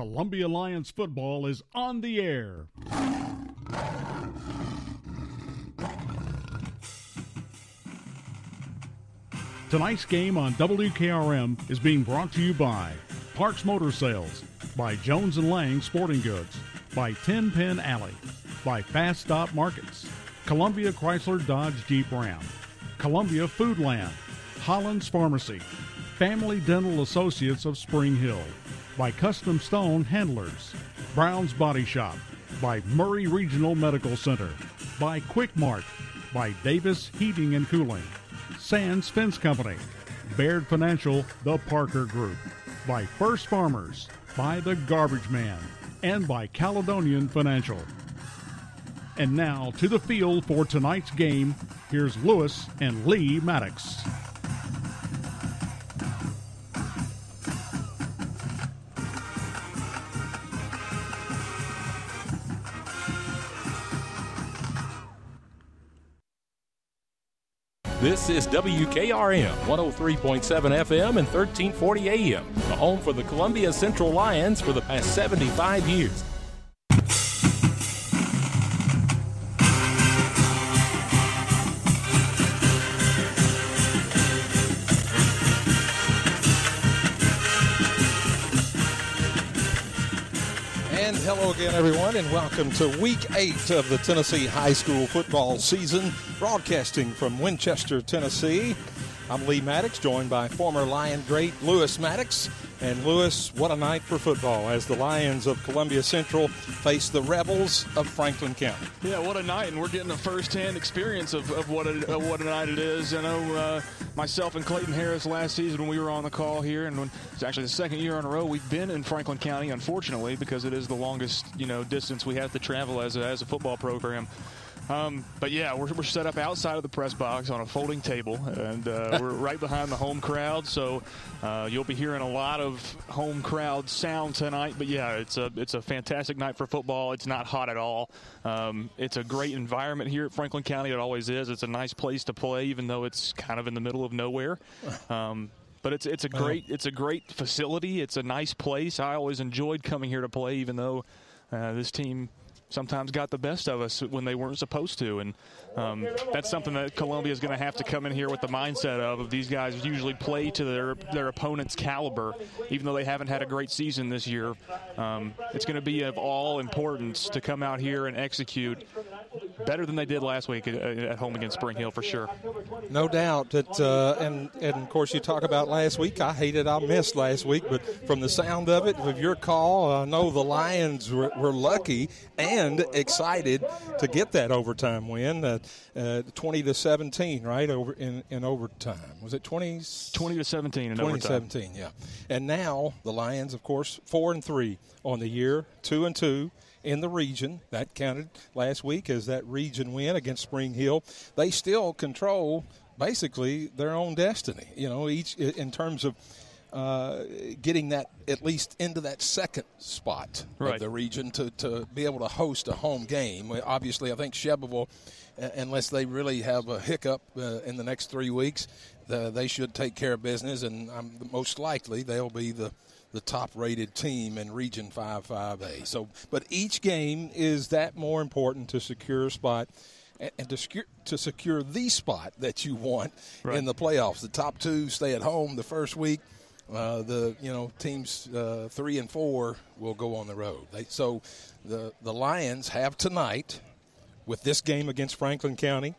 Columbia Lions football is on the air. Tonight's game on WKRM is being brought to you by Parks Motor Sales, by Jones and Lang Sporting Goods, by Ten Pin Alley, by Fast Stop Markets, Columbia Chrysler Dodge Jeep Ram, Columbia Foodland, Holland's Pharmacy, Family Dental Associates of Spring Hill, by Custom Stone Handlers, Brown's Body Shop, by Maury Regional Medical Center, by Quick Mart, by Davis Heating and Cooling, Sands Fence Company, Baird Financial, The Parker Group, by First Farmers, by The Garbage Man, and by Caledonian Financial. And now to the field for tonight's game. Here's Lewis and Lee Maddox. This is WKRM 103.7 FM and 1340 AM, the home for the Columbia Central Lions for the past 75 years. Hello again, everyone, and welcome to week eight of the Tennessee high school football season, broadcasting from Winchester, Tennessee. I'm Lee Maddox, joined by former Lion great Lewis Maddox. And Lewis, what a night for football as the Lions of Columbia Central face the Rebels of Franklin County. Yeah, what a night, and we're getting a first-hand experience of, of what a, of what a night it is. I know uh, myself and Clayton Harris last season when we were on the call here, and when it's actually the second year in a row we've been in Franklin County, unfortunately, because it is the longest you know distance we have to travel as a, as a football program. Um, but yeah, we're, we're set up outside of the press box on a folding table, and uh, we're right behind the home crowd. So uh, you'll be hearing a lot of home crowd sound tonight. But yeah, it's a it's a fantastic night for football. It's not hot at all. Um, it's a great environment here at Franklin County. It always is. It's a nice place to play, even though it's kind of in the middle of nowhere. Um, but it's it's a great it's a great facility. It's a nice place. I always enjoyed coming here to play, even though uh, this team sometimes got the best of us when they weren't supposed to. And um, that's something that Columbia is going to have to come in here with the mindset of. Of these guys usually play to their their opponent's caliber, even though they haven't had a great season this year. Um, it's going to be of all importance to come out here and execute better than they did last week at, home against Spring Hill for sure. No doubt that, uh, and and of course you talk about last week. I hated I missed last week, but from the sound of it, with your call, I know the Lions were, were lucky and excited to get that overtime win, uh, uh, twenty to seventeen, right over in, in overtime. Was it twenty? Twenty to seventeen in 20 overtime. 17, yeah. And now the Lions, of course, four and three on the year, two and two in the region. That counted last week as that region win against Spring Hill. They still control basically their own destiny. You know, each in terms of. Uh, getting that at least into that second spot Right. of the region to, to be able to host a home game. Obviously, I think uh, unless they really have a hiccup uh, in the next three weeks, the, they should take care of business, and um, most likely they'll be the the top rated team in Region 5 5A. So, but each game is that more important to secure a spot and, and to secure to secure the spot that you want Right. in the playoffs. The top two stay at home the first week. Uh, the you know teams uh, three and four will go on the road. They, so the the Lions have tonight with this game against Franklin County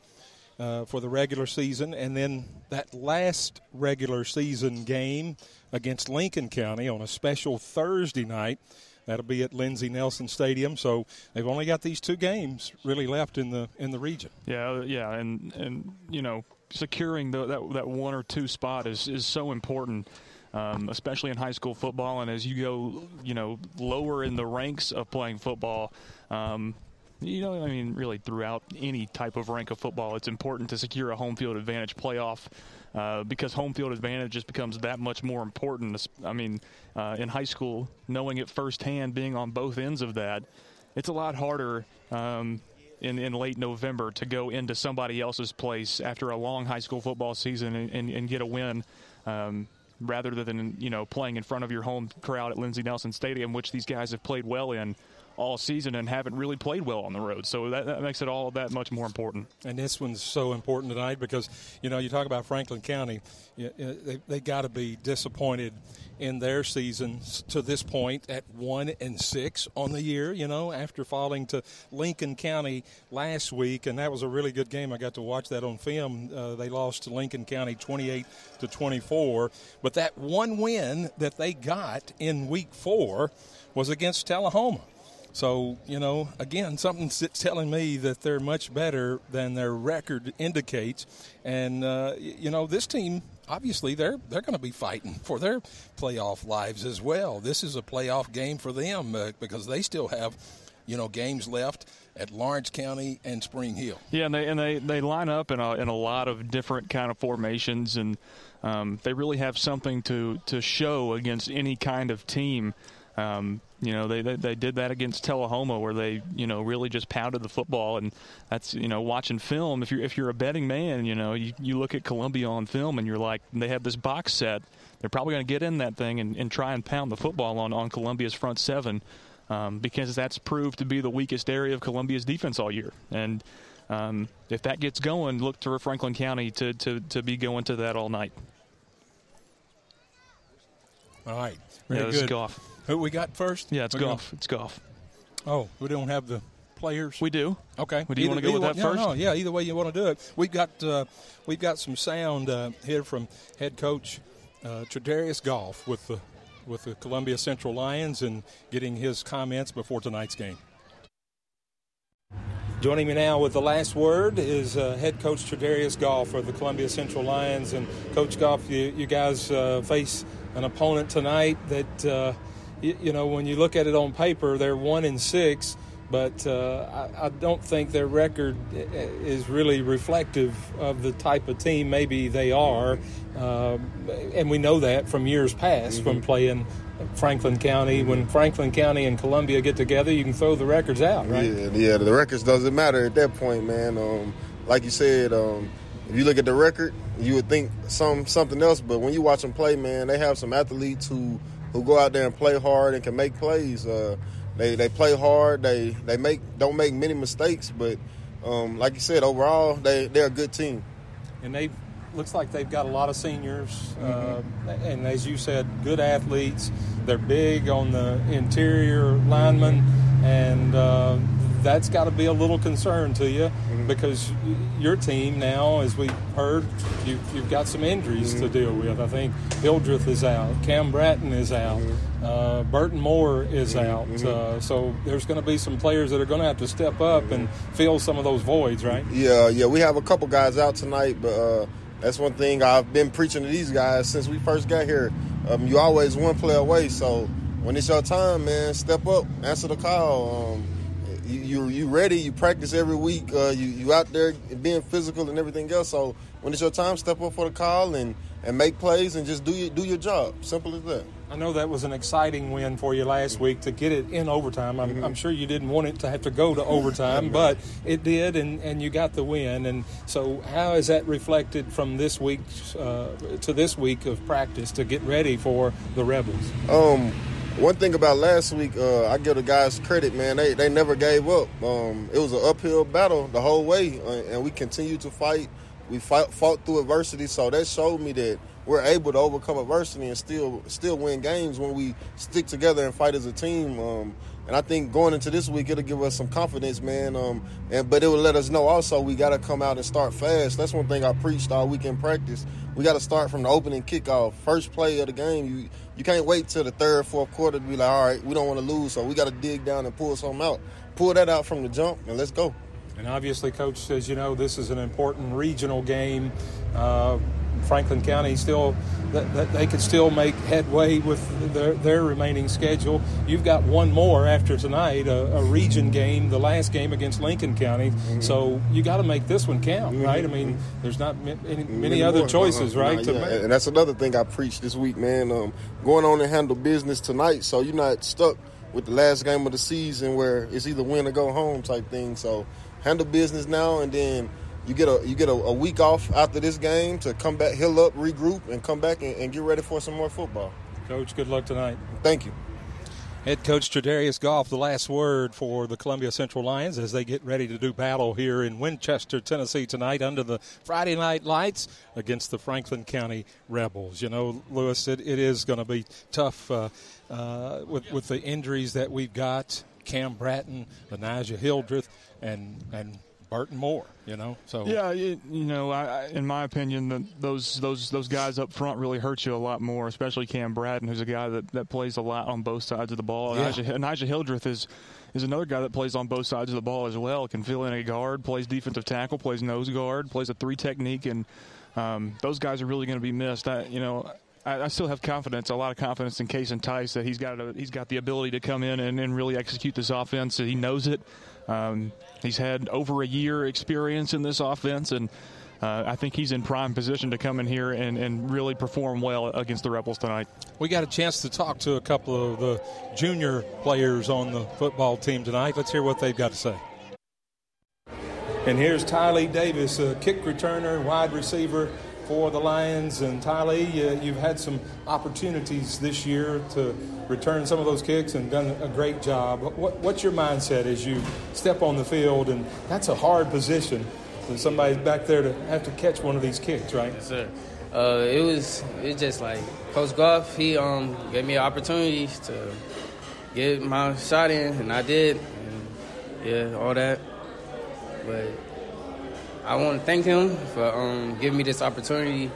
uh, for the regular season, and then that last regular season game against Lincoln County on a special Thursday night. That'll be at Lindsey Nelson Stadium. So they've only got these two games really left in the in the region. Yeah, yeah, and and you know, securing the, that that one or two spot is is so important. Um, especially in high school football, and as you go, you know, lower in the ranks of playing football, um, you know, I mean, really throughout any type of rank of football, it's important to secure a home field advantage playoff uh, because home field advantage just becomes that much more important. I mean, uh, in high school, knowing it firsthand, being on both ends of that, it's a lot harder um, in, in late November to go into somebody else's place after a long high school football season and, and, and get a win. Um, rather than you know playing in front of your home crowd at Lindsey Nelson Stadium, which these guys have played well in all season and haven't really played well on the road. So that, that, makes it all that much more important. And this one's so important tonight because, you know, you talk about Franklin County, they, they got to be disappointed in their season to this point at one and six on the year, you know, after falling to Lincoln County last week. And that was a really good game. I got to watch that on film. Uh, they lost to Lincoln County 28 to 24. But that one win that they got in week four was against Tullahoma. So, you know, again, something's telling me that they're much better than their record indicates. And, uh, you know, this team, obviously, they're, they're going to be fighting for their playoff lives as well. This is a playoff game for them uh, because they still have, you know, games left at Lawrence County and Spring Hill. Yeah, and they, and they, they line up in a, in a lot of different kind of formations, and um, they really have something to, to show against any kind of team. Um, you know, they, they, they did that against Tullahoma, where they you know really just pounded the football, and that's you know watching film. If you're if you're a betting man, you know you, you look at Columbia on film, and you're like, they have this box set. They're probably going to get in that thing and, and try and pound the football on on Columbia's front seven, um, because that's proved to be the weakest area of Columbia's defense all year. And um, if that gets going, look to Franklin County to, to, to be going to that all night. All right. Very yeah, good. Goff. Who we got first? Yeah, it's We're Goff. Gonna... It's Goff. Oh, we don't have the players. We do. Okay. Well, do you either, want to go with that first? No, yeah. Either way you want to do it. We've got uh, we've got some sound uh, here from head coach uh, Tredarius Goff with the with the Columbia Central Lions and getting his comments before tonight's game. Joining me now with the last word is uh, head coach Tredarius Goff for the Columbia Central Lions. And Coach Goff, you, you guys uh, face an opponent tonight that uh, you, you, know when you look at it on paper, they're one in six, but uh, I, I, don't think their record is really reflective of the type of team maybe they are, uh, and we know that from years past mm-hmm. from playing Franklin County. When Franklin County and Columbia get together, you can throw the records out, right? Yeah, yeah. The records doesn't matter at that point, man. Um, like you said, um, if you look at the record, you would think some something else. But when you watch them play, man, they have some athletes who who go out there and play hard and can make plays. Uh, they they play hard. They they make don't make many mistakes. But um, like you said, overall, they they're a good team. And they looks like they've got a lot of seniors, mm-hmm. uh, and as you said, good athletes. They're big on the interior linemen, and uh, that's got to be a little concern to you mm-hmm. because your team now, as we heard, you, have got some injuries mm-hmm. to deal with. I think Hildreth is out, Cam Bratton is out, mm-hmm. uh, Burton Moore is mm-hmm. out. Mm-hmm. Uh, so there's going to be some players that are going to have to step up and fill some of those voids, right? Yeah, yeah. We have a couple guys out tonight, but uh, that's one thing I've been preaching to these guys since we first got here. Um, you always one play away, so when it's your time, man, step up, answer the call. Um, you, you you ready? You practice every week. Uh, you you out there being physical and everything else. So when it's your time, step up for the call and, and make plays and just do your do your job. Simple as that. I know that was an exciting win for you last week to get it in overtime. I'm, mm-hmm. I'm sure you didn't want it to have to go to overtime, but it did, and, and you got the win. And so, how is that reflected from this week uh, to this week of practice to get ready for the Rebels? Um, one thing about last week, uh, I give the guys credit, man. They they never gave up. Um, it was an uphill battle the whole way, and we continued to fight. We fought, fought through adversity, so that showed me that we're able to overcome adversity and still still win games when we stick together and fight as a team. Um, and I think going into this week, it'll give us some confidence, man. Um, and but it will let us know also we got to come out and start fast. That's one thing I preached all week in practice. We got to start from the opening kickoff, first play of the game. You you can't wait till the third, fourth quarter to be like, all right, we don't want to lose, so we got to dig down and pull something out. Pull that out from the jump, and let's go. And obviously, coach says, you know, this is an important regional game. Uh, Franklin County still that, that, they could still make headway with their, their remaining schedule. You've got one more after tonight, a, a region game, the last game against Lincoln County. Mm-hmm. So you got to make this one count, mm-hmm. right? I mean, there's not many, many, many other more. choices, uh-huh. right? Nah, yeah. And that's another thing I preached this week, man. Um, going on and handle business tonight, so you're not stuck with the last game of the season where it's either win or go home type thing. So handle business now, and then you get a you get a, a, week off after this game to come back, heal up, regroup, and come back and, and get ready for some more football. Coach, good luck tonight. Thank you. Head coach Tredarius Goff, the last word for the Columbia Central Lions as they get ready to do battle here in Winchester, Tennessee tonight under the Friday night lights against the Franklin County Rebels. You know, Lewis, it, it is going to be tough uh, uh, with, with the injuries that we've got. Cam Bratton, Elijah Hildreth, and, and Burton Moore. You know, so yeah, you, you know, I, in my opinion, the, those those those guys up front really hurt you a lot more, especially Cam Bratton, who's a guy that, that plays a lot on both sides of the ball. Yeah. Elijah, Elijah Hildreth is is another guy that plays on both sides of the ball as well. Can fill in a guard, plays defensive tackle, plays nose guard, plays a three technique, and um, those guys are really going to be missed. I, you know. I, I, still have confidence, a lot of confidence in Case and Tice that he's got a, he's got the ability to come in and, and really execute this offense. He knows it. Um, he's had over a year experience in this offense, and uh, I think he's in prime position to come in here and, and really perform well against the Rebels tonight. We got a chance to talk to a couple of the junior players on the football team tonight. Let's hear what they've got to say. And here's Tylee Davis, a kick returner, wide receiver for the Lions. And Tylee, uh, you've had some opportunities this year to return some of those kicks and done a great job. What, what's your mindset as you step on the field? And that's a hard position. And somebody's back there to have to catch one of these kicks, right? Yes, sir. Uh, it was it just like Coach Goff. He um, gave me an opportunity to get my shot in, and I did. And yeah, all that. But I want to thank him for um, giving me this opportunity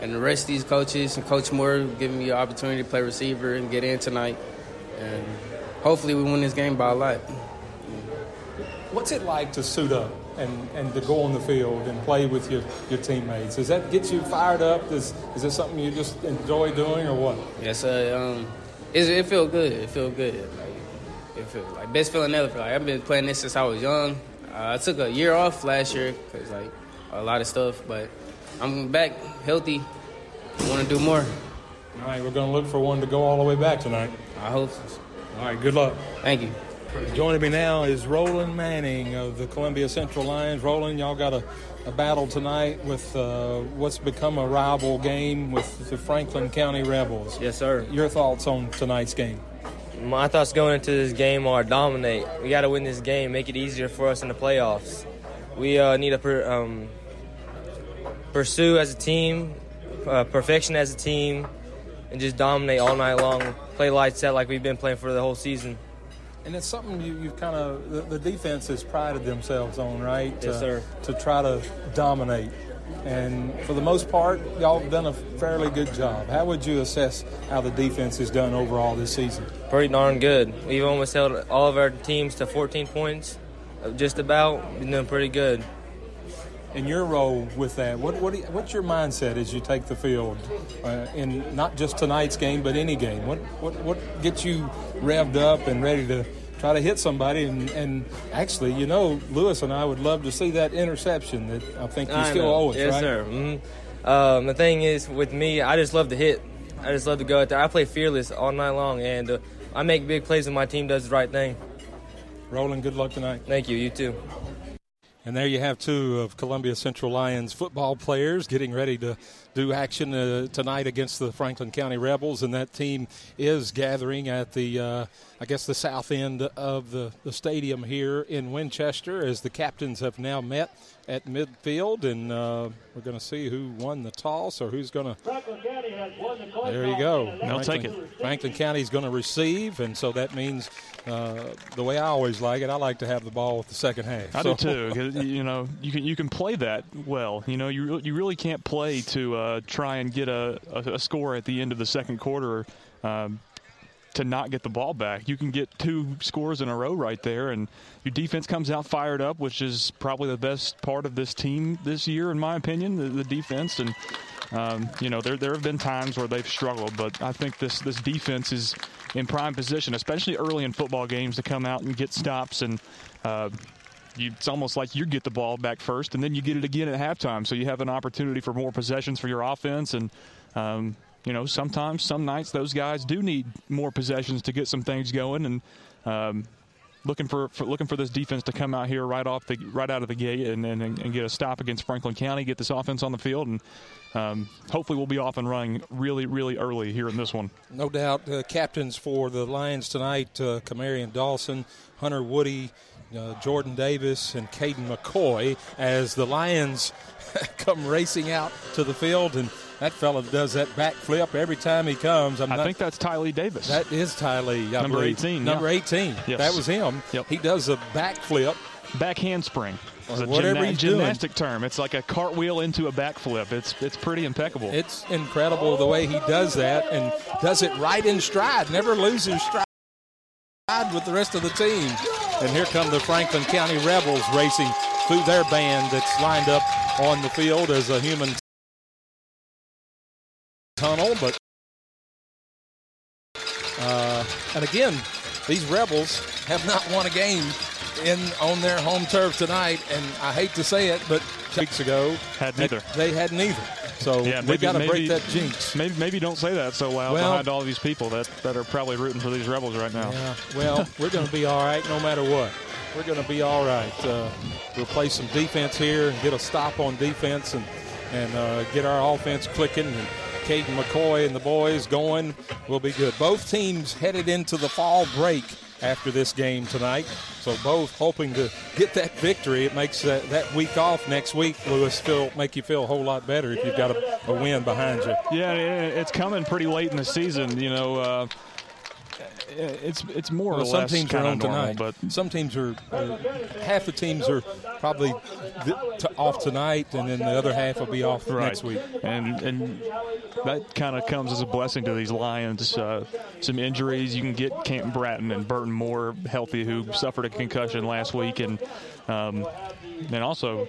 and the rest of these coaches and Coach Moore giving me the opportunity to play receiver and get in tonight. And hopefully we win this game by a lot. What's it like to suit up and, and to go on the field and play with your, your teammates? Does that get you fired up? Is, is this something you just enjoy doing or what? Yes, uh, um, it, it feels good. It feels good. Like, it feels like best feeling ever. Like, I've been playing this since I was young. Uh, I took a year off last year because like a lot of stuff, but I'm back healthy. I want to do more. All right, we're going to look for one to go all the way back tonight. I hope so. All right, good luck. Thank you. Joining me now is Roland Manning of the Columbia Central Lions. Roland, y'all got a, a battle tonight with uh, what's become a rival game with the Franklin County Rebels. Yes, sir. Your thoughts on tonight's game? My thoughts going into this game are dominate. We got to win this game, make it easier for us in the playoffs. We uh, need to per, um, pursue as a team, uh, perfection as a team, and just dominate all night long. Play lights out like we've been playing for the whole season. And it's something you, have kind of the, the, defense has prided themselves on, right? Yes, sir. To try to dominate, and for the most part, y'all have done a fairly good job. How would you assess how the defense has done overall this season? Pretty darn good. We've almost held all of our teams to 14 points, just about. Been doing pretty good in your role with that, what, what you, what's your mindset as you take the field uh, in not just tonight's game, but any game? What, what, what gets you revved up and ready to try to hit somebody? And, and actually, you know, Lewis and I would love to see that interception that I think you I still know. owe us, yes, right? sir. Mm-hmm. Um, the thing is, with me, I just love to hit. I just love to go out there. I play fearless all night long, and uh, I make big plays when my team does the right thing. Roland, good luck tonight. Thank you. You too. And there you have two of Columbia Central Lions football players getting ready to do action uh, tonight against the Franklin County Rebels. And that team is gathering at the, uh, I guess, the south end of the, the stadium here in Winchester as the captains have now met at midfield. And uh, we're going to see who won the toss or who's going to. There you go. They'll take it. Franklin County is going to receive. And so that means uh, the way I always like it, I like to have the ball with the second half. I so. do too. you know, you can you can play that well. You know, you you really can't play to uh, try and get a, a, a, score at the end of the second quarter. Um, to not get the ball back. You can get two scores in a row right there, and your defense comes out fired up, which is probably the best part of this team this year, in my opinion, the, the defense. And um, you know, there there have been times where they've struggled, but I think this this defense is in prime position, especially early in football games, to come out and get stops and. Uh, you, it's almost like you get the ball back first, and then you get it again at halftime. So you have an opportunity for more possessions for your offense, and um, you know sometimes, some nights, those guys do need more possessions to get some things going. And um, looking for, for, looking for this defense to come out here right off the right out of the gate and, and, and get a stop against Franklin County, get this offense on the field, and um, hopefully we'll be off and running really really early here in this one. No doubt, uh, captains for the Lions tonight: uh, Dawson, Hunter Woody. Uh, Jordan Davis and Caden McCoy as the Lions come racing out to the field and that fella does that backflip every time he comes. I'm i not, think that's Tylee Davis. That is Tylee. I Number believe. 18. Number yeah. 18. Yes. That was him. Yep. He does a backflip. Back handspring. Or whatever gymna- gymnastic doing. term. It's like a cartwheel into a backflip. It's it's pretty impeccable. It's incredible the way he does that and does it right in stride. Never loses stride with the rest of the team. And here come the Franklin County Rebels racing through their band that's lined up on the field as a human tunnel. But uh, and again, these Rebels have not won a game in on their home turf tonight. And I hate to say it, but weeks ago had neither. They had neither. So yeah, we got to break that jinx. Maybe maybe don't say that so loud Well- behind all these people that, that are probably rooting for these rebels right now. Yeah, well, we're going to be all right no matter what. We're going to be all right. Uh, we'll play some defense here and get a stop on defense and and uh, get our offense clicking and Caden McCoy and the boys going. We'll be good. Both teams headed into the fall break after this game tonight, so both hoping to get that victory. It makes that, that week off next week, Lewis, feel make you feel a whole lot better if you've got a, a win behind you. Yeah, it's coming pretty late in the season. You know, uh, it's it's more Well, or some less teams are normal, tonight, but some teams are, are half the teams are probably th- t- off tonight, and then the other half will be off right. next week. And and that kind of comes as a blessing to these Lions. Uh, some injuries you can get Canton Bratton and Burton Moore healthy, who suffered a concussion last week, and um, and also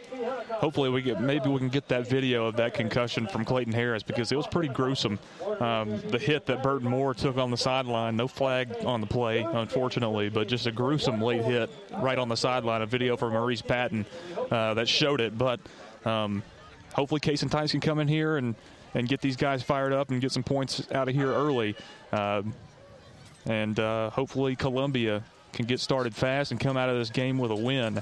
hopefully we get maybe we can get that video of that concussion from Clayton Harris because it was pretty gruesome. Um, the hit that Burton Moore took on the sideline, no flag on the play, unfortunately, but just a gruesome late hit right on the sideline. A video from Maurice Patton uh, that showed it, but. Um, hopefully Case and Tice can come in here and, and get these guys fired up and get some points out of here early. Um and uh, hopefully Columbia can get started fast and come out of this game with a win.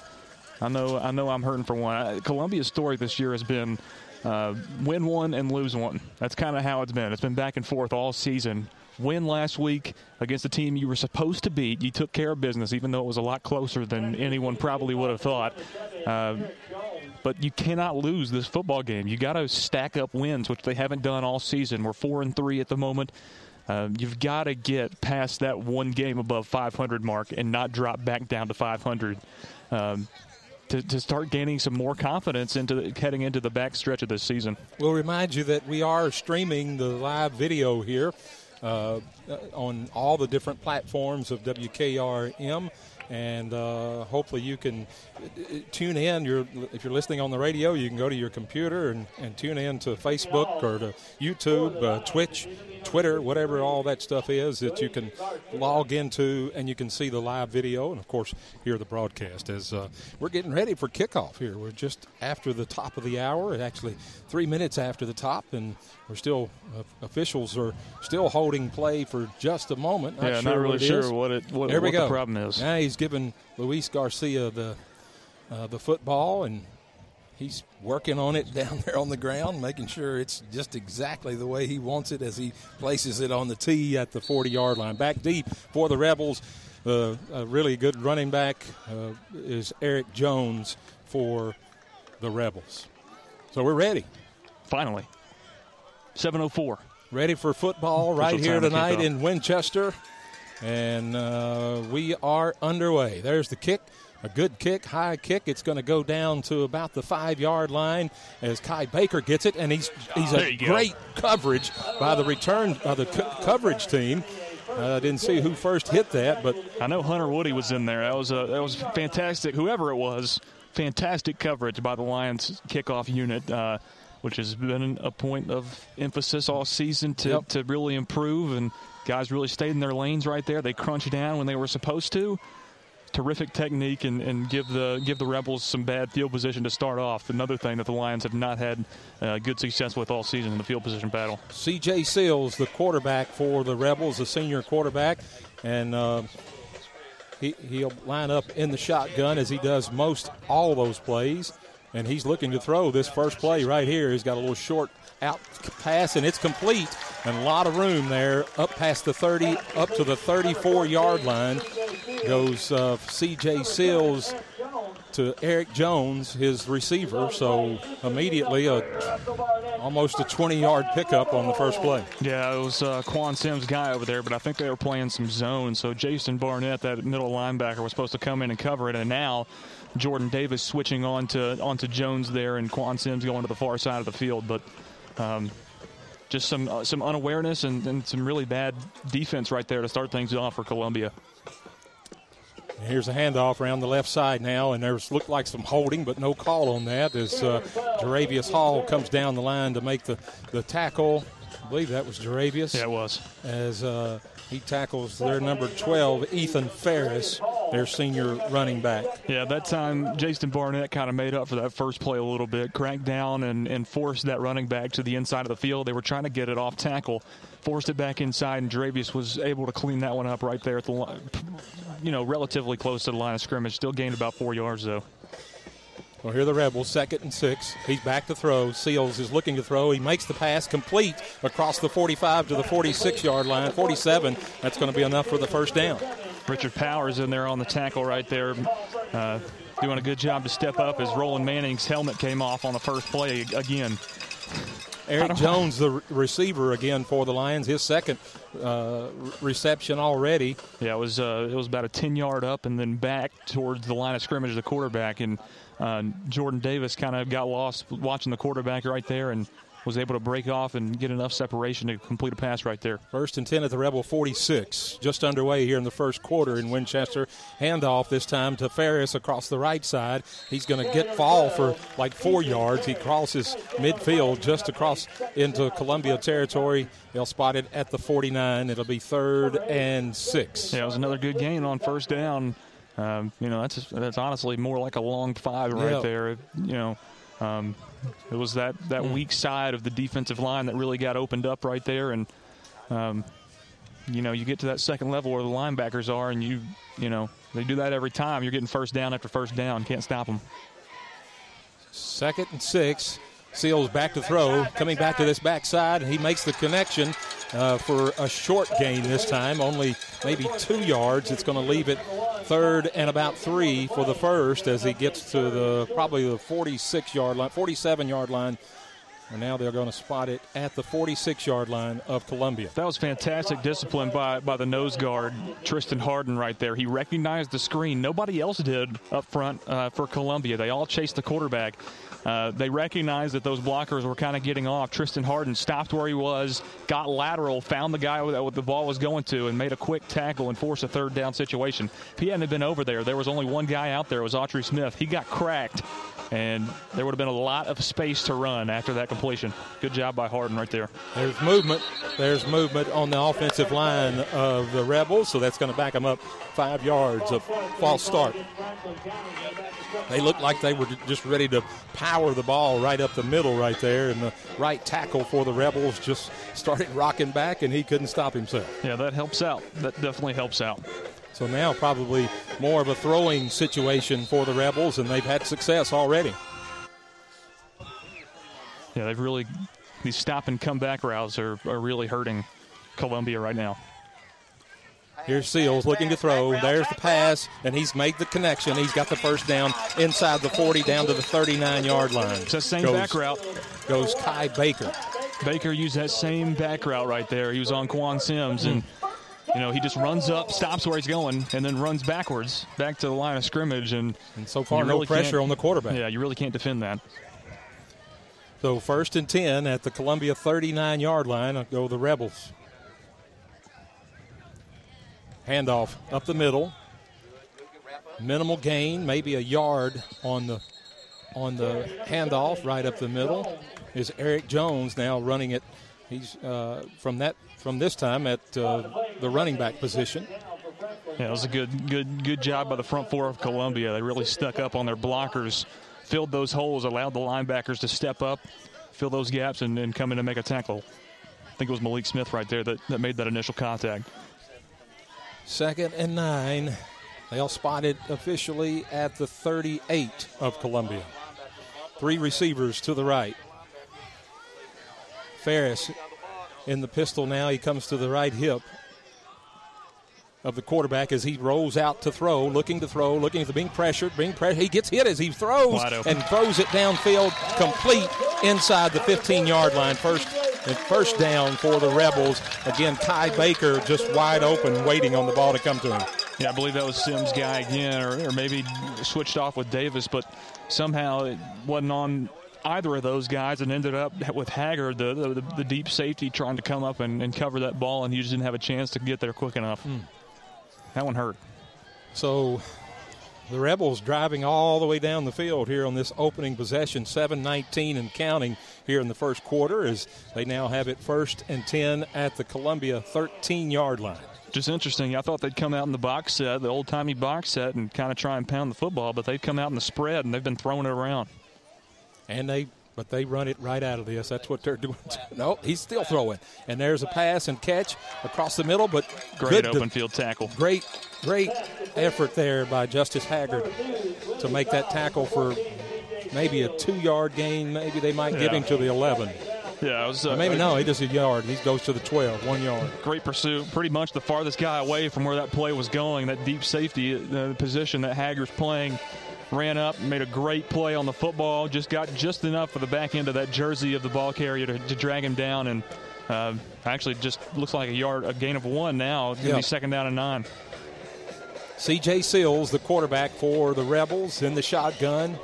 I know I know I'm hurting for one. Columbia's story this year has been uh, win one and lose one. That's kind of how it's been. It's been back and forth all season. Win last week against a team you were supposed to beat. You took care of business, even though it was a lot closer than anyone probably would have thought. Uh, but you cannot lose this football game. You got to stack up wins, which they haven't done all season. We're four and three at the moment. Uh, you've got to get past that one game above 500 mark and not drop back down to 500 um, to, to start gaining some more confidence into the, heading into the back stretch of this season. We'll remind you that we are streaming the live video here uh, on all the different platforms of WKRM. And uh, hopefully you can uh, tune in. You're, if you're listening on the radio, you can go to your computer and, and tune in to Facebook or to YouTube, uh, Twitch, Twitter, whatever all that stuff is that you can log into and you can see the live video and, of course, hear the broadcast. As uh, we're getting ready for kickoff here, we're just after the top of the hour, actually three minutes after the top, and we're still uh, officials are still holding play for just a moment. yeah, sure not really sure what it what, There we what go. the problem is. Now he's giving Luis Garcia the uh, the football, and he's working on it down there on the ground, making sure it's just exactly the way he wants it as he places it on the tee at the 40 yard line. Back deep for the Rebels. Uh, a really good running back uh, is Eric Jones for the Rebels. So we're ready. Finally, 704. Ready for football right here tonight in Winchester. And uh, we are underway. There's the kick. A good kick, high kick. It's going to go down to about the five yard line as Kai Baker gets it, and he's he's a you go. great coverage by the return by the co- coverage team. Uh, I didn't see who first hit that, but I know Hunter Woody was in there. That was a that was fantastic. Whoever it was, fantastic coverage by the Lions kickoff unit, uh, which has been a point of emphasis all season to, Yep. to really improve. And guys really stayed in their lanes right there. They crunched down when they were supposed to. Terrific technique and, and give the give the Rebels some bad field position to start off. Another thing that the Lions have not had uh, good success with all season in the field position battle. C.J. Seals, the quarterback for the Rebels, the senior quarterback, and uh, he, he'll line up in the shotgun as he does most all those plays. And he's looking to throw this first play right here. He's got a little short out pass, and it's complete. And a lot of room there, up past the 30, up to the 34 yard line. Goes uh, C.J. Seals to Eric Jones, his receiver. So immediately, a, almost a 20 yard pickup on the first play. Yeah, it was uh, Quan Sims' guy over there, but I think they were playing some zone. So Jason Barnett, that middle linebacker, was supposed to come in and cover it, and now Jordan Davis switching on to onto Jones there, and Quan Sims going to the far side of the field. But um, just some uh, some unawareness and, and some really bad defense right there to start things off for Columbia. Here's a handoff around the left side now, and there's looked like some holding, but no call on that as uh, Jaravius Hall comes down the line to make the, the tackle. I believe that was Jaravius. Yeah, it was. As uh, he tackles their number 12, Ethan Ferris, their senior running back. Yeah, that time Jason Barnett kind of made up for that first play a little bit, cranked down and, and forced that running back to the inside of the field. They were trying to get it off tackle, forced it back inside, and Jaravius was able to clean that one up right there at the you know, relatively close to the line of scrimmage. Still gained about four yards, though. Well, here are the Rebels, second and six. He's back to throw. Seals is looking to throw. He makes the pass complete across the 45 to the 46 yard line. 47. That's going to be enough for the first down. Richard Powers in there on the tackle right there. Uh, doing a good job to step up as Roland Manning's helmet came off on the first play again. Eric Jones, the receiver again for the Lions, his second uh, reception already. Yeah, it was uh, it was about a ten yard up and then back towards the line of scrimmage, the quarterback, and uh, Jordan Davis kind of got lost watching the quarterback right there and was able to break off and get enough separation to complete a pass right there. First and 10 at the Rebel 46. Just underway here in the first quarter in Winchester. Handoff this time to Ferris across the right side. He's going to get fall for like four yards. He crosses midfield just across into Columbia territory. They'll spot it at the 49. It'll be third and six. Yeah, it was another good gain on first down. Um, you know, that's that's honestly more like a long five right yep. there. You know, um, it was that that mm. weak side of the defensive line that really got opened up right there, and um, you know, you get to that second level where the linebackers are, and you you know they do that every time. You're getting first down after first down, can't stop them. Second and six. Seals back to throw, coming back to this backside. He makes the connection uh, for a short gain this time, only maybe two yards. It's going to leave it third and about three for the first as he gets to the probably the 46 yard line, 47 yard line. And now they're going to spot it at the 46 yard line of Columbia. That was fantastic discipline by, by the nose guard, Tristan Harden, right there. He recognized the screen. Nobody else did up front uh, for Columbia. They all chased the quarterback. Uh, they recognized that those blockers were kind of getting off. Tristan Harden stopped where he was, got lateral, found the guy that the ball was going to, and made a quick tackle and forced a third down situation. If he hadn't been over there, there was only one guy out there. It was Autry Smith. He got cracked, and there would have been a lot of space to run after that completion. Good job by Harden right there. There's movement. There's movement on the offensive line of the Rebels, so that's going to back them up five yards of false start. They looked like they were just ready to power the ball right up the middle right there, and the right tackle for the Rebels just started rocking back, and he couldn't stop himself. Yeah, that helps out. That definitely helps out. So now probably more of a throwing situation for the Rebels, and they've had success already. Yeah, they've really these stop and come back routes are, are really hurting Columbia right now. Here's Seals looking to throw. There's the pass, and he's made the connection. He's got the first down inside the 40 down to the 39 yard line. It's that same goes, back route. Goes Kai Baker. Baker used that same back route right there. He was on Quan Sims, and hmm. You know he just runs up, stops where he's going, and then runs backwards back to the line of scrimmage. And, and so far, no really pressure on the quarterback. Yeah, you really can't defend that. So first and 10 at the Columbia 39 yard line. Go the Rebels. Handoff up the middle. Minimal gain, maybe a yard on the on the handoff right up the middle. Is Eric Jones now running it? He's uh, from that from this time at uh, the running back position. Yeah, it was a good good good job by the front four of Columbia. They really stuck up on their blockers, filled those holes, allowed the linebackers to step up, fill those gaps, and, and come in and make a tackle. I think it was Malik Smith right there that, that made that initial contact. Second and nine They'll spot it officially at the 38 of Columbia. Three receivers to the right. Ferris in the pistol now. He comes to the right hip of the quarterback as he rolls out to throw, looking to throw, looking to being pressured, being pressured. He gets hit as he throws and throws it downfield, complete inside the 15-yard line. First and first down for the Rebels. Again, Ty Baker just wide open, waiting on the ball to come to him. Yeah, I believe that was Sims' guy again, or, or maybe switched off with Davis, but somehow it wasn't on either of those guys and ended up with Haggard, the, the, the deep safety, trying to come up and, and, cover that ball, and he just didn't have a chance to get there quick enough. Mm. That one hurt. So the Rebels driving all the way down the field here on this opening possession, 7-19 and counting here in the first quarter as they now have it first and 10 at the Columbia 13-yard line. Just interesting. I thought they'd come out in the box set, the old-timey box set, and kind of try and pound the football, but they've come out in the spread, and they've been throwing it around. And they but they run it right out of this. That's what they're doing. no, he's still throwing. And there's a pass and catch across the middle, but great open to, field tackle. Great, great effort there by Justice Haggard to make that tackle for maybe a two yard gain. Maybe they might yeah. give him to the 11. Yeah, it was, uh, maybe no. He does a yard. He goes to the 12, one yard. Great pursuit. Pretty much the farthest guy away from where that play was going. That deep safety, the position that Haggard's playing ran up, made a great play on the football, just got just enough for the back end of that jersey of the ball carrier to, to drag him down, and uh, actually just looks like a yard, a gain of one now. It's going to be second down and nine. C.J. Seals, the quarterback for the Rebels, in the shotgun.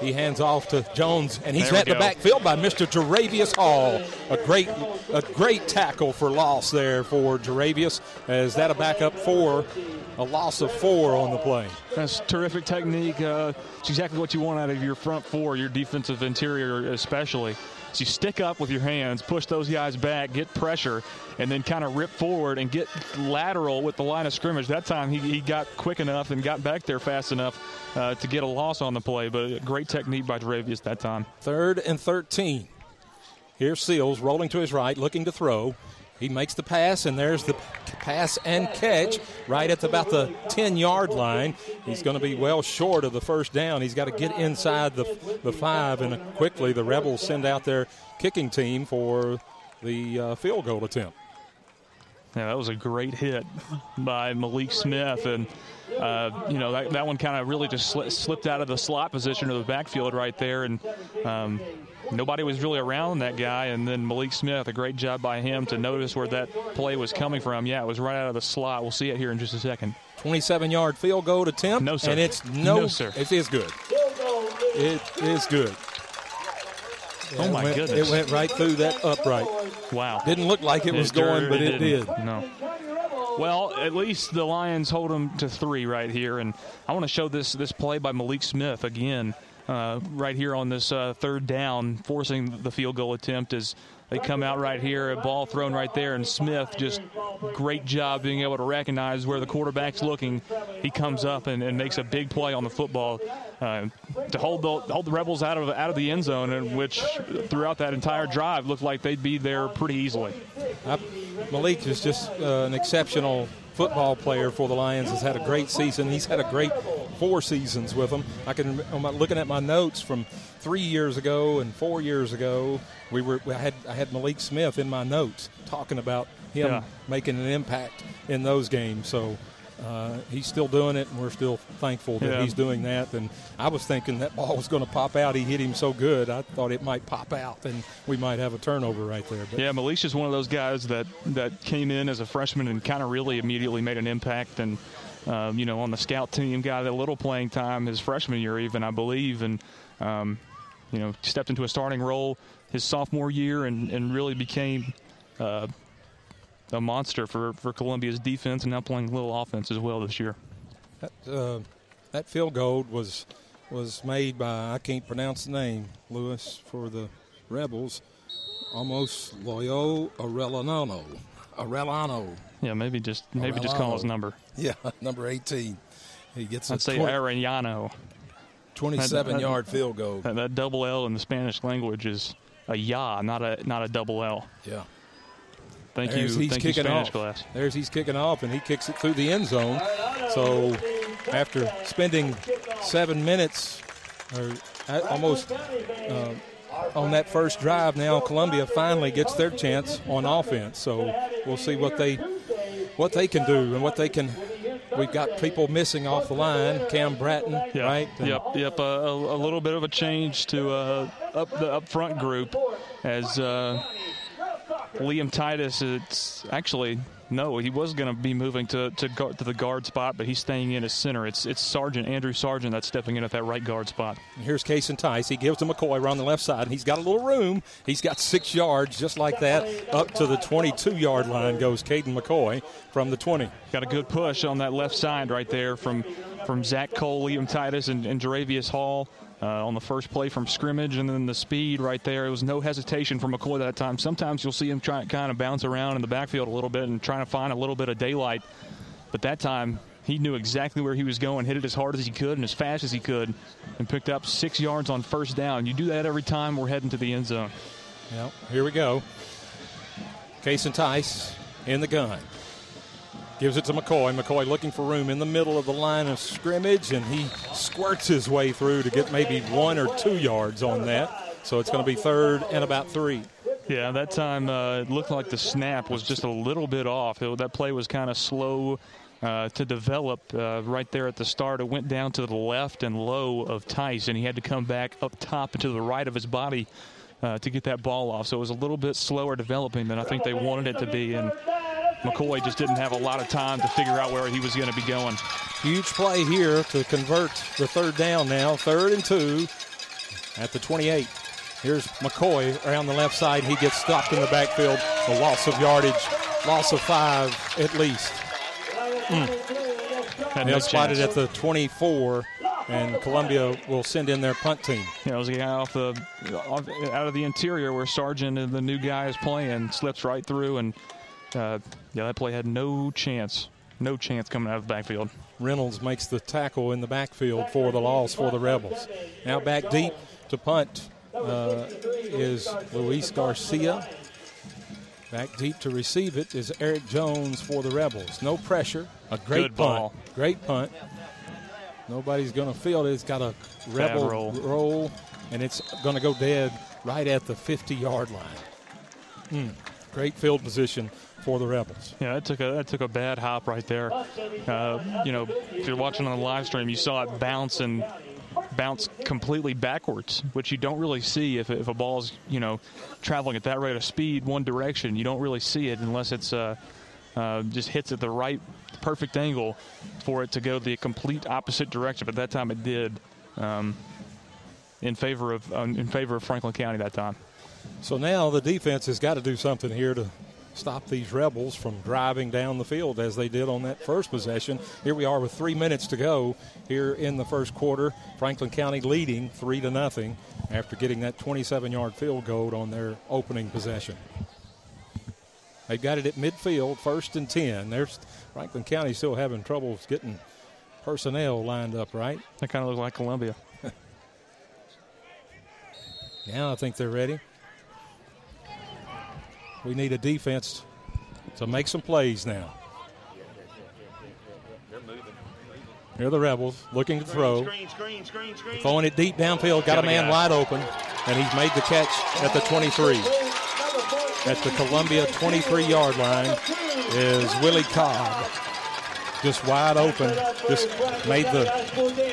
He hands off to Jones, and he's met in the backfield by Mr. Jaravius Hall. A great, a great tackle for loss there for Jaravius, as that a backup for a loss of four on the play. That's terrific technique. Uh, it's exactly what you want out of your front four, your defensive interior especially. So you stick up with your hands, push those guys back, get pressure, and then kind of rip forward and get lateral with the line of scrimmage. That time he, he got quick enough and got back there fast enough uh, to get a loss on the play. But great technique by Jaravius that time. Third and 13. Here's Seals rolling to his right, looking to throw. He makes the pass, and there's the pass and catch right at about the 10 yard line. He's going to be well short of the first down. He's got to get inside the, the five, and quickly the Rebels send out their kicking team for the uh, field goal attempt. Yeah, that was a great hit by Malik Smith, and uh, you know that, that one kind of really just sli- slipped out of the slot position of the backfield right there, and um, nobody was really around that guy. And then Malik Smith, a great job by him to notice where that play was coming from. Yeah, it was right out of the slot. We'll see it here in just a second. 27 yard field goal attempt. No, sir. And it's no, no sir. It is good. It is good. Yeah, oh, my it went, goodness. It went right through that upright. Wow. Didn't look like it, it was going, but it, it did. No. Well, at least the Lions hold them to three right here, and I want to show this this play by Malik Smith again uh, right here on this uh, third down, forcing the field goal attempt as they come out right here, a ball thrown right there, and Smith just great job being able to recognize where the quarterback's looking. He comes up and, and makes a big play on the football uh, to hold the hold the Rebels out of out of the end zone, and which throughout that entire drive looked like they'd be there pretty easily. Malik is just uh, an exceptional football player for the Lions. Has had a great season. He's had a great four seasons with them. I can. I'm looking at my notes from three years ago and four years ago. We were. I had. I had Malik Smith in my notes talking about him yeah. making an impact in those games. So uh, he's still doing it, and we're still thankful that yeah. he's doing that. And I was thinking that ball was going to pop out. He hit him so good, I thought it might pop out, and we might have a turnover right there. But yeah, Melisha's one of those guys that that came in as a freshman and kind of really immediately made an impact. And um, you know, on the scout team, got a little playing time his freshman year, even I believe, and um, you know, stepped into a starting role his sophomore year, and and really became. Uh, a monster for, for Columbia's defense and now playing a little offense as well this year. That, uh, that field goal was was made by I can't pronounce the name Lewis for the Rebels, almost Loyo Arellano. Arellano. Yeah, maybe just maybe Arellano. just call his number. Yeah, number eighteen. He gets. I'd say 20, Arellano. Twenty-seven that, yard field goal. That, that double L in the Spanish language is a ya, not a not a double L. Yeah. Thank There's you, he's thank you, kicking Spanish off. class. There's he's kicking off, and he kicks it through the end zone. So after spending seven minutes, or almost uh, on that first drive, now Columbia finally gets their chance on offense. So we'll see what they what they can do and what they can. We've got people missing off the line. Cam Bratton, Yep. right? And Yep. Yep. Uh, a, a little bit of a change to uh, up the up front group as uh, Liam Titus. It's actually no, he was going to be moving to to, guard, to the guard spot, but he's staying in as center. It's it's Sergeant Andrew Sargent that's stepping in at that right guard spot. Here's Kason Tice. He gives to McCoy around the left side, and he's got a little room. He's got six yards, just like that. Up to the 22 yard line goes Caden McCoy from the 20. Got a good push on that left side right there from from Zach Cole, Liam Titus, and, and Jaravius Hall. Uh, on the first play from scrimmage, and then the speed right there. It was no hesitation from McCoy that time. Sometimes you'll see him try kind of bounce around in the backfield a little bit and trying to find a little bit of daylight. But that time, he knew exactly where he was going, hit it as hard as he could and as fast as he could, and picked up six yards on first down. You do that every time we're heading to the end zone. Yep, here we go. Kason Tice in the gun. Gives it to McCoy. McCoy looking for room in the middle of the line of scrimmage, and he squirts his way through to get maybe one or two yards on that. So it's going to be third and about three. Yeah, that time uh, it looked like the snap was just a little bit off. It- that play was kind of slow uh, to develop uh, right there at the start. It went down to the left and low of Tice, and he had to come back up top and to the right of his body uh, to get that ball off. So it was a little bit slower developing than I think they wanted it to be. And McCoy just didn't have a lot of time to figure out where he was going to be going. Huge play here to convert the third down now. Third and two at the 28. Here's McCoy around the left side. He gets stopped in the backfield. A loss of yardage, loss of five at least. Had no They'll spot it chance. at the 24, and Columbia will send in their punt team. You know, it was a guy off the off, out of the interior where Sargent and the new guy is playing, slips right through, and uh, yeah, that play had no chance, no chance coming out of the backfield. Reynolds makes the tackle in the backfield for the loss for the Rebels. Now back deep to punt uh, is Luis Garcia. Back deep to receive it is Eric Jones for the Rebels. No pressure. A great Good punt. ball. Great punt. Nobody's going to field it. It's got a Rebel roll. roll, and it's going to go dead right at the 50 yard line. Hmm. Great field position for the Rebels. Yeah, that took a that took a bad hop right there. Uh, you know, if you're watching on the live stream, you saw it bounce and bounce completely backwards, which you don't really see if, if a ball's you know traveling at that rate of speed one direction. You don't really see it unless it's uh, uh, just hits at the right perfect angle for it to go the complete opposite direction. But that time it did. Um, in favor of um, in favor of Franklin County that time. So now the defense has got to do something here to stop these rebels from driving down the field as they did on that first possession. Here we are with three minutes to go here in the first quarter. Franklin County leading three to nothing after getting that 27-yard field goal on their opening possession. They've got it at midfield, first and 10. There's Franklin County still having troubles getting personnel lined up, right? That kind of looked like Columbia. Now I think they're ready. We need a defense to make some plays now. Here are the Rebels looking to throw. Throwing it deep downfield, got a man wide open, and he's made the catch at the 23. At the Columbia 23 yard line is Willie Cobb. Just wide open, just made the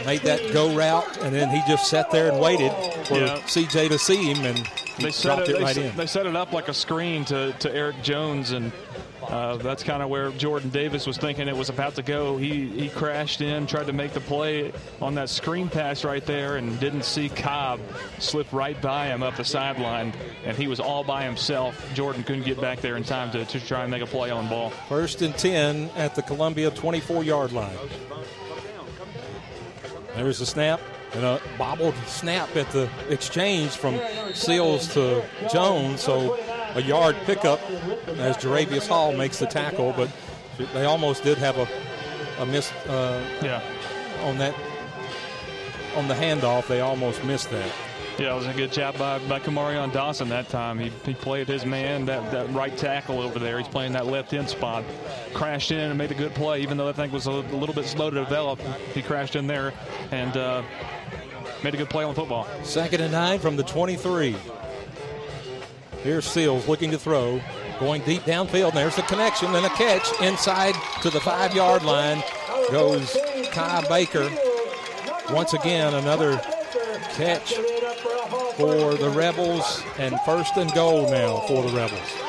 made that go route, and then he just sat there and waited for Yeah. CJ to see him, and he they set dropped it, it right set, in. they set it up like a screen to, to Eric Jones, and uh, that's kind of where Jordan Davis was thinking it was about to go. He he crashed in, tried to make the play on that screen pass right there, and didn't see Cobb slip right by him up the sideline, and he was all by himself. Jordan couldn't get back there in time to, to try and make a play on ball. First and 10 at the Columbia 24 yard line. There's the snap and a bobbled snap at the exchange from Seals to Jones. So a yard pickup as Jaravius Hall makes the tackle, but they almost did have a, a miss uh, Yeah. on that on the handoff. They almost missed that. Yeah, it was a good job by, by Kamarion Dawson that time. He, he played his man, that, that right tackle over there. He's playing that left end spot. Crashed in and made a good play, even though that thing was a, a little bit slow to develop. He crashed in there and uh, made a good play on the football. Second and nine from the 23. Here's Seals looking to throw, going deep downfield. And there's the connection and a catch inside to the five yard line goes Kai Baker. Once again, another catch for the Rebels, and first and goal now for the Rebels.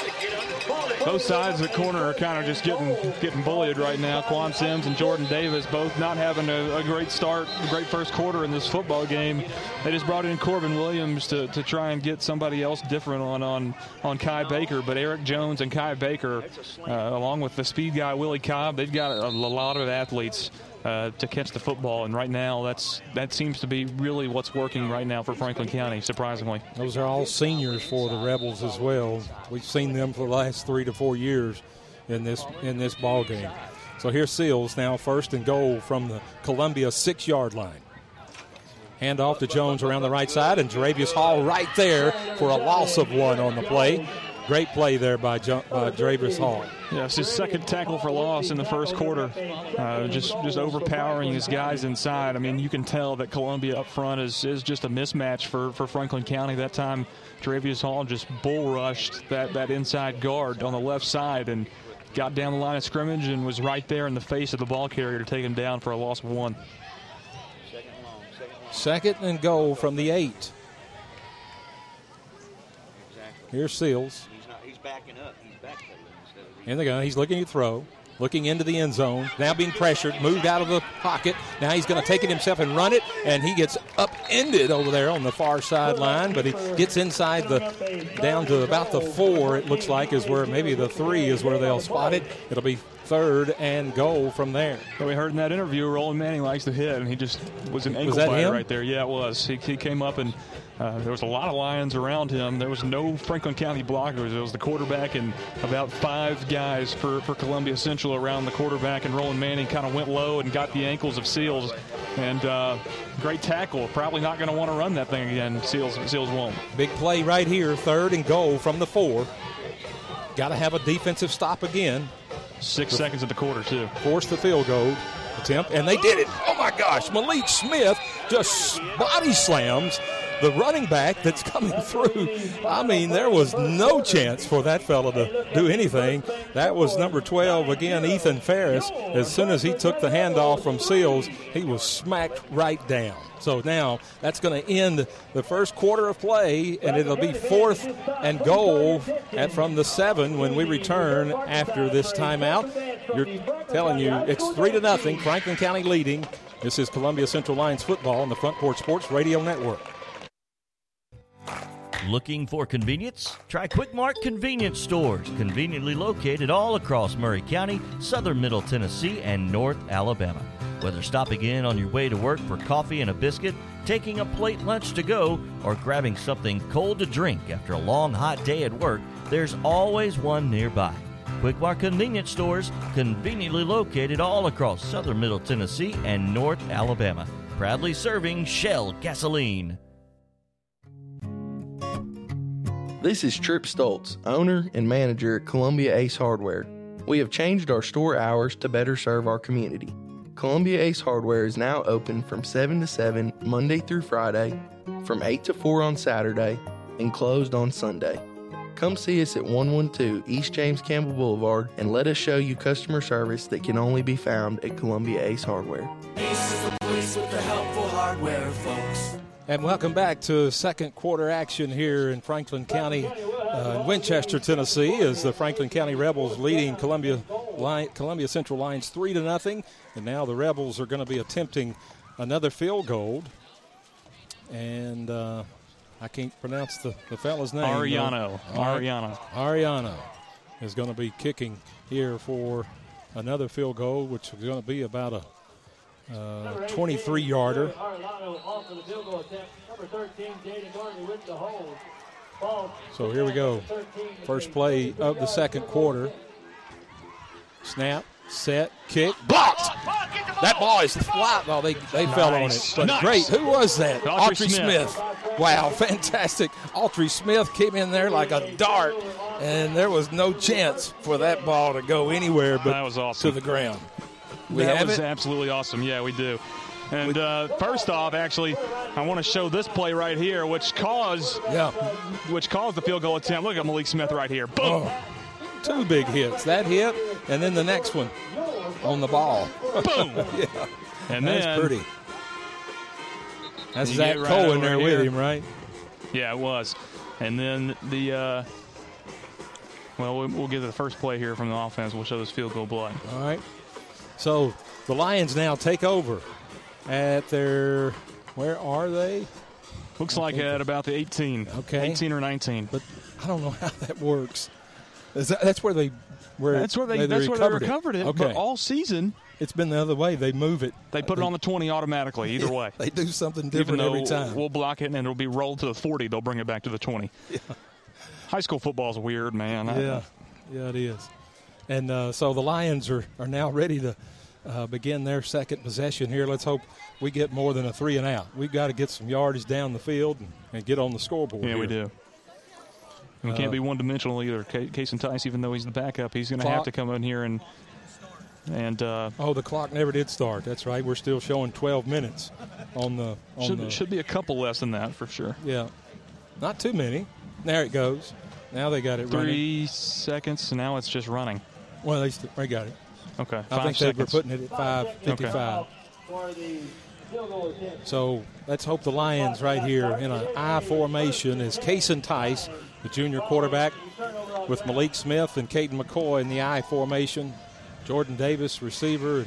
Both sides of the corner are kind of just getting getting bullied right now. Quan Sims and Jordan Davis both not having a, a, great start, a great first quarter in this football game. They just brought in Corbin Williams to, to try and get somebody else different on on, on Kai Baker. But Eric Jones and Kai Baker, uh, along with the speed guy Willie Cobb, they've got a, a lot of athletes uh, to catch the football. And right now, that's that seems to be really what's working right now for Franklin County. Surprisingly, those are all seniors for the Rebels as well. We've seen them for the last three to four years in this in this ball game. So here's Seals now first and goal from the Columbia six yard line. Hand off to Jones around the right side, and Jaravius Hall right there for a loss of one on the play. Great play there by, jo- by Dravis Hall. Yeah, his second tackle for loss in the first quarter. Uh, just just overpowering his guys inside. I mean, you can tell that Columbia up front is, is just a mismatch for, for Franklin County. That time, Dravius Hall just bull rushed that, that inside guard on the left side and got down the line of scrimmage and was right there in the face of the ball carrier to take him down for a loss of one. Second and goal from the eight. Here's Seals backing up. He's backpedaling In the gun. He's looking to throw. Looking into the end zone. Now being pressured. Moved out of the pocket. Now he's going to take it himself and run it. And he gets upended over there on the far sideline. But he gets inside the down to about the four, it looks like, is where maybe the three is where they'll spot it. It'll be third and goal from there. we heard in that interview, Roland Manning likes to hit, and he just was an ankle was bite right there. Yeah, it was. He, he came up and uh, there was a lot of Lions around him. There was no Franklin County blockers. It was the quarterback and about five guys for, for Columbia Central around the quarterback. And Roland Manning kind of went low and got the ankles of Seals. And uh, great tackle. Probably not going to want to run that thing again. Seals Seals won't. Big play right here. Third and goal from the four. Got to have a defensive stop again. Six the, seconds of the quarter, too. Force the field goal attempt, and they did it. Oh my gosh, Malik Smith just body slams the running back that's coming through. I mean, there was no chance for that fellow to do anything. That was number 12, again, Ethan Ferris. As soon as he took the handoff from Seals, he was smacked right down. So now that's going to end the first quarter of play, and it'll be fourth and goal at from the seven when we return after this timeout. You're telling you it's three to nothing. Franklin County leading. This is Columbia Central Lions football on the Front Porch Sports Radio Network. Looking for convenience? Try Quick Mart Convenience Stores, conveniently located all across Maury County, southern Middle Tennessee, and North Alabama. Whether stopping in on your way to work for coffee and a biscuit, taking a plate lunch to go, or grabbing something cold to drink after a long hot day at work, there's always one nearby. Quick Mart Convenience Stores, conveniently located all across southern Middle Tennessee and North Alabama. Proudly serving Shell gasoline. This is Trip Stoltz, owner and manager at Columbia Ace Hardware. We have changed our store hours to better serve our community. Columbia Ace Hardware is now open from 7 to 7 Monday through Friday, from 8 to 4 on Saturday, and closed on Sunday. Come see us at 112 East James Campbell Boulevard and let us show you customer service that can only be found at Columbia Ace Hardware. Ace is the place with the helpful hardware, folks. And welcome back to second quarter action here in Franklin County, uh, Winchester, Tennessee, as the Franklin County Rebels leading Columbia Columbia Central Lions three to nothing, and now the Rebels are going to be attempting another field goal. And uh, I can't pronounce the, the fella's name. Ariano. Ariano. Ariano is going to be kicking here for another field goal, which is going to be about a uh, 23 yarder. So here we go. First play of the second quarter. Snap, set, kick, blocked. That ball is flat. Oh, they, they nice. fell on it. But nice. great. Who was that? Autry, Smith. Smith. Wow, fantastic. Autry Smith came in there like a dart, and there was no chance for that ball to go anywhere but That was awesome. to the ground. We that have was it? absolutely awesome. Yeah, we do. And uh, first off, actually, I want to show this play right here, which caused yeah. which caused the field goal attempt. Look at Malik Smith right here. Boom. Oh, two big hits. That hit, and then the next one on the ball. Boom. yeah. And That's then pretty. That's Zach right over there here. with him, right? Yeah, it was. And then the uh, well, we- we'll get to the first play here from the offense. We'll show this field goal block. All right. So the Lions now take over at their. Where are they? Looks like at about the 18. Okay. 18 or 19. But I don't know how that works. Is that, that's where they. Where That's where they. that's where they recovered it. Okay. But all season, it's been the other way. They move it. they put it on the 20 automatically. Either way, They do something different every time. we'll block it and it'll be rolled to the 40, they'll bring it back to the 20. Yeah. High school football's weird, man. I- Yeah, yeah, it is. And uh, so the Lions are, are now ready to uh, begin their second possession here. Let's hope we get more than a three and out. We've got to get some yardage down the field and, and get on the scoreboard. Yeah, we here. do. We Uh, can't be one dimensional either. Ca- Kason Tice, even though he's the backup, he's going to have to come in here and and uh, Oh, the clock never did start. That's right. We're still showing 12 minutes on the on should, the should be a couple less than that for sure. yeah, not too many. There it goes. Now they got it running. Three seconds, and now it's just running. Well, they, st- they got it. Okay, I five think they were putting it at 5:55. Okay. So let's hope the Lions right here in an I formation is Kason Tice, the junior quarterback, with Malik Smith and Caden McCoy in the I formation. Jordan Davis, receiver, and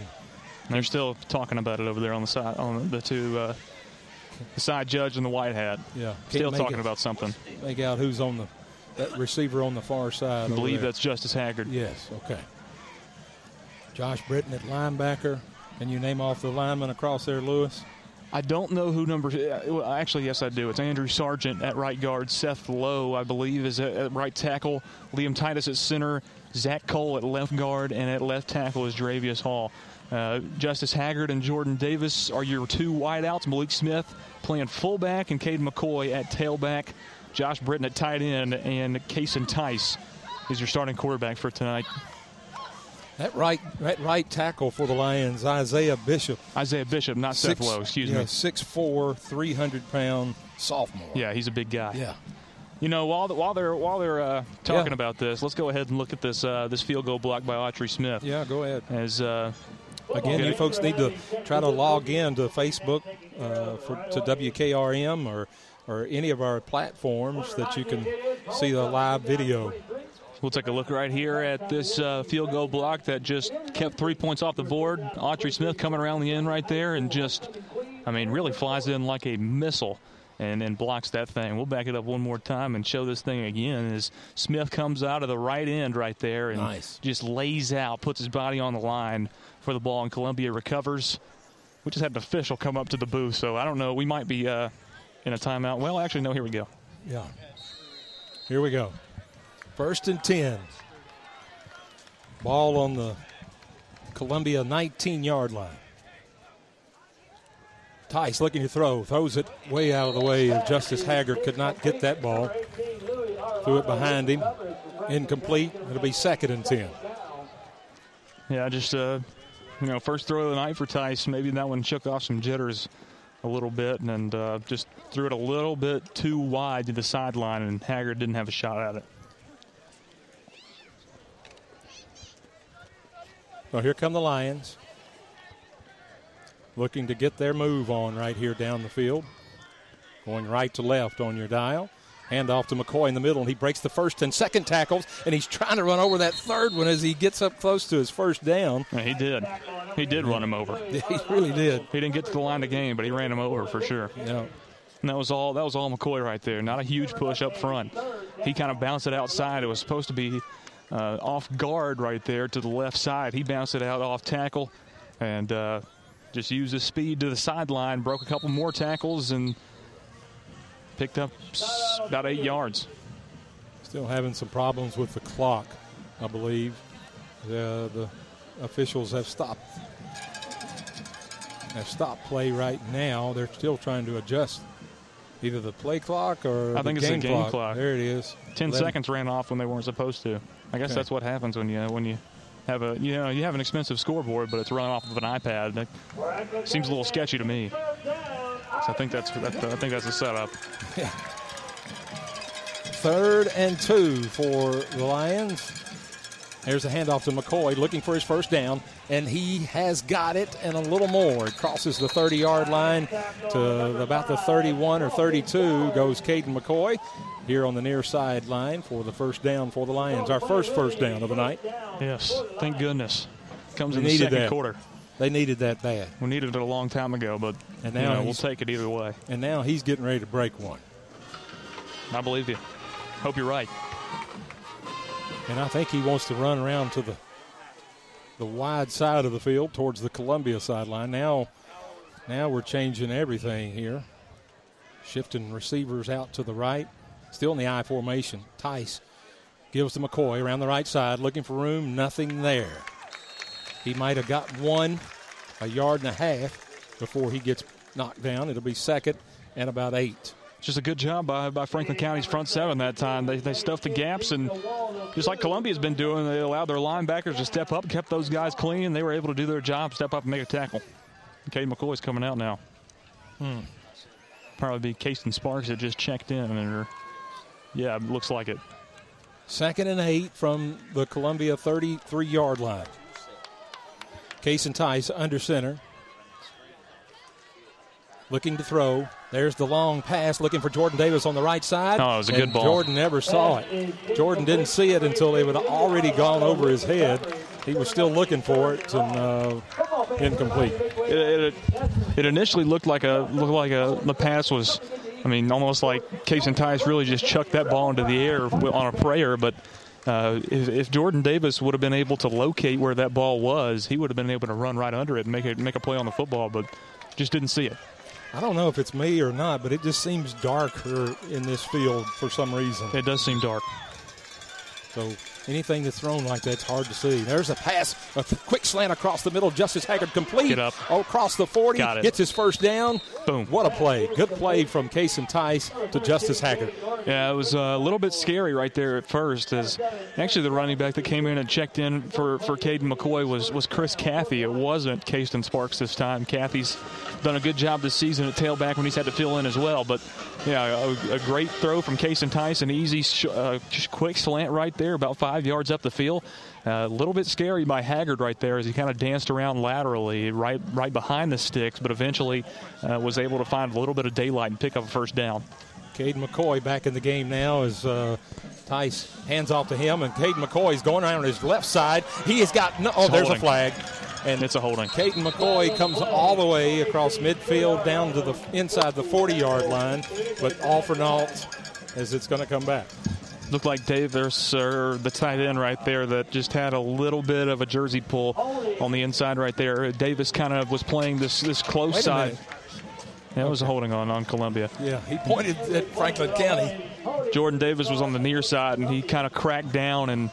They're still talking about it over there on the side, on the two, uh, the side judge and the white hat. Yeah, still talking it- about something. make out who's on the that receiver on the far side. I believe that's Justice Haggard. Yes, okay. Josh Britton at linebacker. And you name off the linemen across there, Lewis? I don't know who number. well, Actually, yes, I do. It's Andrew Sargent at right guard. Seth Lowe, I believe, is at, at right tackle. Liam Titus at center. Zach Cole at left guard, and at left tackle is Dravius Hall. Uh, Justice Haggard and Jordan Davis are your two wideouts. Malik Smith playing fullback, and Cade McCoy at tailback. Josh Britton at tight end, and Kason Tice is your starting quarterback for tonight. That right, that right tackle for the Lions, Isaiah Bishop. Isaiah Bishop, not Seth Lowe. Excuse yeah, me. 6'4", 300 pound sophomore. Yeah, he's a big guy. Yeah. You know, while the, while they're while they're uh, talking Yeah. about this, let's go ahead and look at this uh, this field goal block by Autry Smith. Yeah, go ahead. As uh, Again, you folks need to try to log in to Facebook uh, for, to WKRM or or any of our platforms that you can see the live video. We'll take a look right here at this uh, field goal block that just kept three points off the board. Autry Smith coming around the end right there and just, I mean, really flies in like a missile and then blocks that thing. We'll back it up one more time and show this thing again as Smith comes out of the right end right there and Nice. just lays out, puts his body on the line for the ball, and Columbia recovers. We just had an official come up to the booth, so I don't know. We might be uh, in a timeout. Well, actually, no, here we go. Yeah. Here we go. First and 10. Ball on the Columbia 19 yard line. Tice looking to throw, throws it way out of the way. and Justice Haggard could not get that ball. Threw it behind him. Incomplete. It'll be second and 10. Yeah, just uh, you know, first throw of the night for Tice. Maybe that one shook off some jitters a little bit, and uh, just threw it a little bit too wide to the sideline, and Haggard didn't have a shot at it. Well, here come the Lions. Looking to get their move on right here down the field. Going right to left on your dial. Hand off to McCoy in the middle, and he breaks the first and second tackles, and he's trying to run over that third one as he gets up close to his first down. Yeah, he did. He did run him over. He really did. He didn't get to the line of game, but he ran him over for sure. Yeah. And that was all. That was all McCoy right there. Not a huge push up front. He kind of bounced it outside. It was supposed to be uh, off guard right there to the left side. He bounced it out off tackle, and uh, just used his speed to the sideline. Broke a couple more tackles and picked up about eight yards. Still having some problems with the clock, I believe. The, the officials have stopped. Have stopped play right now. They're still trying to adjust either the play clock or I think it's game the game clock. clock. There it is. Ten seconds ran off when they weren't supposed to. I guess Okay. that's what happens when you when you have a you know you have an expensive scoreboard, but it's running off of an iPad. That seems a little sketchy to me. So I think that's that, I think that's a setup. Third and two for the Lions. Here's a handoff to McCoy looking for his first down, and he has got it and a little more. It crosses the 30 yard line to about the 31 or 32 goes Caden McCoy here on the near sideline for the first down for the Lions. Our first first down of the night. Yes, thank goodness. Comes We in the second that. quarter. They needed that bad. We needed it a long time ago, but And you now know, we'll take it either way. And now he's getting ready to break one. I believe you. Hope you're right. And I think he wants to run around to the the wide side of the field towards the Columbia sideline. Now now we're changing everything here. Shifting receivers out to the right. Still in the I formation. Tice gives to McCoy around the right side, looking for room. Nothing there. He might have got one, a yard and a half before he gets knocked down. It'll be second and about eight. Just a good job by, by Franklin County's front seven that time. They, they stuffed the gaps, and just like Columbia's been doing, they allowed their linebackers to step up, kept those guys clean. and They were able to do their job, step up and make a tackle. Cade McCoy's coming out now. Hmm. Probably be Caston Sparks that just checked in. Or, yeah, looks like it. Second and eight from the Columbia 33 yard line. Kason Tice under center. Looking to throw. There's the long pass looking for Jordan Davis on the right side. Oh, it was a good ball. Jordan never saw it. Jordan didn't see it until it had already gone over his head. He was still looking for it and uh, incomplete. It, it, it initially looked like a looked like a the pass was, I mean, almost like Kason Tice really just chucked that ball into the air on a prayer. But uh, if, if Jordan Davis would have been able to locate where that ball was, he would have been able to run right under it and make it make a play on the football. But just didn't see it. I don't know if it's me or not, but it just seems darker in this field for some reason. It does seem dark. So anything that's thrown like that's hard to see. There's a pass, a quick slant across the middle. Justice Haggard complete. Get up. Oh, across the 40. Got it. Gets his first down. Boom. What a play. Good play from Kason Tice to Justice Haggard. Yeah, it was uh, a little bit scary right there at first. As actually the running back that came in and checked in for for Caden McCoy was was Chris Cathy. It wasn't Caston Sparks this time. Cathy's done a good job this season at tailback when he's had to fill in as well. But yeah, a, a great throw from Tice, an easy, uh, just quick slant right there, about five yards up the field. Uh, a little bit scary by Haggard right there as he kind of danced around laterally, right right behind the sticks, but eventually uh, was able to find a little bit of daylight and pick up a first down. Caden McCoy back in the game now as uh, Tice hands off to him, and Caden McCoy is going around his left side. He has got no. Oh, It's there's holding. a flag. And It's a holding. Caden McCoy comes all the way across midfield down to the inside the 40 yard line, but all for naught as it's going to come back. Looked like Davis, or uh, the tight end right there, that just had a little bit of a jersey pull on the inside right there. Davis kind of was playing this this close side. minute. That was a holding on on Columbia. Yeah, he pointed at Franklin County. Jordan Davis was on the near side, and he kind of cracked down and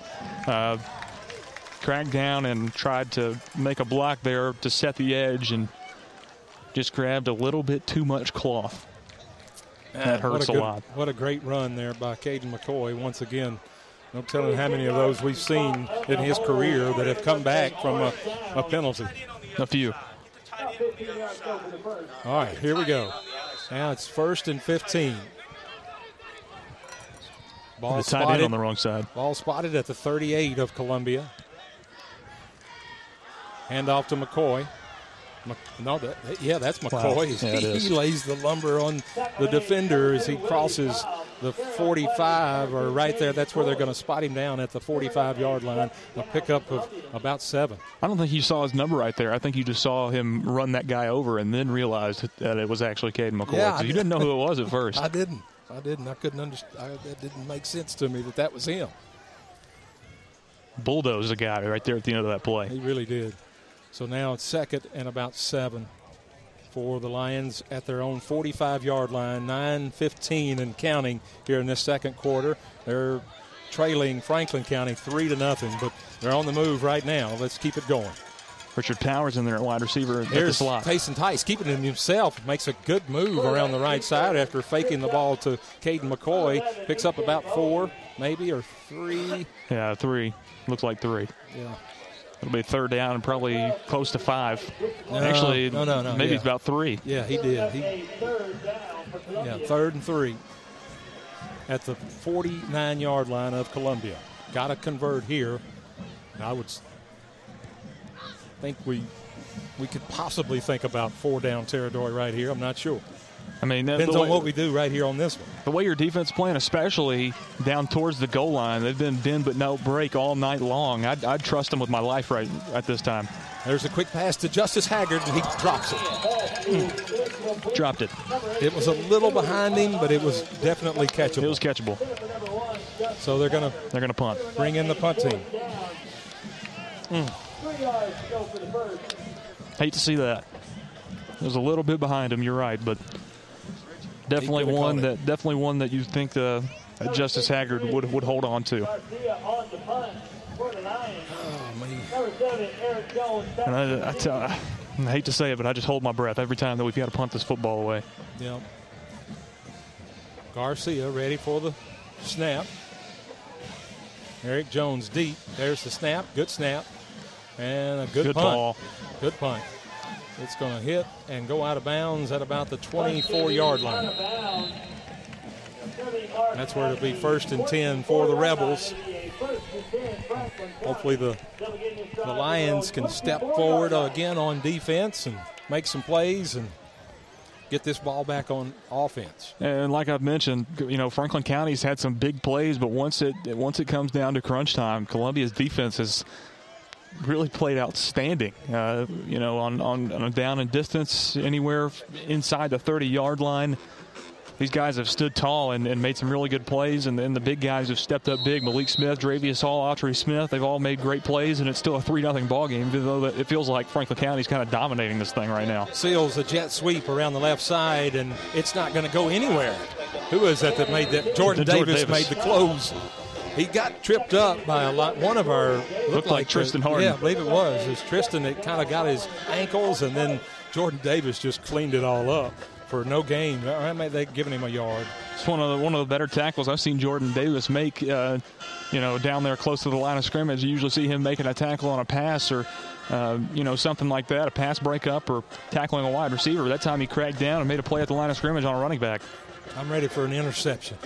uh, cracked down and tried to make a block there to set the edge, and just grabbed a little bit too much cloth. That What hurts a, good- lot. What a great run there by Caden McCoy. Once again, no telling how many of those we've seen in his career that have come back from a, a penalty. A few. All right, here we go. Now it's first and 15. Ball spotted on the wrong side. Ball spotted at the 38 of Columbia. Hand off to McCoy. No, that, that- yeah, that's Wow. McCoy. Yeah, he, lays the lumber on the defender as he crosses the 45 or right there. That's where they're going to spot him down at the 45 yard line. A pickup of about seven. I don't think you saw his number right there. I think you just saw him run that guy over and then realized that it was actually Caden McCoy. Yeah, you did. didn't know who it was at first. I didn't. I didn't. I couldn't understand. That didn't make sense to me that that was him. Bulldozed the guy right there at the end of that play. He really did. So now it's second and about seven for the Lions at their own 45 yard line, 9 15 and counting here in this second quarter. They're trailing Franklin County 3 to nothing, but they're on the move right now. Let's keep it going. Richard Powers in there at wide receiver the Here's slot. Kason Tice keeping it himself. Makes a good move around the right side after faking the ball to Caden McCoy. Picks up about four, maybe, or three. Yeah, three. Looks like three. Yeah. It'll be third down and probably close to five. No, Actually, no, no, no, maybe yeah. it's about three. Yeah, he did. He, yeah, third and three at the 49 yard line of Columbia. Got to convert here. I would think we we could possibly think about four down territory right here. I'm not sure. I mean, Depends the on what we do right here on this one. The way your defense playing, especially down towards the goal line, they've been bend but no break all night long. I'd, I'd trust them with my life right at this time. There's a quick pass to Justice Haggard, and he drops it. Dropped it. It was a little behind him, but it was definitely catchable. It was catchable. So they're gonna they're gonna punt. Bring in the punt team. Mm. Hate to see that. It was a little bit behind him. You're right, but definitely one caught it. that definitely one that you think the that Justice Haggard would would hold on to. And I, I, tell, I hate to say it, but I just hold my breath every time that we've got to punt this football away. Yep. Garcia ready for the snap. Eric Jones deep. There's the snap. Good snap. And a good, Good punt. ball. Good punt. It's going to hit and go out of bounds at about the 24 yard line. That's where it'll be first and 10 for the Rebels. Hopefully, the, the Lions can step forward again on defense and make some plays and get this ball back on offense. And like I've mentioned, you know Franklin County's had some big plays, but once it once it comes down to crunch time, Columbia's defense has really played outstanding. Uh, you know, on, on on a down and distance, anywhere inside the 30 yard line. These guys have stood tall and, and made some really good plays, and then the big guys have stepped up big. Malik Smith, Dravius Hall, Autry Smith, they've all made great plays, and it's still a 3 0 ball game, even though it feels like Franklin County's kind of dominating this thing right now. Seals a jet sweep around the left side, and it's not going to go anywhere. Who is that that made that? Jordan, Jordan Davis, Davis. made the close. He got tripped up by a lot. One of our looked, like Tristan the- Harden. Yeah, I believe it was. It was Tristan that kind of got his ankles, and then Jordan Davis just cleaned it all up for no gain. I mean, they giving him a yard. It's one of the, one of the better tackles I've seen Jordan Davis make. Uh, you know, down there close to the line of scrimmage, you usually see him making a tackle on a pass or, uh, you know, something like that, a pass breakup or tackling a wide receiver. That time he cracked down and made a play at the line of scrimmage on a running back. I'm ready for an interception.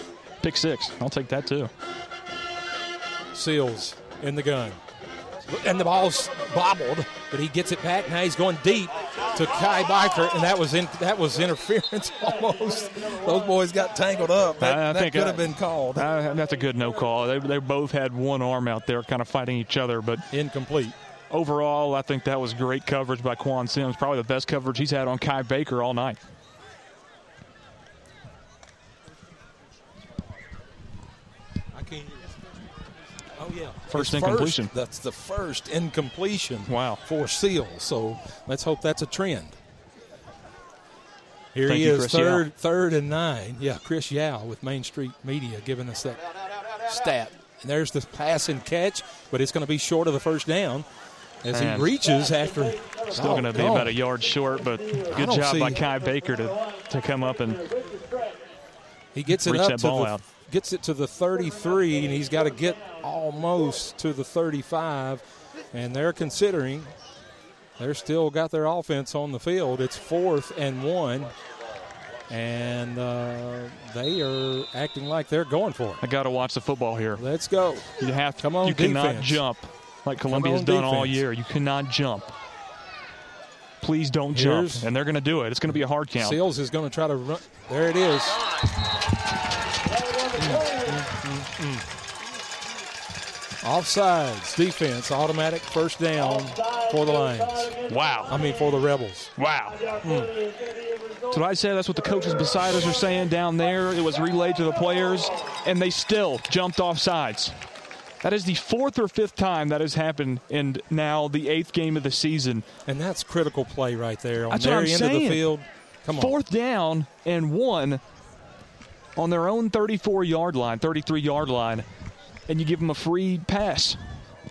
Pick six. I'll take that too. Seals in the gun. And the ball's bobbled, but he gets it back. Now he's going deep to Kai Baker, and that was in, that was interference almost. Those boys got tangled up. That, I- I that think could I- have been called. Uh, that's a good no call. They, they both had one arm out there kind of fighting each other, but incomplete. Overall, I think that was great coverage by Quan Sims. Probably the best coverage he's had on Kai Baker all night. I can't. Oh yeah, First His incompletion. that's the first incompletion. Wow. For Seals. So let's hope that's a trend. Here Thank he you, is, Chris third, Yao. third and nine. Yeah, Chris Yao with Main Street Media giving us that stat. And there's the pass and catch, but it's going to be short of the first down as Man. he reaches after. Still Oh, going to be God. about a yard short, but good job by Kai Baker to, to come up and He gets it Reach up that to ball the, out. Gets it to the 33, and he's got to get almost to the 35. And they're considering they're still got their offense on the field. It's fourth and one, and uh, they are acting like they're going for it. I got to watch the football here. Let's go. You have to. Come on, You cannot jump like Come Columbia's on, done all year. You cannot jump. Please don't Here's- jump, and they're going to do it. It's going to be a hard count. Seals is going to try to run. There it is. Mm. Offsides, defense, automatic first down for the Lions. Wow. I mean, for the Rebels. Wow. Mm. That's what I said. That's what the coaches beside us are saying down there. It was relayed to the players, and they still jumped off sides. That is the fourth or fifth time that has happened in now the eighth game of the season. And that's critical play right there on That's their end saying. of the field. Come on. Fourth down and one on their own 34 yard line, 33 yard line, and you give them a free pass.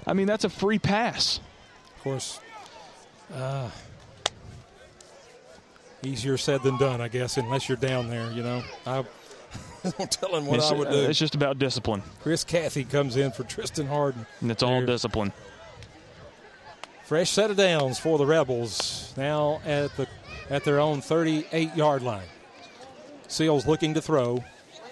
I mean, that's a free pass. Of course, Uh, easier said than done, I guess, unless you're down there. You know, I don't tell him what it's, I would uh, do. It's just about discipline. Chris Cathy comes in for Tristan Harden. And it's all There. discipline. Fresh set of downs for the Rebels now at the at their own 38 yard line. Seals looking to throw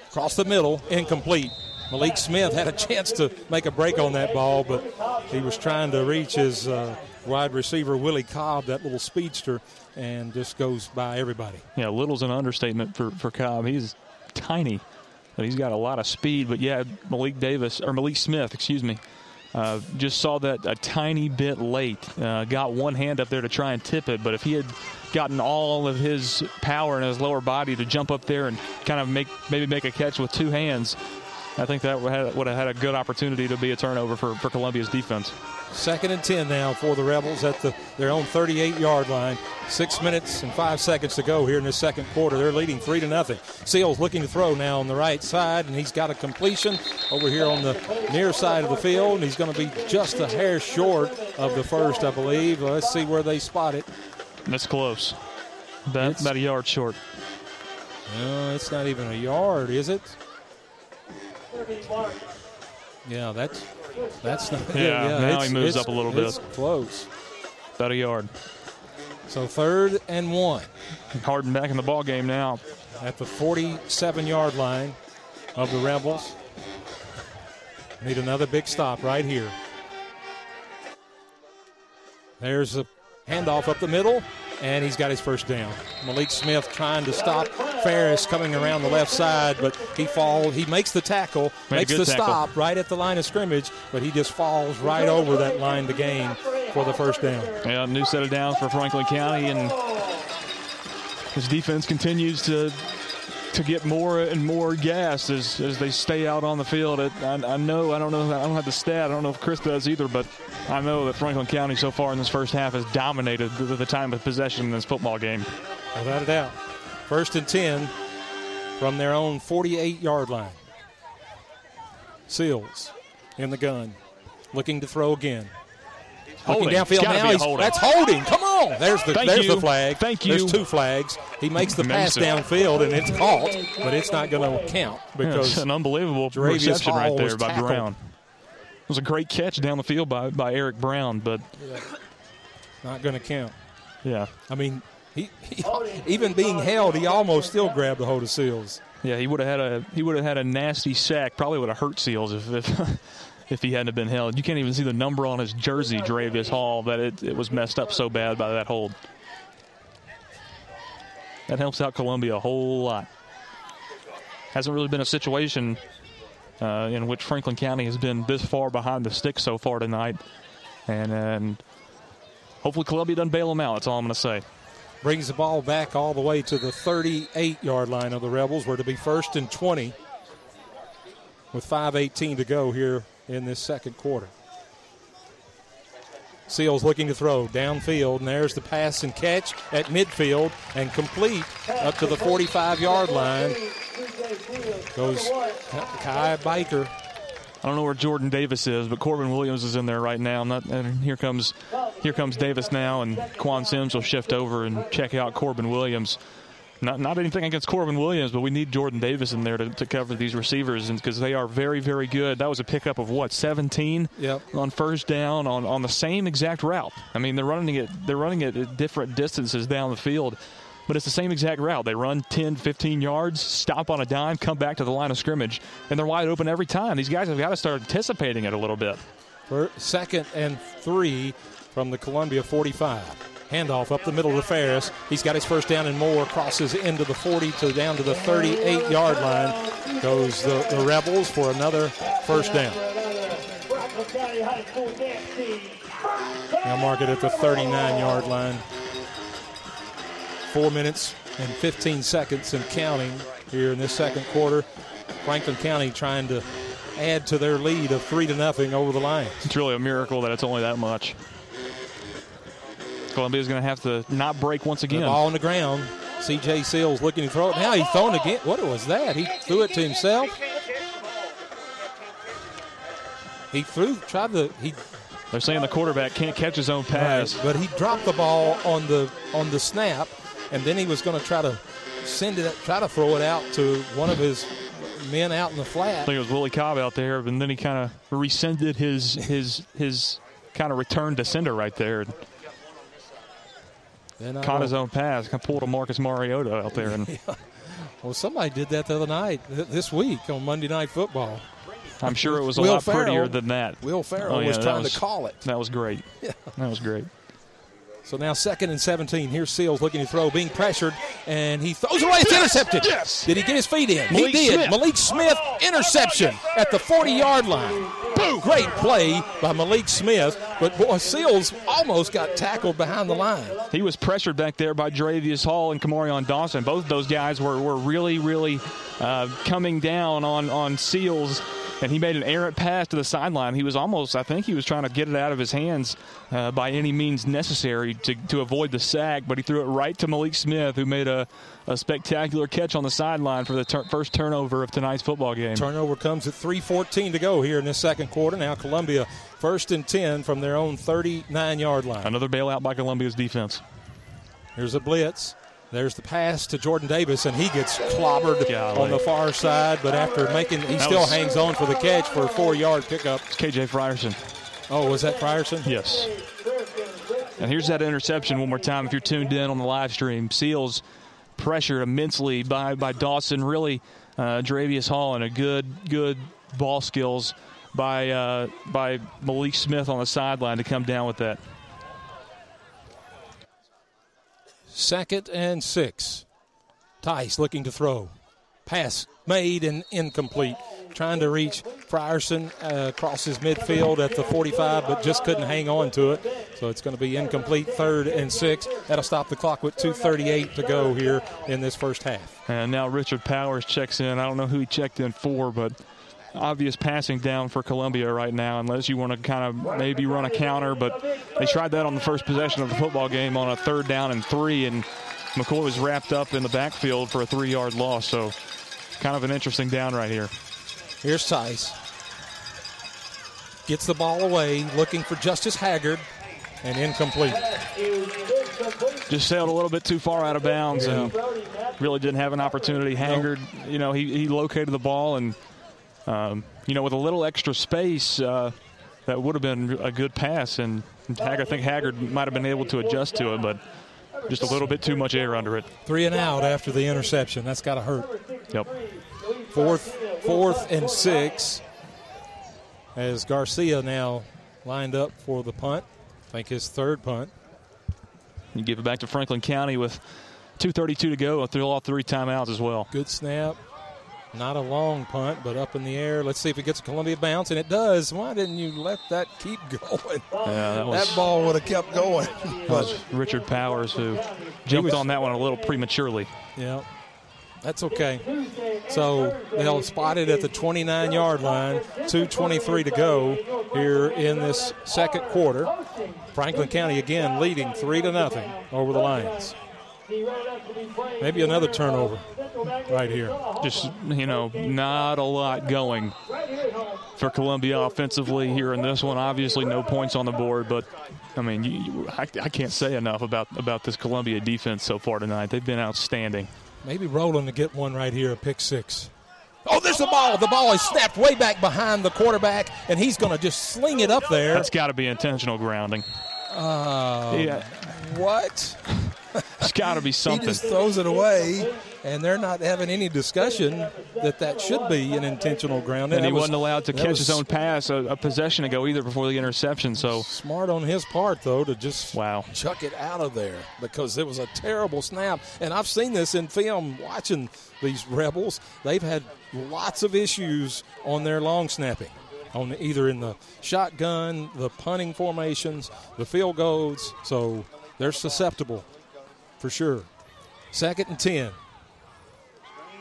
across the middle, incomplete. Malik Smith had a chance to make a break on that ball, but he was trying to reach his uh, wide receiver Willie Cobb, that little speedster, and just goes by everybody. Yeah, little's an understatement for, for Cobb. He's tiny, but he's got a lot of speed. But yeah, Malik Davis, or Malik Smith, excuse me, uh, just saw that a tiny bit late. Uh, got one hand up there to try and tip it, but if he had gotten all of his power in his lower body to jump up there and kind of make maybe make a catch with two hands, I think that would have, had a good opportunity to be a turnover for, for Columbia's defense. Second and 10 now for the Rebels at the, their own 38 yard line. Six minutes and five seconds to go here in the second quarter. They're leading three to nothing. Seals looking to throw now on the right side, and he's got a completion over here on the near side of the field, and he's going to be just a hair short of the first, I believe. Let's see where they spot it. That's close. About, about a yard short. No, it's not even a yard, is it? Yeah, that's that's not. Yeah, now it's- he moves up a little bit. It's close. About a yard. So third and one. Harden back in the ball game now. At the 47 yard line of the Rebels. Need another big stop right here. There's a handoff up the middle, and he's got his first down. Malik Smith trying to stop Ferris coming around the left side, but he falls. He makes the tackle, Made makes the tackle. stop right at the line of scrimmage, but he just falls right over that line to gain for the first down. Yeah, new set of downs for Franklin County, and his defense continues to to get more and more gas as, as they stay out on the field. It, I, I know, I don't know, I don't have the stat. I don't know if Chris does either, but I know that Franklin County so far in this first half has dominated the, the time of possession in this football game. Without a doubt. First and 10 from their own 48 yard line. Seals in the gun, looking to throw again. Looking Holding. It's downfield now. He's, holding. that's holding. Come on. There's the Thank there's you. the flag. Thank you. There's two flags. He makes the pass it. downfield and it's caught, but it's not going to count Yeah, because an unbelievable Jaravius reception right there by tackled. Brown. It was a great catch down the field by, by Eric Brown, but not going to count. yeah. I mean, he, he even being held, he almost still grabbed a hold of Seals. Yeah, he would have had a he would have had a nasty sack. Probably would have hurt Seals if if, if he hadn't been held. You can't even see the number on his jersey, Dravius Hall, that it, it was messed up so bad by that hold. That helps out Columbia a whole lot. Hasn't really been a situation uh, in which Franklin County has been this far behind the stick so far tonight, and and hopefully Columbia doesn't bail them out. That's all I'm going to say. brings the ball back all the way to the 38 yard line of the Rebels, where to be first and 20 with 5.18 to go here in this second quarter. Seals looking to throw downfield, and there's the pass and catch at midfield and complete up to the 45 yard line. Goes Kai Baker. I don't know where Jordan Davis is, but Corbin Williams is in there right now. Not, and here comes, here comes Davis now, and Quan Sims will shift over and check out Corbin Williams. Not, not anything against Corbin Williams, but we need Jordan Davis in there to, to cover these receivers because they are very, very good. That was a pickup of what 17 Yep. on first down on, on the same exact route. I mean, they're running it they're running it at different distances down the field, but it's the same exact route. They run 10, 15 yards, stop on a dime, come back to the line of scrimmage, and they're wide open every time. These guys have got to start anticipating it a little bit. For second and three from the Columbia 45. Handoff up the middle to Ferris. He's got his first down and more. Crosses into the 40 to down to the 38 yard line. Goes the, the Rebels for another first down. Now mark it at the 39 yard line. Four minutes and 15 seconds and counting here in this second quarter. Franklin County trying to add to their lead of three to nothing over the Lions. It's really a miracle that it's only that much. Columbia's going to have to not break once The again. ball on the ground. CJ Seals looking to throw it. Now he's throwing again. What was that? He threw it to himself. He threw, tried to, he They're saying the quarterback can't catch his own pass. Right, but he dropped the ball on the on the snap, and then he was going to try to send it, try to throw it out to one of his men out in the flat. I think it was Willie Cobb out there, and then he kind of rescinded his his his kind of return to sender right there. Then caught his own pass, pulled a Marcus Mariota out there, and Well, somebody did that the other night, this week on Monday Night Football. I'm sure it was a Will lot prettier than that. Will Ferrell Oh, yeah, was trying was- to call it. That was great. That was great. So now second and 17. Here's Seals looking to throw, being pressured, and he throws away. It's intercepted. Yes. Did he get his feet in? Malik he did. Smith. Malik Smith, interception at the 40-yard line. Boom. Great play by Malik Smith, but boy, Seals almost got tackled behind the line. He was pressured back there by Dravius Hall and Kamarion Dawson. Both of those guys were, were really, really uh, coming down on, on Seals, and he made an errant pass to the sideline. He was almost, I think he was trying to get it out of his hands uh, by any means necessary to, to avoid the sack, but he threw it right to Malik Smith, who made a, a spectacular catch on the sideline for the tur- first turnover of tonight's football game. Turnover comes at 3:14 to go here in this second quarter. Now Columbia first and 10 from their own 39-yard line. Another bailout by Columbia's defense. Here's a blitz. There's the pass to Jordan Davis, and he gets clobbered Golly. on the far side. But after making, he That still was- hangs on for the catch for a four-yard pickup. It's KJ Frierson. Oh, was that Frierson? Yes. And here's that interception one more time if you're tuned in on the live stream. Seals pressured immensely by, by Dawson. Really, uh, Jaravius Hall and a good, good ball skills by, uh, by Malik Smith on the sideline to come down with that. Second and six. Tice looking to throw. Pass made and incomplete. Trying to reach Frierson uh, across his midfield at the 45, but just couldn't hang on to it. So it's going to be incomplete. Third and six. That'll stop the clock with 2:38 to go here in this first half. And now Richard Powers checks in. I don't know who he checked in for, but obvious passing down for Columbia right now, unless you want to kind of maybe run a counter. But they tried that on the first possession of the football game on a third down and three, and McCoy was wrapped up in the backfield for a three yard loss. So kind of an interesting down right here. Here's Tice. Gets the ball away, looking for Justice Haggard, and incomplete. Just sailed a little bit too far out of bounds and really didn't have an opportunity. Haggard, you know, he, he located the ball and, um, you know, with a little extra space, uh, that would have been a good pass. And Haggard, I think Haggard might have been able to adjust to it, but just a little bit too much air under it. Three and out after the interception. That's got to hurt. Yep. Fourth, fourth and six. As Garcia now lined up for the punt. I think his third punt. You give it back to Franklin County with 2.32 to go through all three timeouts as well. Good snap. Not a long punt, but up in the air. Let's see if it gets a Columbia bounce, and it does. Why didn't you let that keep going? Yeah, that was, That ball would have kept going. was Richard Powers who jumped was- on that one a little prematurely. Yeah, that's okay. So they'll spot it at the 29 yard line, 2.23 to go here in this second quarter. Franklin County again leading 3 to nothing over the Lions. Maybe another turnover right here. just you know not a lot going for Columbia offensively here in this one. Obviously, no points on the board, but I mean, you, you, I, I can't say enough about about this Columbia defense so far tonight. They've been outstanding. Maybe Roland to get one right here, a pick six. Oh, there's the ball. The ball is snapped way back behind the quarterback, and he's going to just sling it up there. That's got to be intentional grounding. Uh, Yeah, What? It's got to be something. He just throws it away, and they're not having any discussion that that should be an intentional ground. And That he was- wasn't allowed to catch was his own pass a, a possession ago either before the interception. So Smart on his part, though, to just wow. chuck it out of there because it was a terrible snap. And I've seen this in film watching these Rebels. They've had lots of issues on their long snapping, on either in the shotgun, the punting formations, the field goals. So they're susceptible for sure. Second and 10.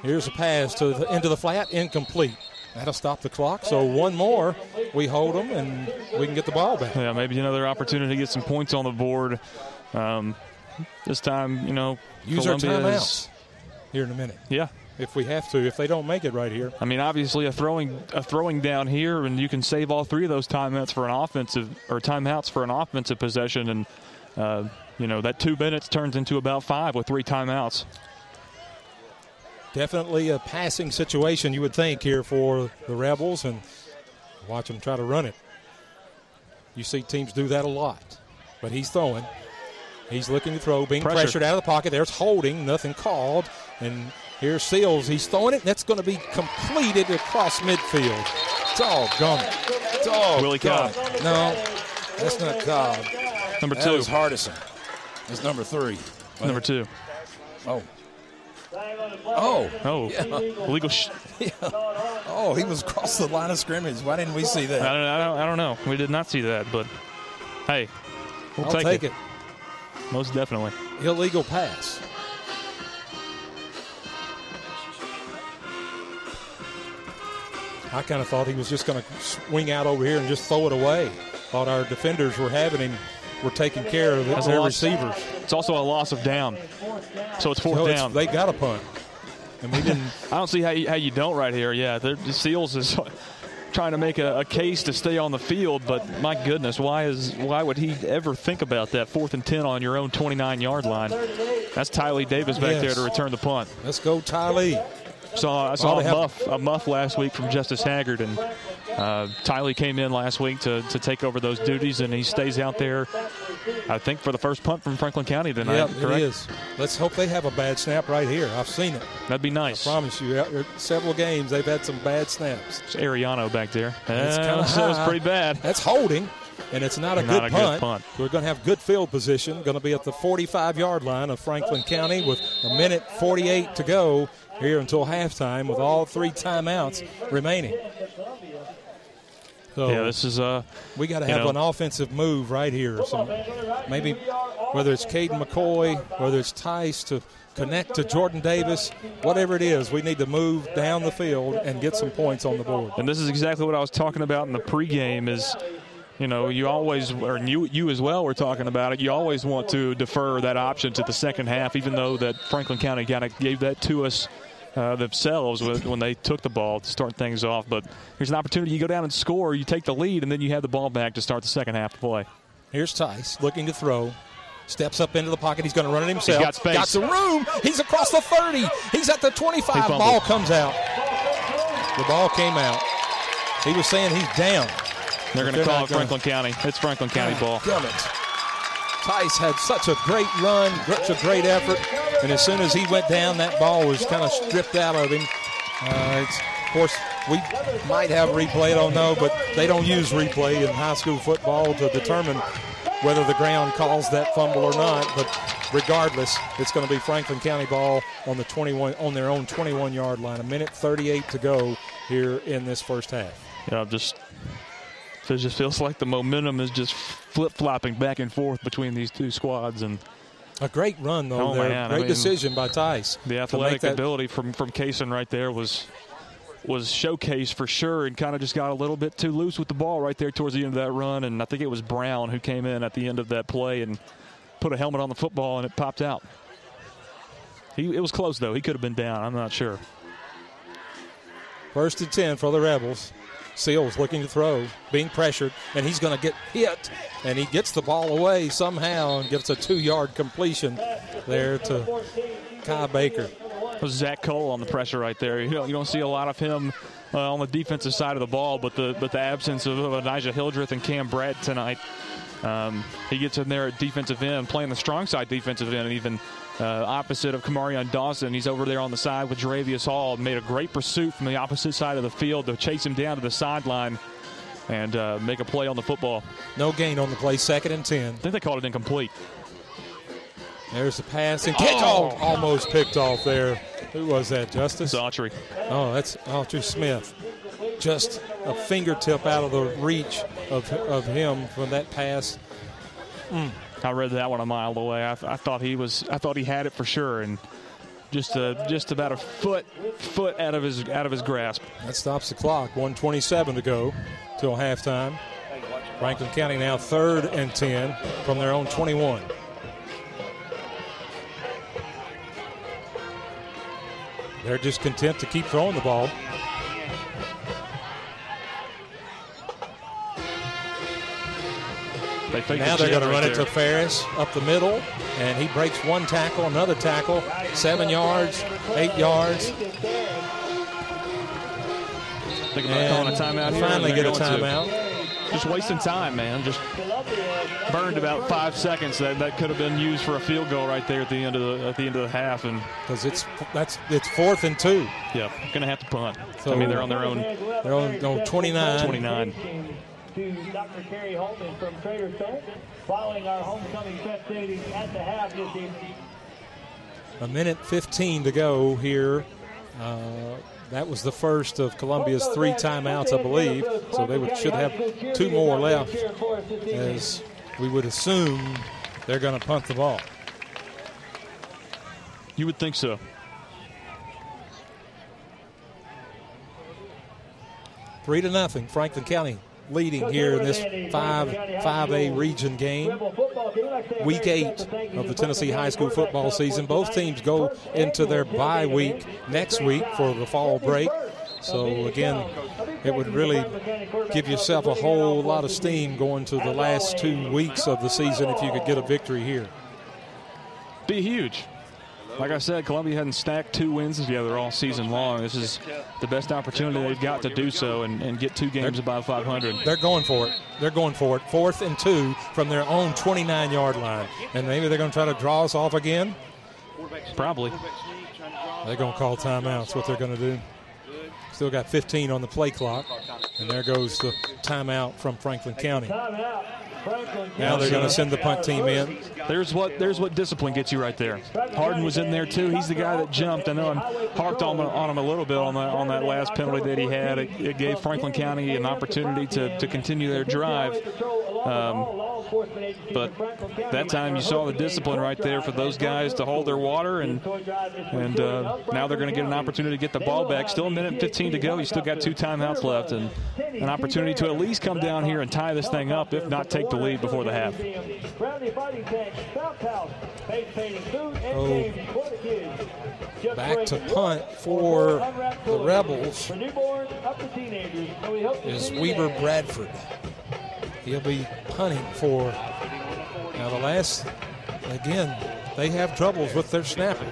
Here's a pass to the, into the flat, incomplete. That'll stop the clock. So one more, we hold them, and we can get the ball back. Yeah, maybe another opportunity to get some points on the board. Um, this time, you know, Use our Columbia is- timeouts here in a minute. Yeah, if we have to. If they don't make it right here, I mean, obviously a throwing a throwing down here, and you can save all three of those timeouts for an offensive or timeouts for an offensive possession, and uh, you know that two minutes turns into about five with three timeouts. definitely a passing situation you would think here for the Rebels, and watch them try to run it. You see teams do that a lot, but he's throwing. He's looking to throw, being Pressure. pressured out of the pocket. There's holding, nothing called, and here's Seals. He's throwing it. and That's going to be completed across midfield. Doggone it! Doggone Willie Cobb. No, that's not Cobb. Number That two. was Hardison. That's number three. Number two. Oh. Oh. Oh, illegal. Sh- Oh, he was across the line of scrimmage. Why didn't we see I that? don't, I don't. I don't know. We did not see that, but hey, we'll I'll take, take it. it. Most definitely. Illegal pass. I kind of thought he was just going to swing out over here and just throw it away. Thought our defenders were having him, were taking care of That's their receivers. It's also a loss of down, so it's fourth So it's- down. they got a punt, and we didn't. I don't see how you, how you don't right here. Yeah, the Seals is trying to make a, a case to stay on the field, but my goodness, why is why would he ever think about that fourth and ten on your own 29 yard line? That's Tylee Davis back Yes. there to return the punt. Let's go, Ty Lee. Saw I saw Oh, a have- muff a muff last week from Justice Haggard, and uh, Tylee came in last week to, to take over those duties, and he stays out there. I think for the first punt from Franklin County tonight. Yep, correct? it is. Let's hope they have a bad snap right here. I've seen it. That'd be nice. I promise you. Several games they've had some bad snaps. It's Ariano back there. It's Uh, that pretty bad. That's holding, and it's not a, Not good, a good punt. punt. We're going to have good field position. Going to be at the 45 yard line of Franklin County with a minute 48 to go here until halftime with all three timeouts remaining. So Yeah, this is uh, we got to have know- an offensive move right here. Some maybe whether it's Caden McCoy, whether it's Tice to connect to Jordan Davis, whatever it is, we need to move down the field and get some points on the board. And this is exactly what I was talking about in the pregame is, you know, you always, or you, you as well were talking about it, you always want to defer that option to the second half, even though that Franklin County kind of gave that to us uh, themselves when they took the ball to start things off. But here's an opportunity. You go down and score, you take the lead, and then you have the ball back to start the second half of play. Here's Tice looking to throw. Steps up into the pocket. He's going to run it himself. He got space. Got some room. He's across the 30. He's at the 25. He. Ball comes out. The ball came out. He was saying he's down. They're going to call not it gonna- Franklin County. It's Franklin County ball. Damn it. Tice had such a great run, such a great effort, and as soon as he went down, that ball was kind of stripped out of him. Uh, of course, we might have replay, I don't know, but they don't use replay in high school football to determine whether the ground calls that fumble or not. But regardless, it's going to be Franklin County ball on the 21 on their own 21 yard line. A minute 38 to go here in this first half. You know, just it just feels like the momentum is just flip flopping back and forth between these two squads, and A great run though. Oh, there. man, I Great mean, decision by Tice. the athletic ability from from Kason right there was was showcased for sure, and kind of just got a little bit too loose with the ball right there towards the end of that run, and I think it was Brown who came in at the end of that play and put a helmet on the football, and it popped out. He, it was close though. He could have been down. I'm not sure. First and 10 for the Rebels. Seals looking to throw, being pressured, and he's going to get hit. And he gets the ball away somehow and gets a two yard completion there to Kai Baker. Zach Cole on the pressure right there. You don't, you don't see a lot of him uh, on the defensive side of the ball, but the but the absence of, of Elijah Hildreth and Cam Bratton tonight, um, he gets in there at defensive end, playing the strong side defensive end, and even uh, opposite of Kamarion Dawson. He's over there on the side with Jaravius Hall. Made a great pursuit from the opposite side of the field to chase him down to the sideline and uh, make a play on the football. No gain on the play, second and 10. I think they called it incomplete. There's the pass and catch. Oh, almost picked off there. Who was that, Justice? Autry. Oh, that's Autry Smith. Just a fingertip out of the reach of, of him from that pass. I read that one a mile away. I, I thought he was. I thought he had it for sure, and just uh, just about a foot foot out of his out of his grasp. That stops the clock. 127 to go till halftime. Franklin County now third and 10 from their own 21. they're just content to keep throwing the ball. They now they're going to run it to Ferris up the middle, and he breaks one tackle, another tackle, seven yards, eight yards. Thinking about calling a timeout here. Finally and get a going to. timeout. Just wasting time, man. Just burned about five seconds. That, that could have been used for a field goal right there at the end of the at the end of the half. And because it's that's it's fourth and two. Yeah, going to have to punt. So I mean, they're on their own. They're on, on 29. 29. To Dr. Kerry Holman from Trader Joe's following our homecoming festivities at the half this evening. A minute 15 to go here. Uh, that was the first of Columbia's three timeouts, I believe. So they would, should have two more left, as we would assume they're going to punt the ball. You would think so. Three to nothing. Franklin County leading here in this 5 5A region game. Week eight of the Tennessee high school football season. Both teams go into their bye week next week for the fall break. So, again, it would really give yourself a whole lot of steam going to the last two weeks of the season if you could get a victory here. Be huge. Like I said, Columbia hadn't stacked two wins together all season long. This is the best opportunity they've got to do so and, and get two games above 500. They're going for it. They're going for it. Fourth and two from their own 29 yard line. And maybe they're going to try to draw us off again. Probably. They're going to call timeouts. What they're going to do. Still got 15 on the play clock. And there goes the timeout from Franklin County. Now they're going to send the punt team in. There's what there's what discipline gets you right there. Harden was in there too. He's the guy that jumped. I know I'm harped on, on him a little bit on that on that last penalty that he had. It, it gave Franklin County an opportunity to, to continue their drive. Um, but that time you saw the discipline right there for those guys to hold their water, and and uh, now they're going to get an opportunity to get the ball back. Still a minute and 15 to go. You still got two timeouts left, and an opportunity to at least come down here and tie this thing up, if not take the lead before the half. Back to punt for the Rebels is Weber Bradford. He'll be punting for. Now, the last, again, they have troubles with their snapper.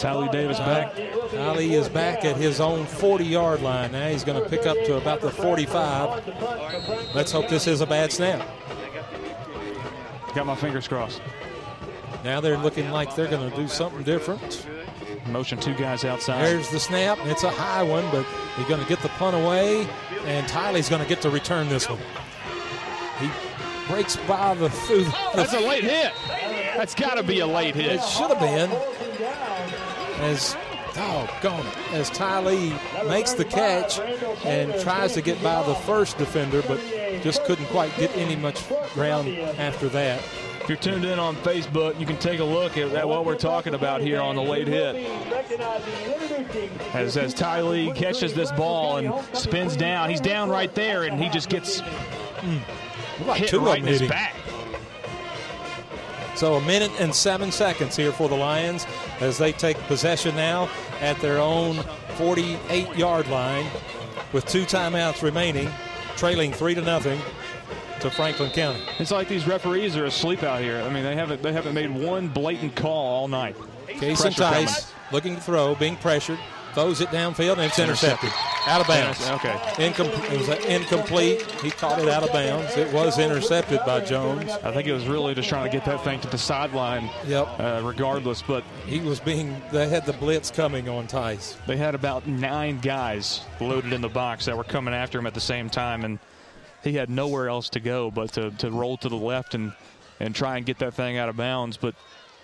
Tally Davis back. Ali is back at his own 40 yard line. Now he's going to pick up to about the 45. Let's hope this is a bad snap. Got my fingers crossed. Now they're looking like they're going to do something different. Motion two guys outside. There's the snap. It's a high one, but he's going to get the punt away, and Tylee's going to get to return this one. He breaks by the through. Oh, that's a late hit. That's got to be a late hit. It should have been. As doggone it, as Tylee makes the catch and tries to get by the first defender, but just couldn't quite get any much ground after that. If you're tuned in on Facebook, you can take a look at, at what we're talking about here on the late hit. As, as Ty Lee catches this ball and spins down, he's down right there, and he just gets mm, like hit right in his back. So a minute and seven seconds here for the Lions as they take possession now at their own 48-yard line with two timeouts remaining, trailing three to nothing to Franklin County. It's like these referees are asleep out here. I mean, they haven't they haven't made one blatant call all night. Kason Tice looking to throw, being pressured, throws it downfield, and it's intercepted. Out of bounds. Okay. Incom- it was incomplete. He caught it out of bounds. It was intercepted by Jones. I think it was really just trying to get that thing to the sideline. Yep. Uh, regardless, but he was being. They had the blitz coming on Tice. They had about nine guys loaded in the box that were coming after him at the same time, and he had nowhere else to go but to, to roll to the left and and try and get that thing out of bounds. But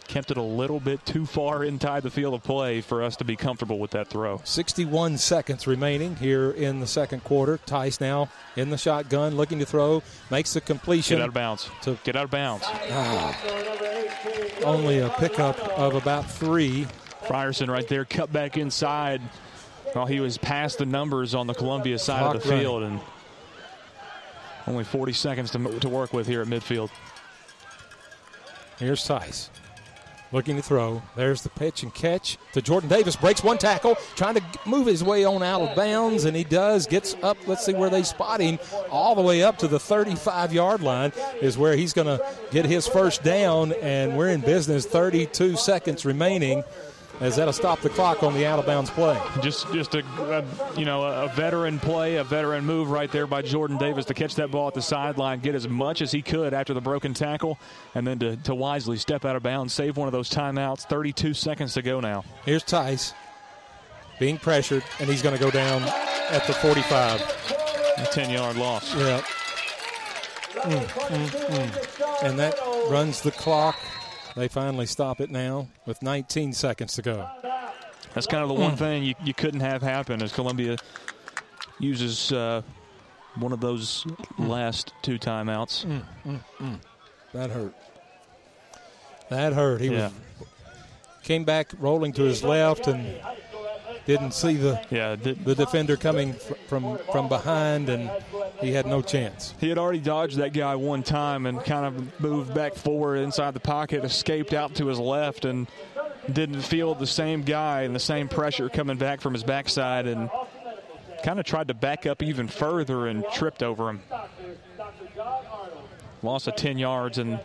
kept it a little bit too far inside the field of play for us to be comfortable with that throw. 61 seconds remaining here in the second quarter. Tice now in the shotgun, looking to throw, makes the completion. Get out of bounds. To, Get out of bounds. Ah, only a pickup of about three. Frierson right there, cut back inside while he was past the numbers on the Columbia side Clock of the field, and only 40 seconds to, to work with here at midfield. Here's Tice. Looking to throw. There's the pitch and catch to Jordan Davis. Breaks one tackle, trying to move his way on out of bounds, and he does. Gets up. Let's see where they spot him. All the way up to the 35 yard line is where he's going to get his first down, and we're in business. 32 seconds remaining as that'll stop the clock on the out of bounds play. Just just a, a, you know a veteran play, a veteran move right there by Jordan Davis to catch that ball at the sideline, get as much as he could after the broken tackle, and then to, to wisely step out of bounds, save one of those timeouts. 32 seconds to go now. Here's Tice being pressured, and he's going to go down at the 45. A 10 yard loss. Yeah. Mm, mm, mm. And that runs the clock they finally stop it now with 19 seconds to go. That's kind of the one mm. thing you, you couldn't have happen as Columbia uses uh, one of those mm. last two timeouts. Mm, mm, mm. That hurt. That hurt. He yeah. was came back rolling to his left and didn't see the yeah did, the defender coming from from behind, and he had no chance. He had already dodged that guy one time and kind of moved back forward inside the pocket, escaped out to his left, and didn't feel the same guy and the same pressure coming back from his backside, and kind of tried to back up even further and tripped over him. Loss of 10 yards and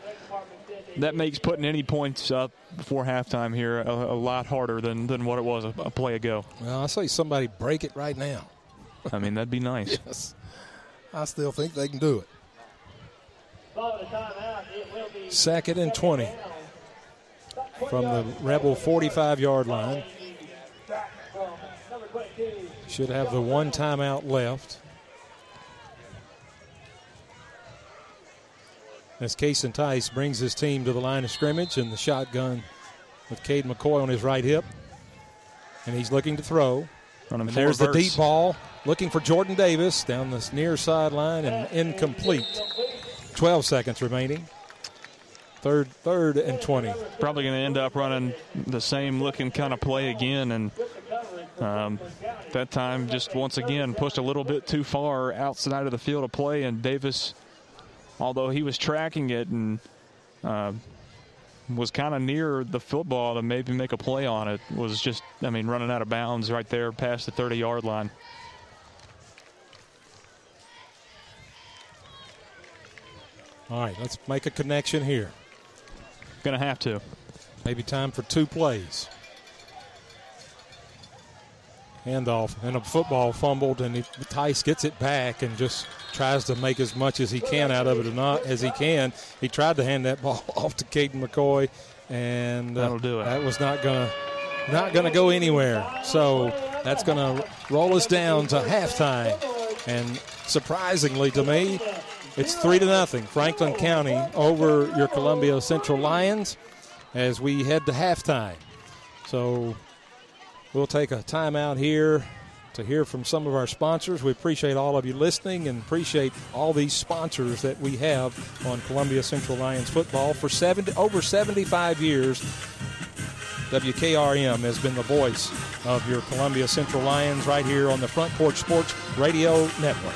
that makes putting any points up before halftime here a, a lot harder than, than what it was a, a, play ago. Well, I say somebody break it right now. I mean, that'd be nice. yes. I still think they can do it. Second and 20 from the Rebel 45 yard line. Should have the one timeout left. As Kason Tice brings his team to the line of scrimmage and the shotgun with Cade McCoy on his right hip. And he's looking to throw. And there's the deep ball, looking for Jordan Davis down this near sideline and incomplete. 12 seconds remaining. Third, third and 20. Probably going to end up running the same looking kind of play again, and um, that time just once again pushed a little bit too far outside of the field of play, and Davis although he was tracking it and uh, was kind of near the football to maybe make a play on it, was just, I mean, running out of bounds right there past the 30 yard line. All right, let's make a connection here. Going to have to. Maybe time for two plays handoff and a football fumbled and he, Tice gets it back and just tries to make as much as he can out of it or not as he can. He tried to hand that ball off to Caden McCoy and uh, that'll do it. That was not gonna not gonna go anywhere. So that's gonna roll us down to halftime. And surprisingly to me, it's three to nothing. Franklin County over your Columbia Central Lions as we head to halftime. So We'll take a timeout here to hear from some of our sponsors. We appreciate all of you listening and appreciate all these sponsors that we have on Columbia Central Lions football. For 70, over 75 years, WKRM has been the voice of your Columbia Central Lions right here on the Front Porch Sports Radio Network.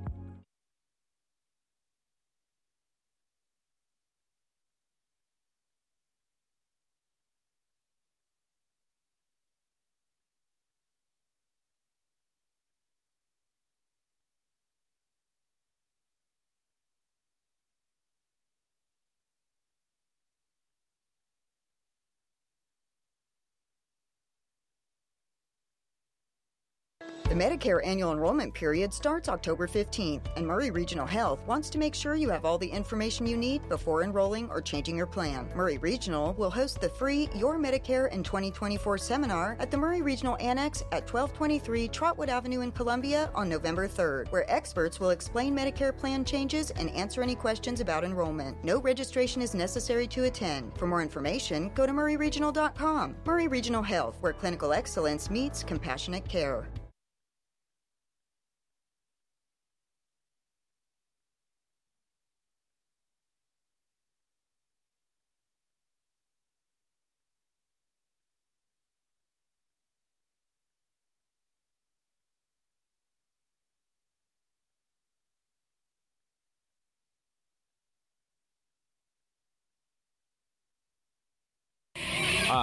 The Medicare annual enrollment period starts October 15th, and Maury Regional Health wants to make sure you have all the information you need before enrolling or changing your plan. Maury Regional will host the free Your Medicare in 2024 seminar at the Maury Regional Annex at 1223 Trotwood Avenue in Columbia on November 3rd, where experts will explain Medicare plan changes and answer any questions about enrollment. No registration is necessary to attend. For more information, go to mauryregional.com. Maury Regional Health, where clinical excellence meets compassionate care. Hi,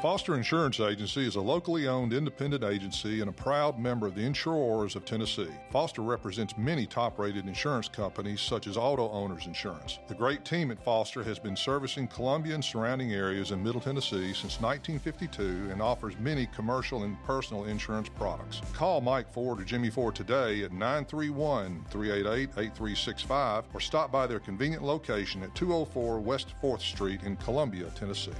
Foster Insurance Agency is a locally owned independent agency and a proud member of the Insurers of Tennessee. Foster represents many top rated insurance companies such as Auto Owners Insurance. The great team at Foster has been servicing Columbia and surrounding areas in Middle Tennessee since 1952 and offers many commercial and personal insurance products. Call Mike Ford or Jimmy Ford today at 931 388 8365 or stop by their convenient location at 204 West 4th Street in Columbia, Tennessee.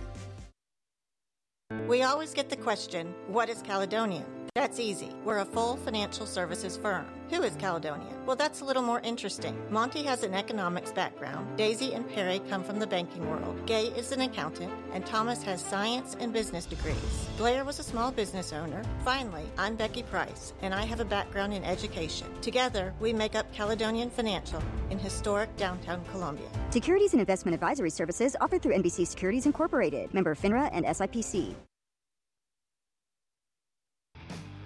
We always get the question, what is Caledonian? That's easy. We're a full financial services firm. Who is Caledonia? Well, that's a little more interesting. Monty has an economics background. Daisy and Perry come from the banking world. Gay is an accountant, and Thomas has science and business degrees. Blair was a small business owner. Finally, I'm Becky Price, and I have a background in education. Together, we make up Caledonian Financial in historic downtown Columbia. Securities and investment advisory services offered through NBC Securities Incorporated, member FINRA and SIPC.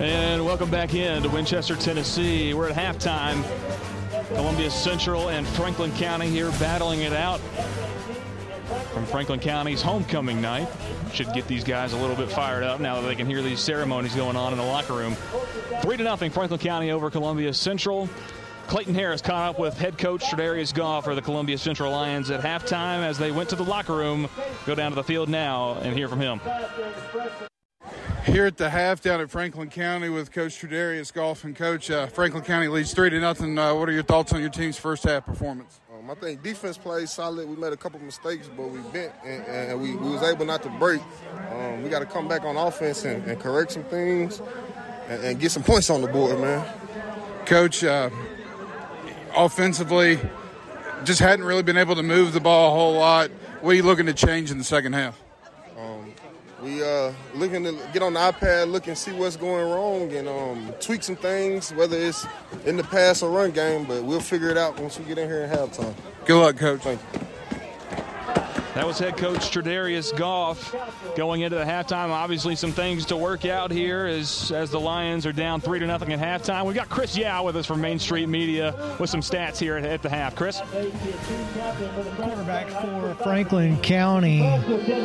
And welcome back in to Winchester, Tennessee. We're at halftime. Columbia Central and Franklin County here battling it out from Franklin County's homecoming night. Should get these guys a little bit fired up now that they can hear these ceremonies going on in the locker room. Three to nothing, Franklin County over Columbia Central. Clayton Harris caught up with head coach Tredarius Goff for the Columbia Central Lions at halftime as they went to the locker room. Go down to the field now and hear from him. here at the half down at Franklin County with Coach Tredarius Goff and Coach uh, Franklin County leads three to nothing. Uh, what are your thoughts on your team's first half performance? Um, I think defense played solid. We made a couple mistakes, but we bent and, and we, we, was able not to break. Um, we got to come back on offense and, and correct some things and, and, get some points on the board, man. Coach, uh, offensively, just hadn't really been able to move the ball a whole lot. What are you looking to change in the second half? we uh looking to get on the iPad, look and see what's going wrong, and um, tweak some things, whether it's in the pass or run game. But we'll figure it out once we get in here in halftime. Good luck, coach. Thank you. That was head coach Tredarius Goff going into the halftime. Obviously, some things to work out here as as the Lions are down three to nothing at halftime. We've got Chris Yao with us from Main Street Media with some stats here at, at the half. Chris, quarterback for Franklin County,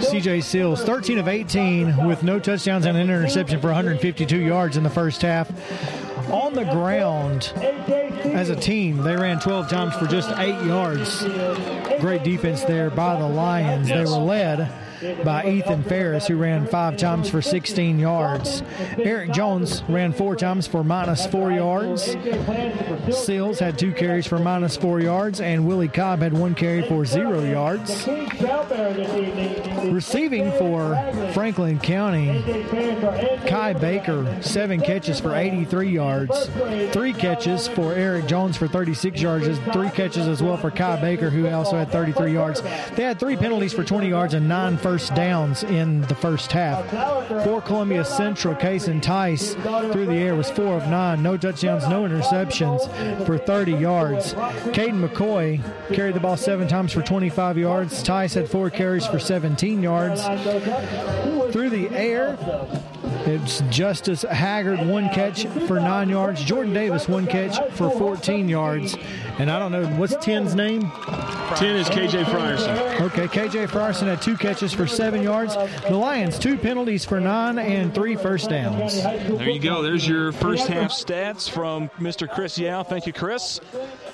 C.J. Seals, 13 of 18 with no touchdowns and an interception for 152 yards in the first half on the ground as a team. They ran 12 times for just eight yards. Great defense there by the Lions. They were led by Ethan Ferris, who ran five times for 16 yards. Eric Jones ran four times for minus four yards. Seals had two carries for minus four yards, and Willie Cobb had one carry for zero yards. Receiving for Franklin County, Kai Baker, seven catches for 83 yards, three catches for Eric Jones for 36 yards, three catches as well for Kai Baker, who also had 33 yards. They had three penalties for 20 yards and nine first downs in the first half. For Columbia Central, Kason Tice through the air was four of nine, no touchdowns, no interceptions for 30 yards. Caden McCoy carried the ball seven times for 25 yards. Tice had four carries for 17 yards. Through the air, it's Justice Haggard, one catch for nine yards. Jordan Davis, one catch for 14 yards. And I don't know, what's 10's name? 10 is KJ Frierson. Okay, KJ Frierson had two catches for seven yards. The Lions, two penalties for nine and three first downs. There you go. There's your first half stats from Mr. Chris Yao. Thank you, Chris.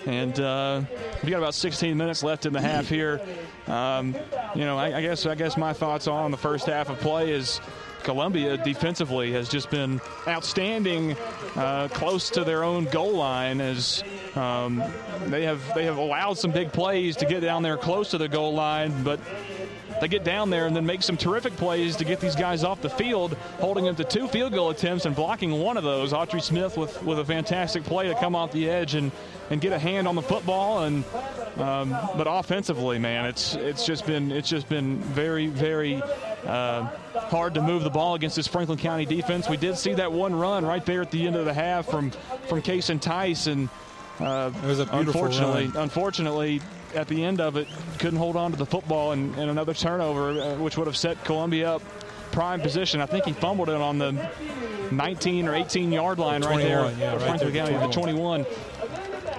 And uh, we got about 16 minutes left in the half here. Um, you know, I, I guess I guess my thoughts on the first half of play is Columbia defensively has just been outstanding, uh, close to their own goal line. As um, they have they have allowed some big plays to get down there close to the goal line, but they get down there and then make some terrific plays to get these guys off the field, holding them to two field goal attempts and blocking one of those. Autry Smith with, with a fantastic play to come off the edge and, and get a hand on the football. And um, but offensively, man, it's it's just been it's just been very very uh, hard to move the ball against this Franklin County defense. We did see that one run right there at the end of the half from from Kason Tice, and uh, it was a unfortunately, run. unfortunately, at the end of it, couldn't hold on to the football and, and another turnover, uh, which would have set Columbia up prime position. I think he fumbled it on the 19 or 18 yard line right there yeah, right Franklin there, County, the 21.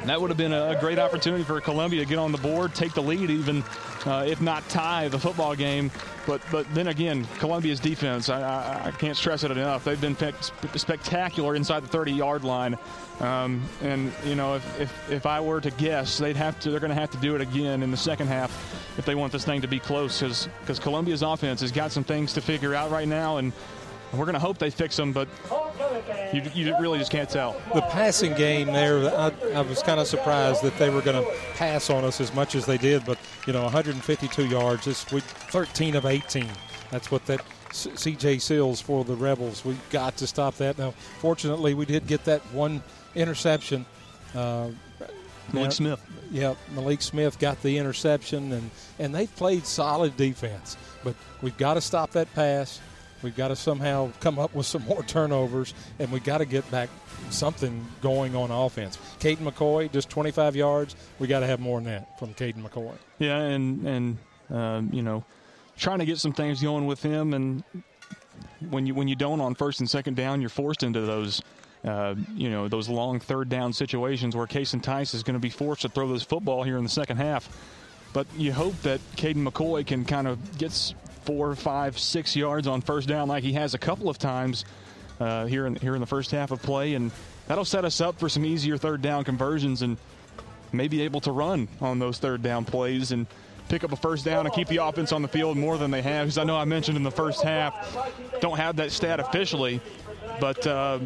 That would have been a, great opportunity for Columbia to get on the board, take the lead, even uh, if not tie the football game. But but then again, Columbia's defense, I, I, I can't stress it enough. They've been spectacular inside the 30-yard line. Um, and you know, if, if if I were to guess, they'd have to. They're going to have to do it again in the second half if they want this thing to be close. Because because Columbia's offense has got some things to figure out right now, and we're going to hope they fix them. But you, you really just can't tell. The passing game there, I, I was kind of surprised that they were going to pass on us as much as they did. But you know, 152 yards, this week, 13 of 18. That's what that C.J. Seals for the Rebels. We've got to stop that. Now, fortunately, we did get that one interception. Uh, Malik Smith. Yeah, Malik Smith got the interception, and and they played solid defense. But we've got to stop that pass. We've got to somehow come up with some more turnovers, and we've got to get back something going on offense. Caden McCoy, just 25 yards. We got to have more than that from Caden McCoy. Yeah, and and um, you know, trying to get some things going with him, and when you when you don't on first and second down, you're forced into those. Uh, you know those long third down situations where Kason Tice is going to be forced to throw this football here in the second half. But you hope that Caden McCoy can kind of get four, five, six yards on first down like he has a couple of times uh, here in here in the first half of play, and that'll set us up for some easier third down conversions and maybe able to run on those third down plays and pick up a first down and keep the offense on the field more than they have. Because I know I mentioned in the first half, don't have that stat officially, but. Uh,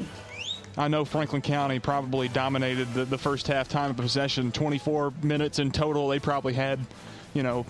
I know Franklin County probably dominated the, the first half time of possession, 24 minutes in total. They probably had, you know,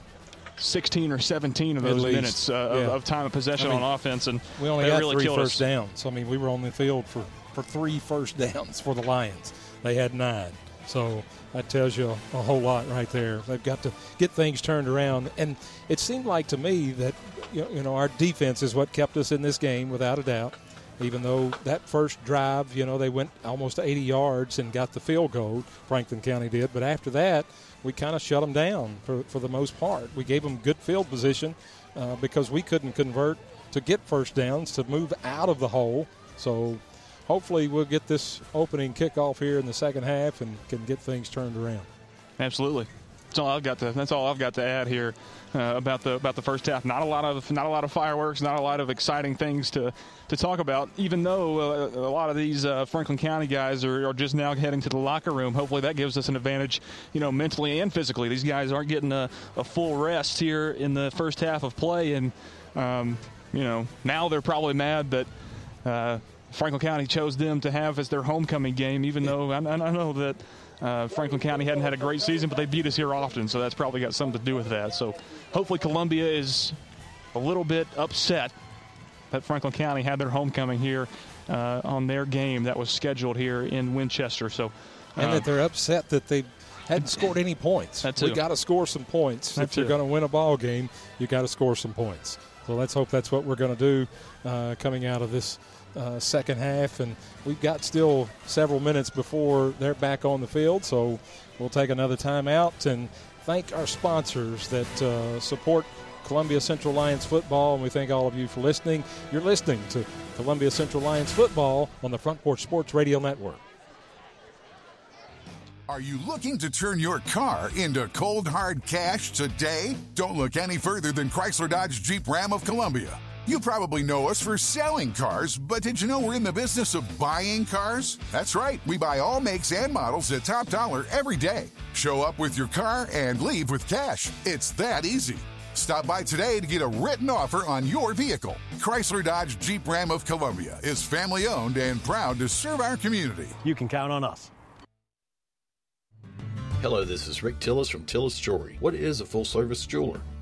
16 or 17 of those minutes uh, yeah. of, of, time of possession I mean, on offense, and we only got really three first us. downs. I mean, we were on the field for, for three first downs for the Lions. They had nine, so that tells you a, a whole lot right there. They've got to get things turned around, and it seemed like to me that you know our defense is what kept us in this game without a doubt even though that first drive, you know, they went almost 80 yards and got the field goal, Franklin County did. But after that, we kind of shut them down for, for the most part. We gave them good field position uh, because we couldn't convert to get first downs to move out of the hole. So hopefully we'll get this opening kickoff here in the second half and can get things turned around. Absolutely. That's all I've got to. That's all I've got to add here uh, about the about the first half. Not a lot of not a lot of fireworks. Not a lot of exciting things to to talk about. Even though uh, a lot of these uh, Franklin County guys are, are, just now heading to the locker room. Hopefully that gives us an advantage, you know, mentally and physically. These guys aren't getting a, a full rest here in the first half of play, and um, you know now they're probably mad that. Uh, Franklin County chose them to have as their homecoming game, even though I, I know that uh, Franklin County hadn't had a great season, but they beat us here often, so that's probably got something to do with that. So hopefully Columbia is a little bit upset that Franklin County had their homecoming here uh, on their game that was scheduled here in Winchester. So uh, and that they're upset that they hadn't scored any points. We got to score some points if you're going to win a ball game. You got to score some points. So let's hope that's what we're going to do uh, coming out of this uh, second half, and we've got still several minutes before they're back on the field. So we'll take another timeout and thank our sponsors that uh, support Columbia Central Lions football, and we thank all of you for listening. You're listening to Columbia Central Lions football on the Front Porch Sports Radio Network. Are you looking to turn your car into cold hard cash today? Don't look any further than Chrysler Dodge Jeep Ram of Columbia. You probably know us for selling cars, but did you know we're in the business of buying cars? That's right, we buy all makes and models at top dollar every day. Show up with your car and leave with cash. It's that easy. Stop by today to get a written offer on your vehicle. Chrysler Dodge Jeep Ram of Columbia is family owned and proud to serve our community. You can count on us. Hello, this is Rick Tillis from Tillis Jewelry. What is a full service jeweler?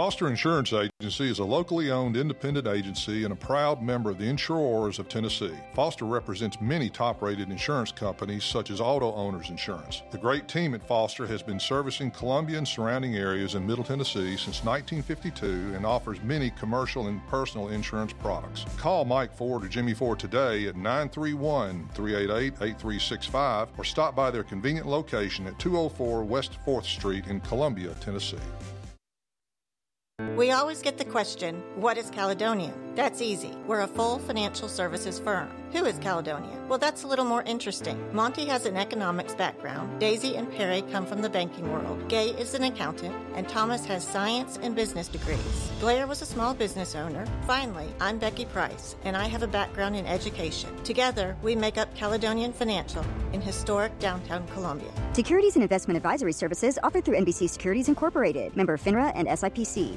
Foster Insurance Agency is a locally owned independent agency and a proud member of the Insurers of Tennessee. Foster represents many top rated insurance companies such as Auto Owners Insurance. The great team at Foster has been servicing Columbia and surrounding areas in Middle Tennessee since 1952 and offers many commercial and personal insurance products. Call Mike Ford or Jimmy Ford today at 931 388 8365 or stop by their convenient location at 204 West 4th Street in Columbia, Tennessee. We always get the question, what is Caledonian? That's easy. We're a full financial services firm. Who is Caledonia? Well, that's a little more interesting. Monty has an economics background. Daisy and Perry come from the banking world. Gay is an accountant, and Thomas has science and business degrees. Blair was a small business owner. Finally, I'm Becky Price, and I have a background in education. Together, we make up Caledonian Financial in historic downtown Columbia. Securities and investment advisory services offered through NBC Securities Incorporated, member FINRA and SIPC.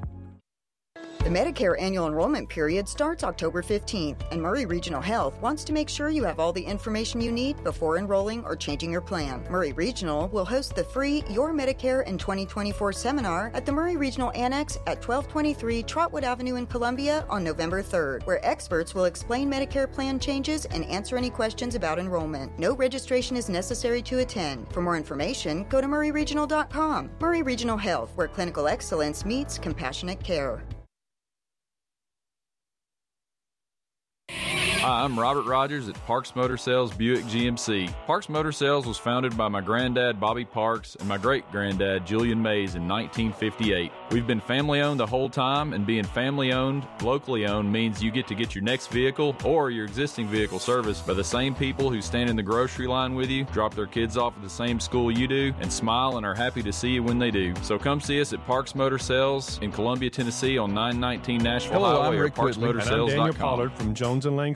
The Medicare annual enrollment period starts October 15th, and Maury Regional Health wants to make sure you have all the information you need before enrolling or changing your plan. Maury Regional will host the free Your Medicare in 2024 seminar at the Maury Regional Annex at 1223 Trotwood Avenue in Columbia on November 3rd, where experts will explain Medicare plan changes and answer any questions about enrollment. No registration is necessary to attend. For more information, go to mauryregional.com. Maury Regional Health, where clinical excellence meets compassionate care. you Hi, I'm Robert Rogers at Parks Motor Sales Buick GMC. Parks Motor Sales was founded by my granddad Bobby Parks and my great granddad Julian Mays in 1958. We've been family owned the whole time, and being family owned, locally owned means you get to get your next vehicle or your existing vehicle serviced by the same people who stand in the grocery line with you, drop their kids off at the same school you do, and smile and are happy to see you when they do. So come see us at Parks Motor Sales in Columbia, Tennessee on 919 Nashville Hello, Highway I'm or Rick and I'm Daniel Pollard from Jones and Lang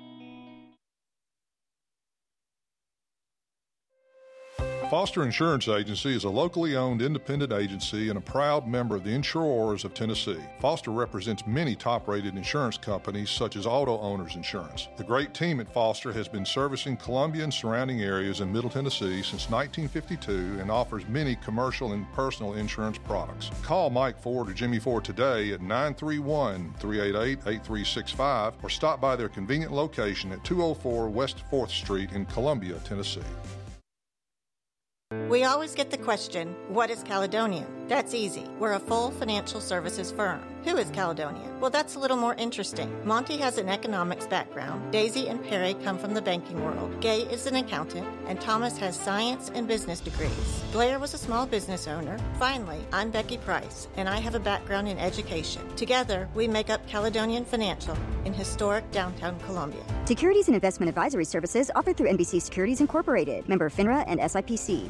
Foster Insurance Agency is a locally owned independent agency and a proud member of the Insurers of Tennessee. Foster represents many top rated insurance companies such as Auto Owners Insurance. The great team at Foster has been servicing Columbia and surrounding areas in Middle Tennessee since 1952 and offers many commercial and personal insurance products. Call Mike Ford or Jimmy Ford today at 931 388 8365 or stop by their convenient location at 204 West 4th Street in Columbia, Tennessee. We always get the question, what is Caledonian? That's easy. We're a full financial services firm. Who is Caledonian? Well, that's a little more interesting. Monty has an economics background. Daisy and Perry come from the banking world. Gay is an accountant, and Thomas has science and business degrees. Blair was a small business owner. Finally, I'm Becky Price, and I have a background in education. Together, we make up Caledonian Financial in historic downtown Columbia. Securities and investment advisory services offered through NBC Securities Incorporated, member FINRA and SIPC.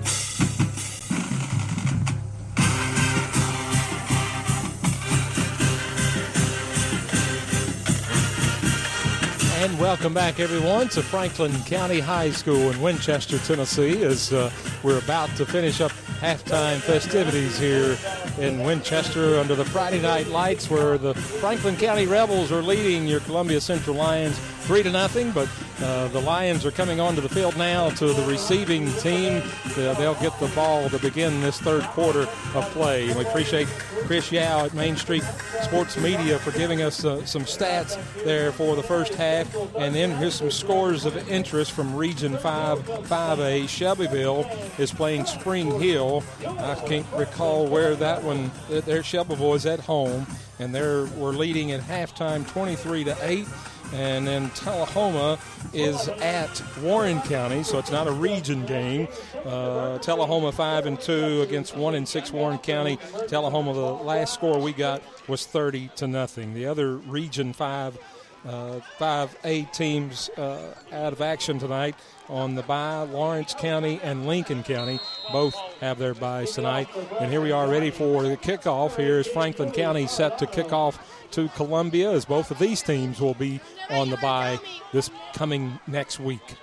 And welcome back, everyone, to Franklin County High School in Winchester, Tennessee, as uh, we're about to finish up halftime festivities here in Winchester under the Friday night lights, where the Franklin County Rebels are leading your Columbia Central Lions three to nothing. But uh, the Lions are coming onto the field now to the receiving team. Uh, they'll get the ball to begin this third quarter of play. And we appreciate Chris Yao at Main Street Sports Media for giving us uh, some stats there for the first half. And then here's some scores of interest from Region 5 5A. Shelbyville is playing Spring Hill. I can't recall where that one, their Shelbyville is at home. and they're we're leading at halftime 23 to 8 and then Tullahoma is at Warren County, so it's not a region game. Uh, Tullahoma five and two against one and six Warren County. Tullahoma, the last score we got was 30 to nothing. The other region five. Uh, five A teams uh, out of action tonight on the bye. Lawrence County and Lincoln County both have their byes tonight. And here we are ready for the kickoff. Here's Franklin County set to kick off to Columbia as both of these teams will be on the bye this coming next week.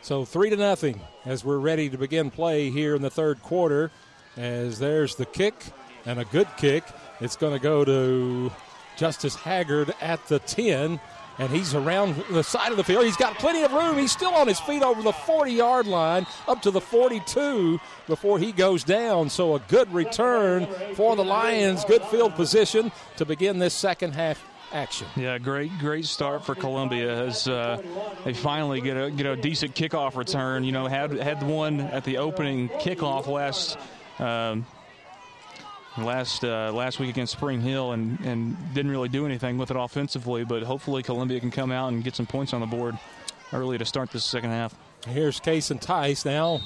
So three to nothing as we're ready to begin play here in the third quarter. As there's the kick and a good kick. It's going to go to Justice Haggard at the 10, and he's around the side of the field. He's got plenty of room. He's still on his feet over the 40 yard line, up to the 42 before he goes down. So a good return for the Lions. Good field position to begin this second half action. Yeah, great, great start for Columbia as uh, they finally get a get a decent kickoff return. You know, had had one at the opening kickoff last. Um, last uh, last week against Spring Hill and, and didn't really do anything with it offensively, but hopefully Columbia can come out and get some points on the board early to start this second half. Here's Kason Tice now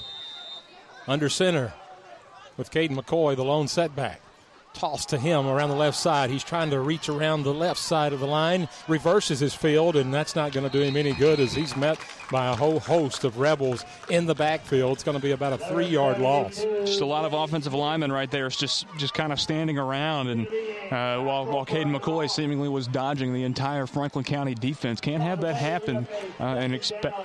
under center with Caden McCoy, the lone setback toss to him around the left side. He's trying to reach around the left side of the line, reverses his field, and that's not going to do him any good as he's met by a whole host of rebels in the backfield. It's going to be about a three-yard loss. Just a lot of offensive linemen right there. It's just just kind of standing around, and uh, while while Caden McCoy seemingly was dodging the entire Franklin County defense, can't have that happen uh, and expect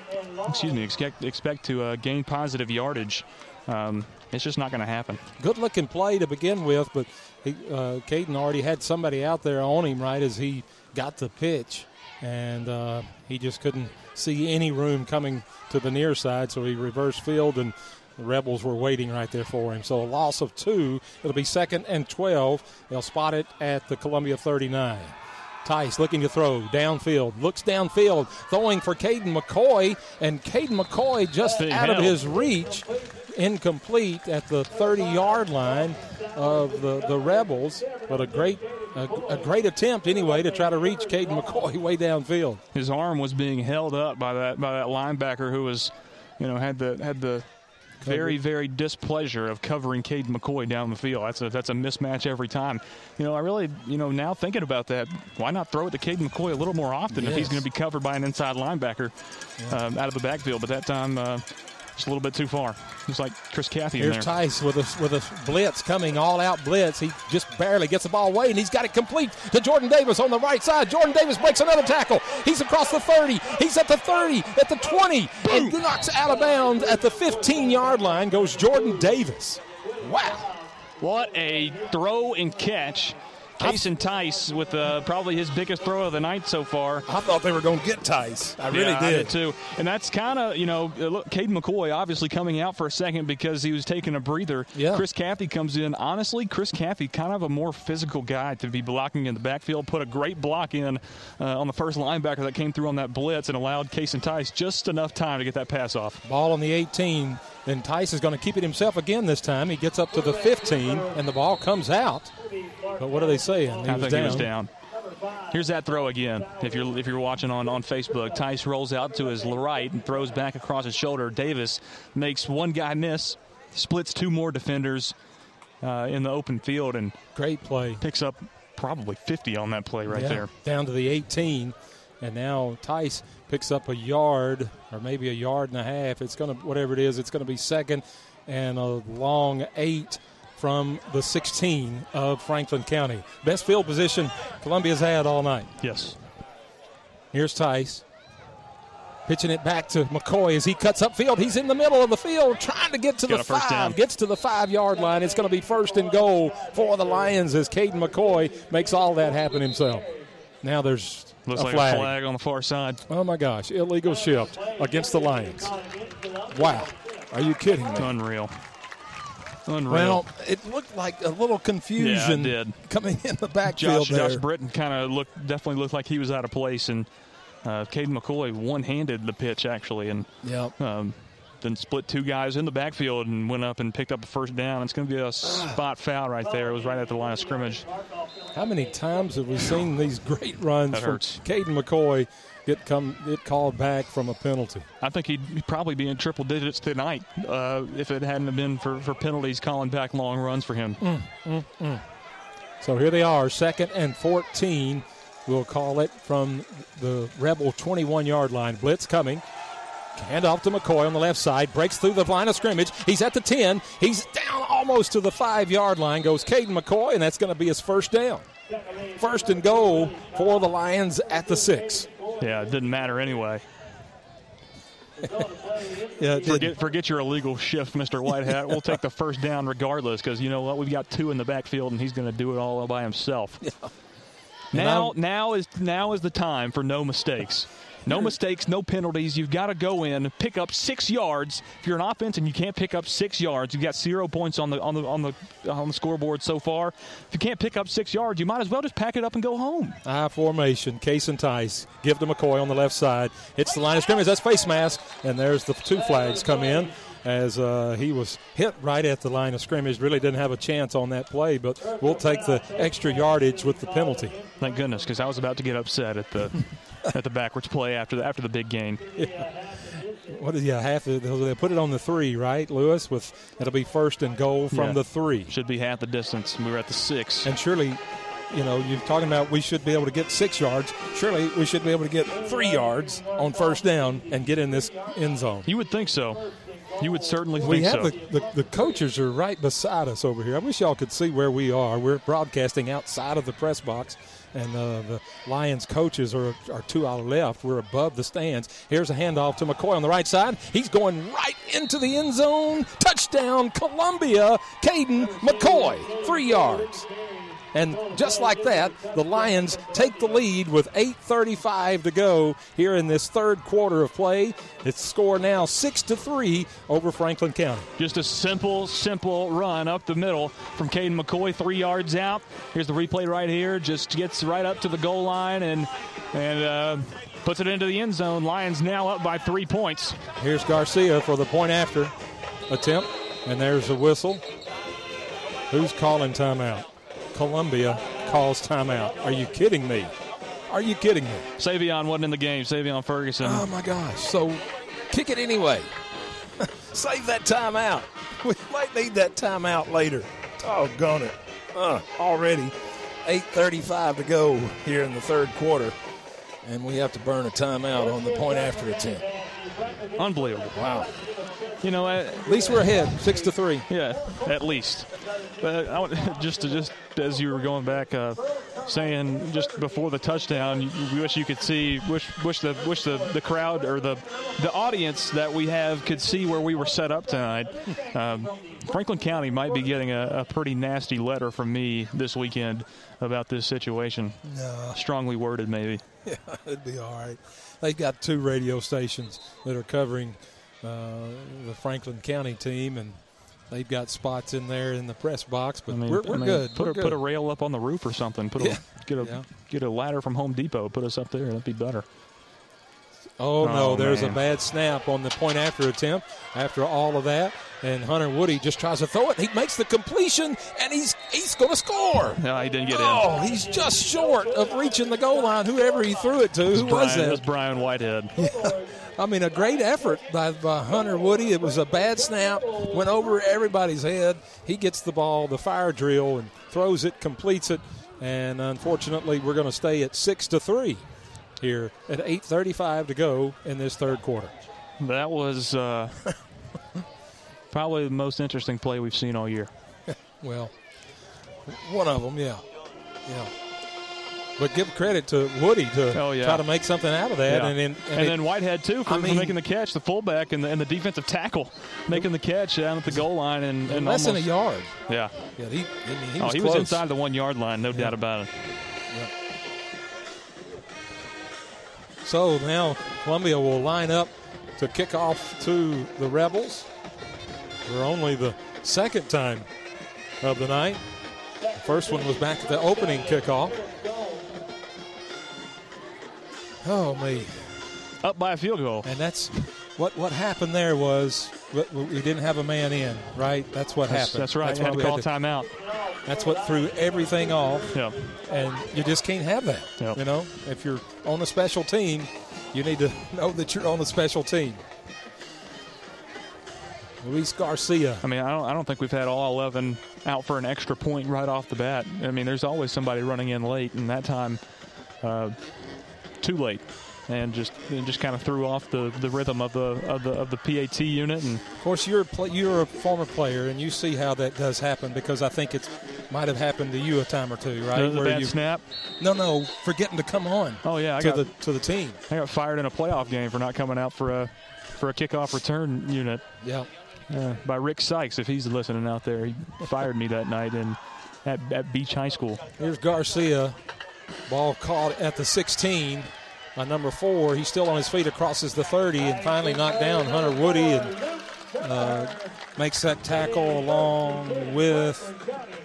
excuse me expect expect to uh, gain positive yardage. Um, it's just not going to happen. Good looking play to begin with, but he, uh, Caden already had somebody out there on him right as he got the pitch, and uh, he just couldn't see any room coming to the near side, so he reversed field and. The Rebels were waiting right there for him. So a loss of two. It'll be second and 12. They'll spot it at the Columbia 39. Tice looking to throw downfield, looks downfield, throwing for Caden McCoy, and Caden McCoy just Big out help. of his reach, incomplete at the 30 yard line of the, the Rebels. But a great a, a great attempt anyway to try to reach Caden McCoy way downfield. His arm was being held up by that by that linebacker who was, you know, had the had the very very displeasure of covering Caden McCoy down the field. That's a that's a mismatch every time. You know, I really you know now thinking about that, why not throw it to Caden McCoy a little more often if he's going to be covered by an inside linebacker um, out of the backfield? But that time. Uh, just a little bit too far. It's like Chris Cathy in Here's there. Tice with a with a blitz coming, all out blitz. He just barely gets the ball away, and he's got it complete to Jordan Davis on the right side. Jordan Davis breaks another tackle. He's across the 30. He's at the 30, at the 20, and knocks out of bounds at the 15 yard line. Goes Jordan Davis. Wow. What a throw and catch. Kason Tice with uh, probably his biggest throw of the night so far. I thought they were going to get Tice. I really yeah, I did. did too. And that's kind of, you know, uh, look, Caden McCoy obviously coming out for a second because he was taking a breather. Yeah. Chris Cathy comes in. Honestly, Chris Cathy, kind of a more physical guy to be blocking in the backfield. Put a great block in uh, on the first linebacker that came through on that blitz and allowed Kason Tice just enough time to get that pass off. Ball on the 18. Then Tice is going to keep it himself again this time. He gets up to the 15, and the ball comes out. But what are they saying? He I think down. he was down. Here's that throw again. If you're if you're watching on, on Facebook, Tice rolls out to his right and throws back across his shoulder. Davis makes one guy miss, splits two more defenders uh, in the open field, and great play. Picks up probably 50 on that play right Yeah, there. Down to the 18. And now Tice picks up a yard or maybe a yard and a half. It's going to, whatever it is, it's going to be second and a long eight from the 16 of Franklin County. Best field position Columbia's had all night. Yes. Here's Tice. Pitching it back to McCoy as he cuts upfield. He's in the middle of the field trying to get to Got the five. down. Gets to the five yard line. It's going to be first and goal for the Lions as Caden McCoy makes all that happen himself. Now there's Looks a like flag. a flag on the far side. Oh my gosh, illegal shift against the Lions. Wow. Are you kidding me? Unreal. Unreal. Well, it looked like a little confusion Yeah, it did. coming in the backfield Josh, there. Josh Britton kind of looked definitely looked like he was out of place, and uh, Caden McCoy one-handed the pitch actually, and Yep. um, then split two guys in the backfield and went up and picked up a first down. It's going to be a spot foul right there. It was right at the line of scrimmage. How many times have we seen these great runs That from hurts. Caden McCoy get come get called back from a penalty? I think he'd probably be in triple digits tonight uh, if it hadn't been for, for penalties calling back long runs for him. Mm, mm, mm. So here they are, second and 14. We'll call it from the Rebel 21 yard line. Blitz coming. Hand off to McCoy on the left side. Breaks through the line of scrimmage. He's at the 10. He's down almost to the five yard line. Goes Caden McCoy, and that's going to be his first down. First and goal for the Lions at the six. Yeah, it didn't matter anyway. Yeah, forget, forget your illegal shift, Mr. Whitehat. We'll take the first down regardless because you know what? We've got two in the backfield, and he's going to do it all by himself. Now, now is now is the time for no mistakes. No mistakes, no penalties. You've got to go in, pick up six yards. If you're an offense and you can't pick up six yards, you've got zero points on the on the on the on the scoreboard so far. If you can't pick up six yards, you might as well just pack it up and go home. I formation, Kason Tice. Give to McCoy on the left side. Hits the line of scrimmage. That's face mask. And there's the two flags come in as uh, he was hit right at the line of scrimmage. Really didn't have a chance on that play, but we'll take the extra yardage with the penalty. Thank goodness, because I was about to get upset at the at the backwards play after the after the big gain. What is yeah? Half of, they put it on the three, right, Lewis? With it'll be first and goal from Yeah. the three. Should be half the distance. We were at the six. And surely, you know, you're talking about we should be able to get six yards. Surely we should be able to get three yards on first down and get in this end zone. You would think so. You would certainly We think have so. the, the, the coaches are right beside us over here. I wish y'all could see where we are. We're broadcasting outside of the press box, and uh, the Lions coaches are, are to our left. We're above the stands. Here's a handoff to McCoy on the right side. He's going right into the end zone. Touchdown, Columbia. Caden McCoy, three yards. And just like that, the Lions take the lead with 8:35 to go here in this third quarter of play. It's score now six to three over Franklin County. Just a simple, simple run up the middle from Caden McCoy, three yards out. Here's the replay right here. Just gets right up to the goal line and and uh, puts it into the end zone. Lions now up by three points. Here's Garcia for the point after attempt, and there's a whistle. Who's calling timeout? Columbia calls timeout. Are you kidding me? Are you kidding me? Savion wasn't in the game. Savion Ferguson. Oh my gosh! So kick it anyway. Save that timeout. We might need that timeout later. Doggone it! Uh, already 8:35 to go here in the third quarter, and we have to burn a timeout on the point after attempt. Unbelievable. Wow. You know, uh, At least we're ahead, six to three. Yeah, at least. But I would, just to just as you were going back, uh, saying just before the touchdown, you, you wish you could see, wish wish the wish the, the crowd or the the audience that we have could see where we were set up tonight. Um, Franklin County might be getting a, a pretty nasty letter from me this weekend about this situation. No. Strongly worded, maybe. Yeah, it'd be all right. They've got two radio stations that are covering uh, the Franklin County team, and they've got spots in there in the press box. But I mean, we're, we're mean, good. Put we're a, good. put a rail up on the roof or something. Put Yeah. get a Yeah. get a ladder from Home Depot. Put us up there. That'd be better. Oh, no, Oh, there's a bad snap on the point after attempt after all of that. And Hunter Woody just tries to throw it. He makes the completion, and he's he's going to score. No, he didn't get Oh, in. he's just short of reaching the goal line. Whoever he threw it to, who was Brian, that? That's Brian Whitehead. Yeah. I mean, a great effort by, by Hunter Woody. It was a bad snap, went over everybody's head. He gets the ball, the fire drill, and throws it, completes it, and unfortunately, we're going to stay at six to three here at 8:35 to go in this third quarter. That was uh, probably the most interesting play we've seen all year. Well, one of them, yeah, yeah. But give credit to Woody to Oh, yeah. try to make something out of that, Yeah. and then and, it- then Whitehead too for, I mean- making the catch, the fullback and the, and the defensive tackle making the catch down at the goal line and, and less than a yard. Yeah. Yeah, he, I mean, he oh, was he was inside the one yard line, no doubt about it. So now Columbia will line up to kick off to the Rebels. For only the second time of the night. First one was back at the opening kickoff. Oh me! Up by a field goal, and that's what what happened there was we didn't have a man in, right? That's what That's- happened. that's right. That's You why had to we call had timeout. That's what threw everything off. Yeah. And you just can't have that. Yep. You know, if you're on a special team, you need to know that you're on a special team. Luis Garcia. I mean, I don't, I don't think we've had all 11 out for an extra point right off the bat. I mean, there's always somebody running in late, and that time, uh, too late, and just and just kind of threw off the, the rhythm of the of the of the PAT unit. And Of course, you're a you're a former player, and you see how that does happen because I think it might have happened to you a time or two, right? The- the bad you, snap. No, no, forgetting to come on. Oh yeah, I to got the to the team. I got fired in a playoff game for not coming out for a for a kickoff return unit. Yeah. Uh, by Rick Sykes, if he's listening out there, he fired me that night in at, at Beech High School. Here's Garcia. Ball caught at the 16 by number four. He's still on his feet, crosses the 30, and finally knocked down Hunter Woody and uh, makes that tackle along with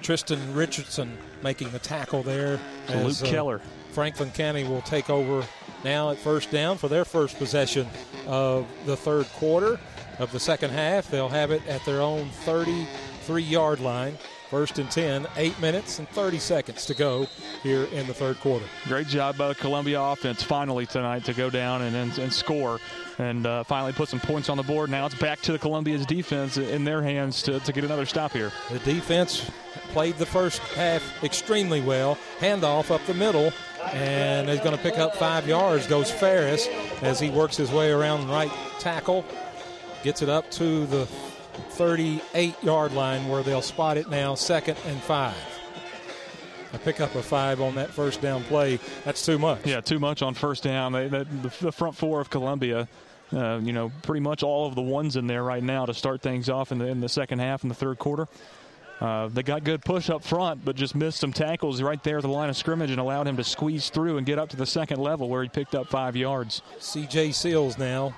Tristan Richardson making the tackle there. So as, Luke uh, Keller. Franklin County will take over now at first down for their first possession of the third quarter of the second half. They'll have it at their own 33 yard line. First and 10, 8 minutes and 30 seconds to go here in the third quarter. Great job by the Columbia offense finally tonight to go down and, and, and score and uh, finally put some points on the board. Now it's back to the Columbia's defense in their hands to, to get another stop here. The defense played the first half extremely well. Handoff up the middle, and he's going to pick up five yards. Goes Ferris as he works his way around right tackle, gets it up to the 38 yard line where they'll spot it now, second and five. A pick up a five on that first down play. That's too much. Yeah, too much on first down. They, they, the, the front four of Columbia, uh, you know, pretty much all of the ones in there right now to start things off in the in the second half in the third quarter. Uh, they got good push up front, but just missed some tackles right there at the line of scrimmage and allowed him to squeeze through and get up to the second level where he picked up five yards. CJ Seals now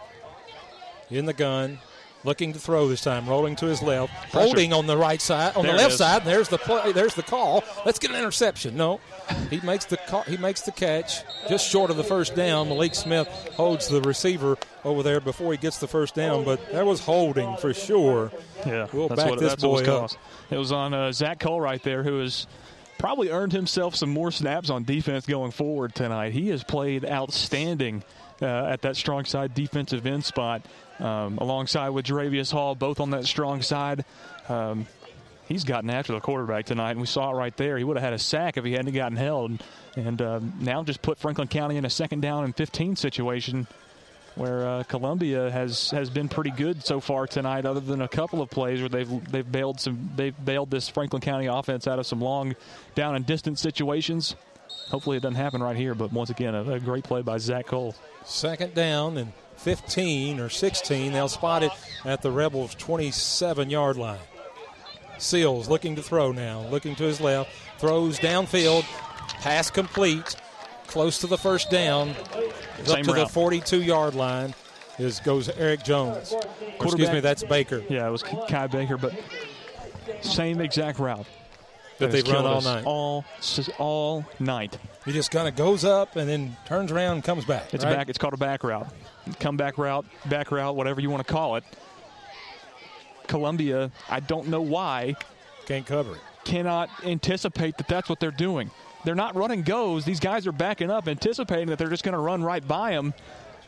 in the gun, looking to throw this time, rolling to his left, Pressure. holding on the right side, on There the left side. And there's the play. There's the call. Let's get an interception. No, he makes the call, he makes the catch just short of the first down. Malik Smith holds the receiver over there before he gets the first down, but that was holding for sure. Yeah, we'll that's back what, this that's what boy was up. It was on uh, Zach Cole right there, who has probably earned himself some more snaps on defense going forward tonight. He has played outstanding uh, at that strong side defensive end spot, um, alongside with Jaravius Hall, both on that strong side. Um, he's gotten after the quarterback tonight, and we saw it right there. He would have had a sack if he hadn't gotten held, and um, now just put Franklin County in a second down and 15 situation where uh, Columbia has has been pretty good so far tonight, other than a couple of plays where they've they've bailed some they've bailed this Franklin County offense out of some long down and distance situations. Hopefully it doesn't happen right here, but once again, a, a great play by Zach Cole. Second down and 15 or 16. They'll spot it at the Rebels' 27 yard line. Seals looking to throw now, looking to his left, throws downfield, pass complete, close to the first down, up to the 42 yard line. Is goes Eric Jones. Excuse me, that's Baker. Yeah, it was Kai Baker, but same exact route That has they've run all night. all all night. He just kind of goes up and then turns around and comes back. It's right? a back. It's called a back route, comeback route, back route, whatever you want to call it. Columbia, I don't know why, can't cover it. Cannot anticipate that that's what they're doing. They're not running goes. These guys are backing up, anticipating that they're just going to run right by them.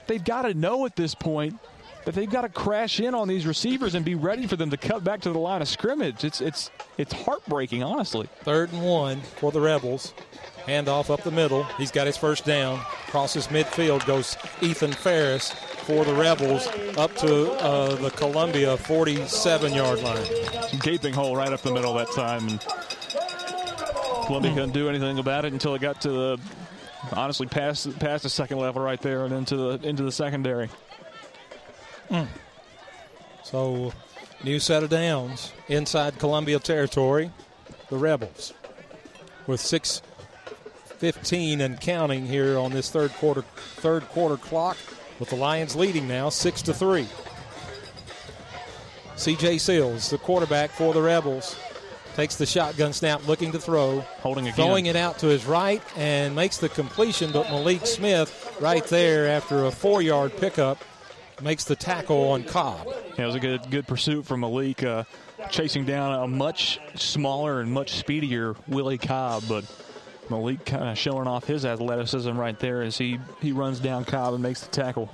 They've got to know at this point that they've got to crash in on these receivers and be ready for them to cut back to the line of scrimmage. It's it's it's heartbreaking, honestly. Third and one for the Rebels. Handoff up the middle. He's got his first down. Crosses midfield goes Ethan Ferris for the Rebels up to uh, the Columbia 47 yard line. Gaping hole right up the middle that time. And Columbia couldn't do anything about it until it got to the honestly past past the second level right there and into the into the secondary. So, new set of downs inside Columbia territory. The Rebels with 6:15 and counting here on this third quarter third quarter clock, with the Lions leading now six to three. C.J. Seals, the quarterback for the Rebels, takes the shotgun snap, looking to throw, holding again. throwing it out to his right, and makes the completion. But Malik Smith, right there, after a four-yard pickup, makes the tackle on Cobb. Yeah, it was a good good pursuit from Malik, uh, chasing down a much smaller and much speedier Willie Cobb, but Malik kind of showing off his athleticism right there as he, he runs down Cobb and makes the tackle.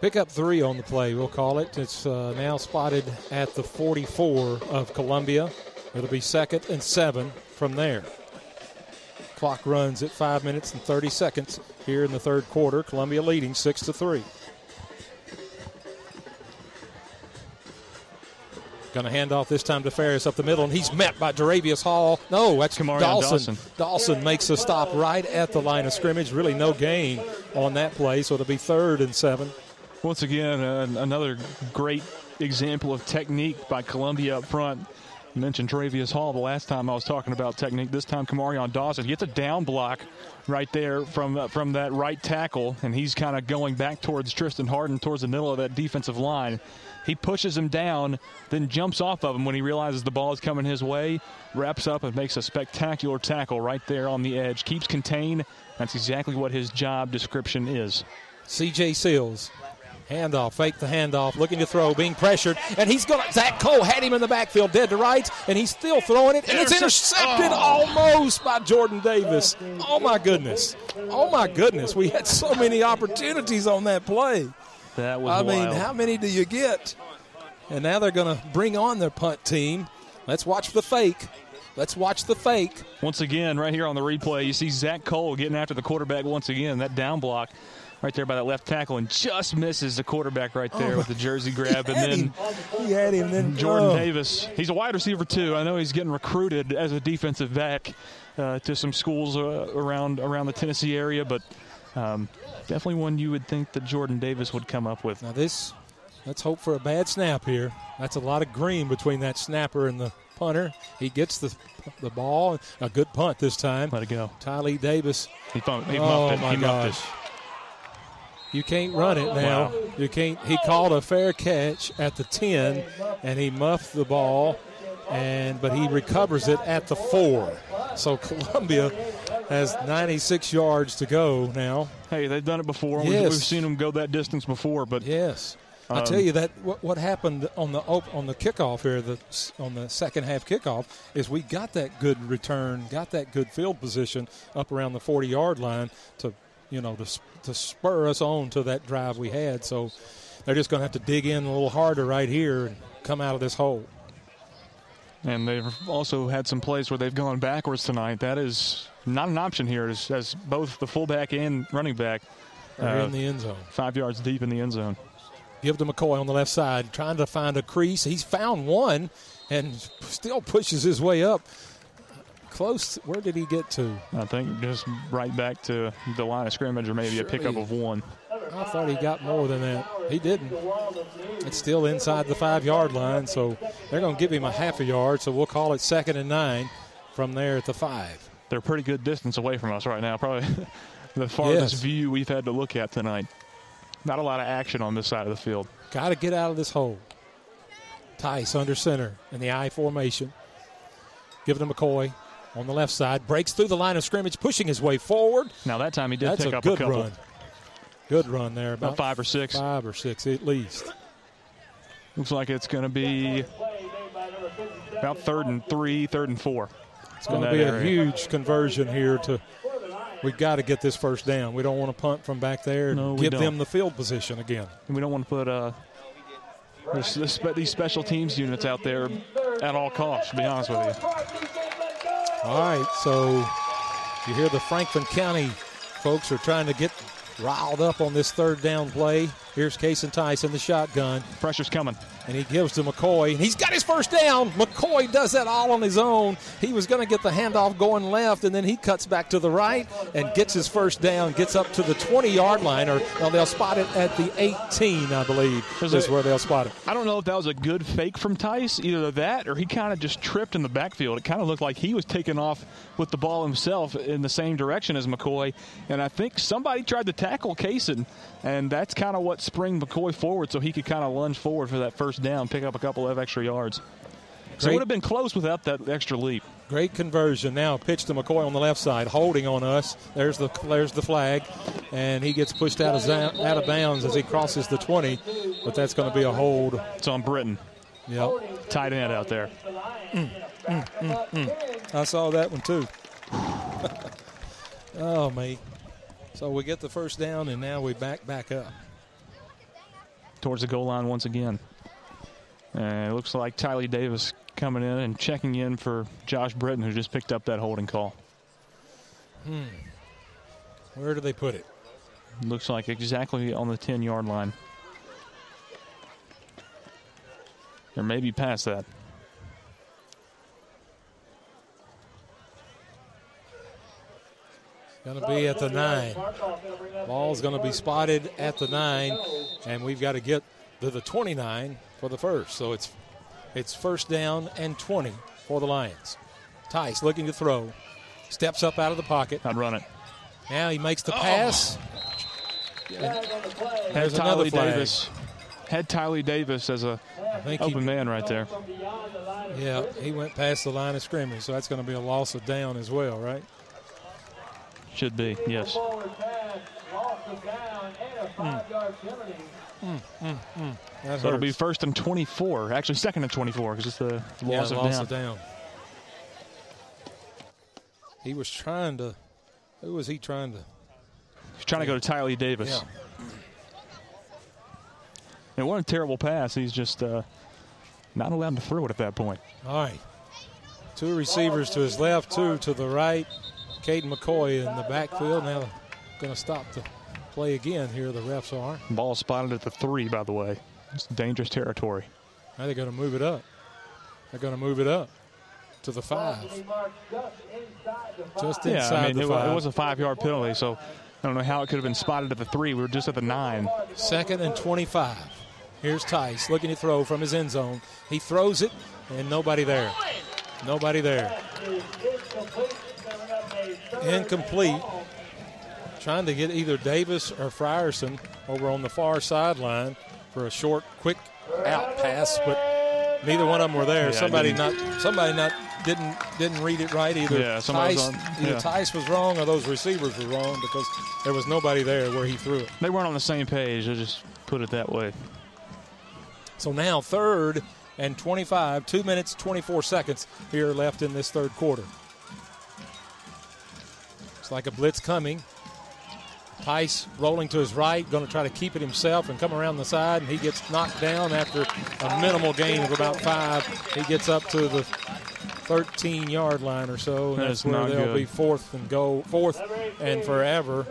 Pick up three on the play, we'll call it. It's uh, now spotted at the 44 of Columbia. It'll be second and seven from there. Clock runs at five minutes and 30 seconds here in the third quarter. Columbia leading six to three. Going to hand off this time to Ferris up the middle, and he's met by Jaravius Hall. No, that's Kamarion Dawson. Dawson. Dawson makes a stop right at the line of scrimmage. Really no gain on that play, so it'll be third and seven. Once again, uh, another great example of technique by Columbia up front. You mentioned Jaravius Hall the last time I was talking about technique. This time, Kamarion Dawson gets a down block right there from uh, from that right tackle, and he's kind of going back towards Tristan Harden, towards the middle of that defensive line. He pushes him down, then jumps off of him when he realizes the ball is coming his way, wraps up and makes a spectacular tackle right there on the edge. Keeps contained. That's exactly what his job description is. CJ Seals. Handoff, fake the handoff, looking to throw, being pressured, and he's going to. Zach Cole had him in the backfield, dead to rights, and he's still throwing it, and it's intercepted oh. almost by Jordan Davis. Oh my goodness! Oh my goodness! We had so many opportunities on that play. That was I mean, how many do you get? And now they're going to bring on their punt team. Let's watch the fake. Let's watch the fake. Once again, right here on the replay, you see Zach Cole getting after the quarterback once again. That down block right there by that left tackle and just misses the quarterback right there Oh, with the jersey grab. and then him. He had him. Then Jordan oh. Davis, he's a wide receiver too. I know he's getting recruited as a defensive back uh, to some schools uh, around around the Tennessee area, but um, definitely one you would think that Jordan Davis would come up with. Now this, let's hope for a bad snap here. That's a lot of green between that snapper and the punter. He gets the the ball. A good punt this time. Let it go. Tylee Davis. He, bumped, he oh it. my he gosh. it. You can't run it now. Wow. You can't. He called a fair catch at the ten, and he muffed the ball, and but he recovers it at the four. So Columbia has 96 yards to go now. Hey, they've done it before. We've- We've seen them go that distance before, but yes, I Um, tell you that what, what happened on the op- on the kickoff here, the on the second half kickoff, is we got that good return, got that good field position up around the 40 yard line to you know to to spur us on to that drive we had. So they're just going to have to dig in a little harder right here and come out of this hole. And they've also had some plays where they've gone backwards tonight. That is not an option here as, as both the fullback and running back Are in uh, the end zone. Five yards deep in the end zone. Give to McCoy on the left side, trying to find a crease. He's found one and still pushes his way up. Close. Where did he get to? I think just right back to the line of scrimmage or maybe a pickup of one. I thought he got more than that. He didn't. It's still inside the five yard line, so they're going to give him a half a yard, so we'll call it second and nine from there at the five. They're a pretty good distance away from us right now. Probably the farthest Yes. view we've had to look at tonight. Not a lot of action on this side of the field. Got to get out of this hole. Tice under center in the I formation. Give it to McCoy on the left side. Breaks through the line of scrimmage, pushing his way forward. Now that time he did That's pick a up good a couple. run. Good run there. About five or six. Five or six at least. Looks like it's going to be about third and three, third and four. It's going to be a huge conversion here to. We've got to get this first down. We don't want to punt from back there and No, give don't. them the field position again. And we don't want to put uh, this, this, these special teams units out there at all costs, to be honest with you. All right, so you hear the Franklin County folks are trying to get riled up on this third down play. Here's Kason Tyson, in the shotgun. Pressure's coming. And he gives to McCoy, and he's got his first down. McCoy does that all on his own. He was going to get the handoff going left, and then he cuts back to the right and gets his first down, gets up to the 20 yard line, or well, they'll spot it at the 18, I believe, is it- where they'll spot it. I don't know if that was a good fake from Tice, either that or he kind of just tripped in the backfield. It kind of looked like he was taking off with the ball himself in the same direction as McCoy. And I think somebody tried to tackle Kason, and that's kind of what spring McCoy forward so he could kind of lunge forward for that first down, pick up a couple of extra yards. So it would have been close without that extra leap. Great conversion. Now pitch to McCoy on the left side, holding on us. There's the there's the flag, and he gets pushed out of out of bounds as he crosses the 20. But that's going to be a hold. It's on Britton. Yep. Tight end out there. Mm, mm, mm, mm. I saw that one too. oh me. So we get the first down, and now we back back up towards the goal line once again. And it looks like Tylee Davis coming in and checking in for Josh Britton, who just picked up that holding call. Hmm. Where do they put it? Looks like exactly on the 10 yard line. Or maybe past that. Going to be at the nine. Ball's going to be spotted at the nine, and we've got to get to the 29 for the first. So it's it's first down and 20 for the Lions. Tice looking to throw, steps up out of the pocket. I'm running. Now he makes the pass. Oh. There's another flag. Davis. Had Tyler Davis as a open he, man right there. Yeah, he went past the line of scrimmage, so that's going to be a loss of down as well, right? Should be, yes. Mm. Mm, mm, mm. so it'll be first and 24. Actually, second and 24 because it's the loss, yeah, of, loss down. of down. He was trying to. Who was he trying to? He's trying to go to Tylee Davis. Yeah. And what a terrible pass. He's just uh, not allowed to throw it at that point. All right. Two receivers to his left, two to the right. Caden McCoy in the backfield. Now going to stop the play again here, the refs are. Ball spotted at the three, by the way. It's dangerous territory. Now they're going to move it up. They're going to move it up to the five. Just inside yeah, I mean, the it, five. it was a five-yard penalty, so I don't know how it could have been spotted at the three. We were just at the nine. Second and 25. Here's Tice looking to throw from his end zone. He throws it, and nobody there. Nobody there. Incomplete. Trying to get either Davis or Frierson over on the far sideline for a short, quick out pass, but neither one of them were there. Yeah, somebody not somebody not didn't didn't read it right either. Yeah, Tice, on, either yeah. Tice was wrong or those receivers were wrong because there was nobody there where he threw it. They weren't on the same page. I'll just put it that way. So now third and 25, two minutes 24 seconds here left in this third quarter. It's like a blitz coming. Tice rolling to his right, going to try to keep it himself and come around the side, and he gets knocked down after a minimal gain of about five. He gets up to the 13 yard line or so, and that's, That's where they'll good. be fourth and go fourth and forever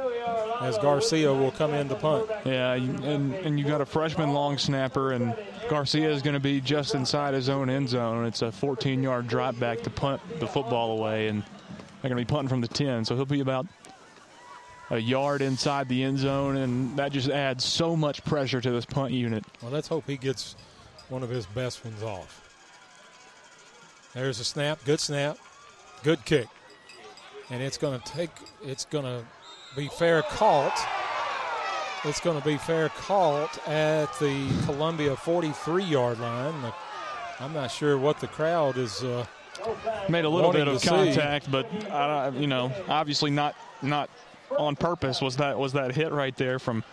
as Garcia will come in to punt. Yeah, and, and you got a freshman long snapper, and Garcia is going to be just inside his own end zone. It's a 14 yard drop back to punt the football away, and they're going to be punting from the 10. So he'll be about a yard inside the end zone, and that just adds so much pressure to this punt unit. Well, let's hope he gets one of his best ones off. There's a snap, good snap, good kick. And it's going to take, it's going to be fair caught. It's going to be fair caught at the Columbia 43 yard line. I'm not sure what the crowd is. Uh, Made a little bit of to see. contact, but I, don't- you know, obviously not not on purpose. Was that was that hit right there from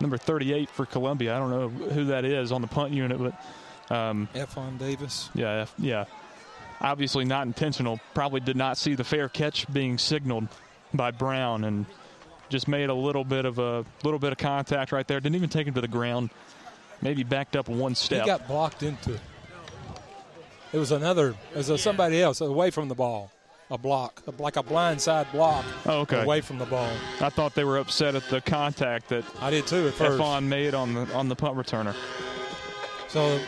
number 38 for Columbia? I don't know who that is on the punt unit, but um, Efon Davis. Yeah, F- yeah. Obviously not intentional. Probably did not see the fair catch being signaled by Brown, and just made a little bit of a little bit of contact right there. Didn't even take him to the ground. Maybe backed up one step. He got blocked into. It was another, it was somebody else away from the ball. A block, like a blindside block Oh, okay. away from the ball. I thought they were upset at the contact that I did too at first. Efon made on the on the punt returner. So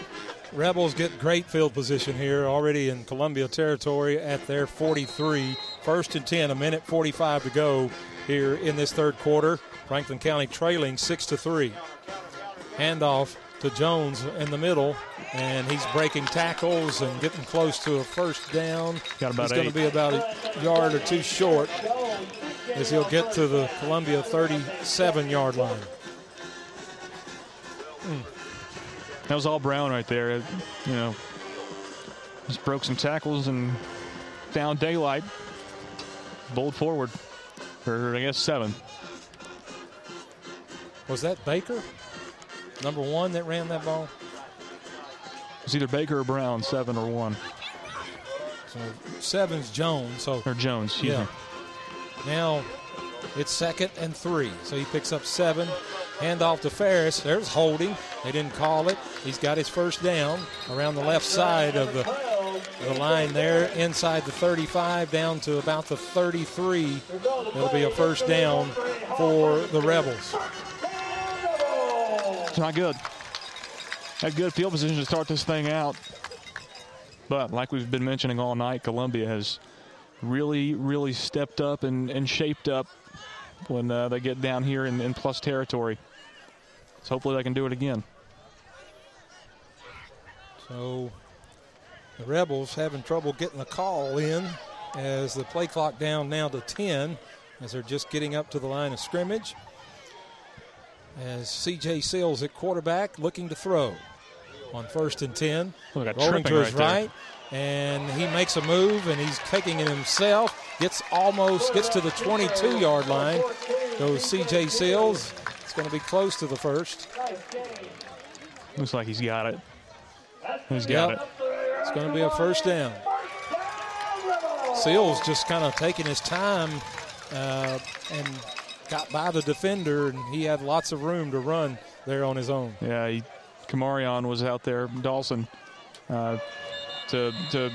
Rebels get great field position here already in Columbia territory at their 43. First and 10, a minute 45 to go here in this third quarter. Franklin County trailing 6 to 3. Handoff to Jones in the middle, and he's breaking tackles and getting close to a first down. Got about he's going to be about a yard or two short as he'll get to the Columbia 37 yard line. Hmm. That was all Brown right there. You know, Just broke some tackles and found daylight. Bowled forward for, I guess, seven. Was that Baker? Number one that ran that ball? It's either Baker or Brown, seven or one. So seven's Jones. So or Jones. Yeah. me. Now it's second and three. So he picks up seven. Hand off to Ferris. There's holding. They didn't call it. He's got his first down around the left side of the, the line there, inside the 35, down to about the 33. It'll be a first down for the Rebels. It's not good. Had good field position to start this thing out. But like we've been mentioning all night, Columbia has really, really stepped up and, and shaped up when uh, they get down here in, in plus territory. So hopefully they can do it again. So the Rebels having trouble getting the call in as the play clock down now to 10 as they're just getting up to the line of scrimmage. As CJ Seals at quarterback looking to throw on first and 10. Look at rolling to his right right. And he makes a move and he's taking it himself. Gets almost gets to the 22 yard line. Goes CJ Seals. It's going to be close to the first. Looks like he's got it. He's got Yep. it. It's going to be a first down. Seals just kind of taking his time uh, and got by the defender, and he had lots of room to run there on his own. Yeah, he, Kamarion was out there, Dawson, uh, to to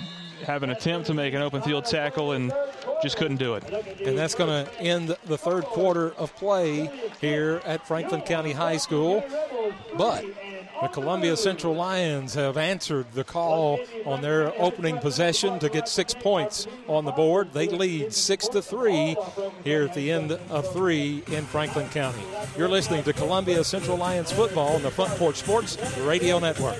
have an attempt to make an open field tackle and just couldn't do it. And that's going to end the third quarter of play here at Franklin County High School. But the Columbia Central Lions have answered the call on their opening possession to get six points on the board. They lead six to three here at the end of three in Franklin County. You're listening to Columbia Central Lions football on the Front Porch Sports Radio Network.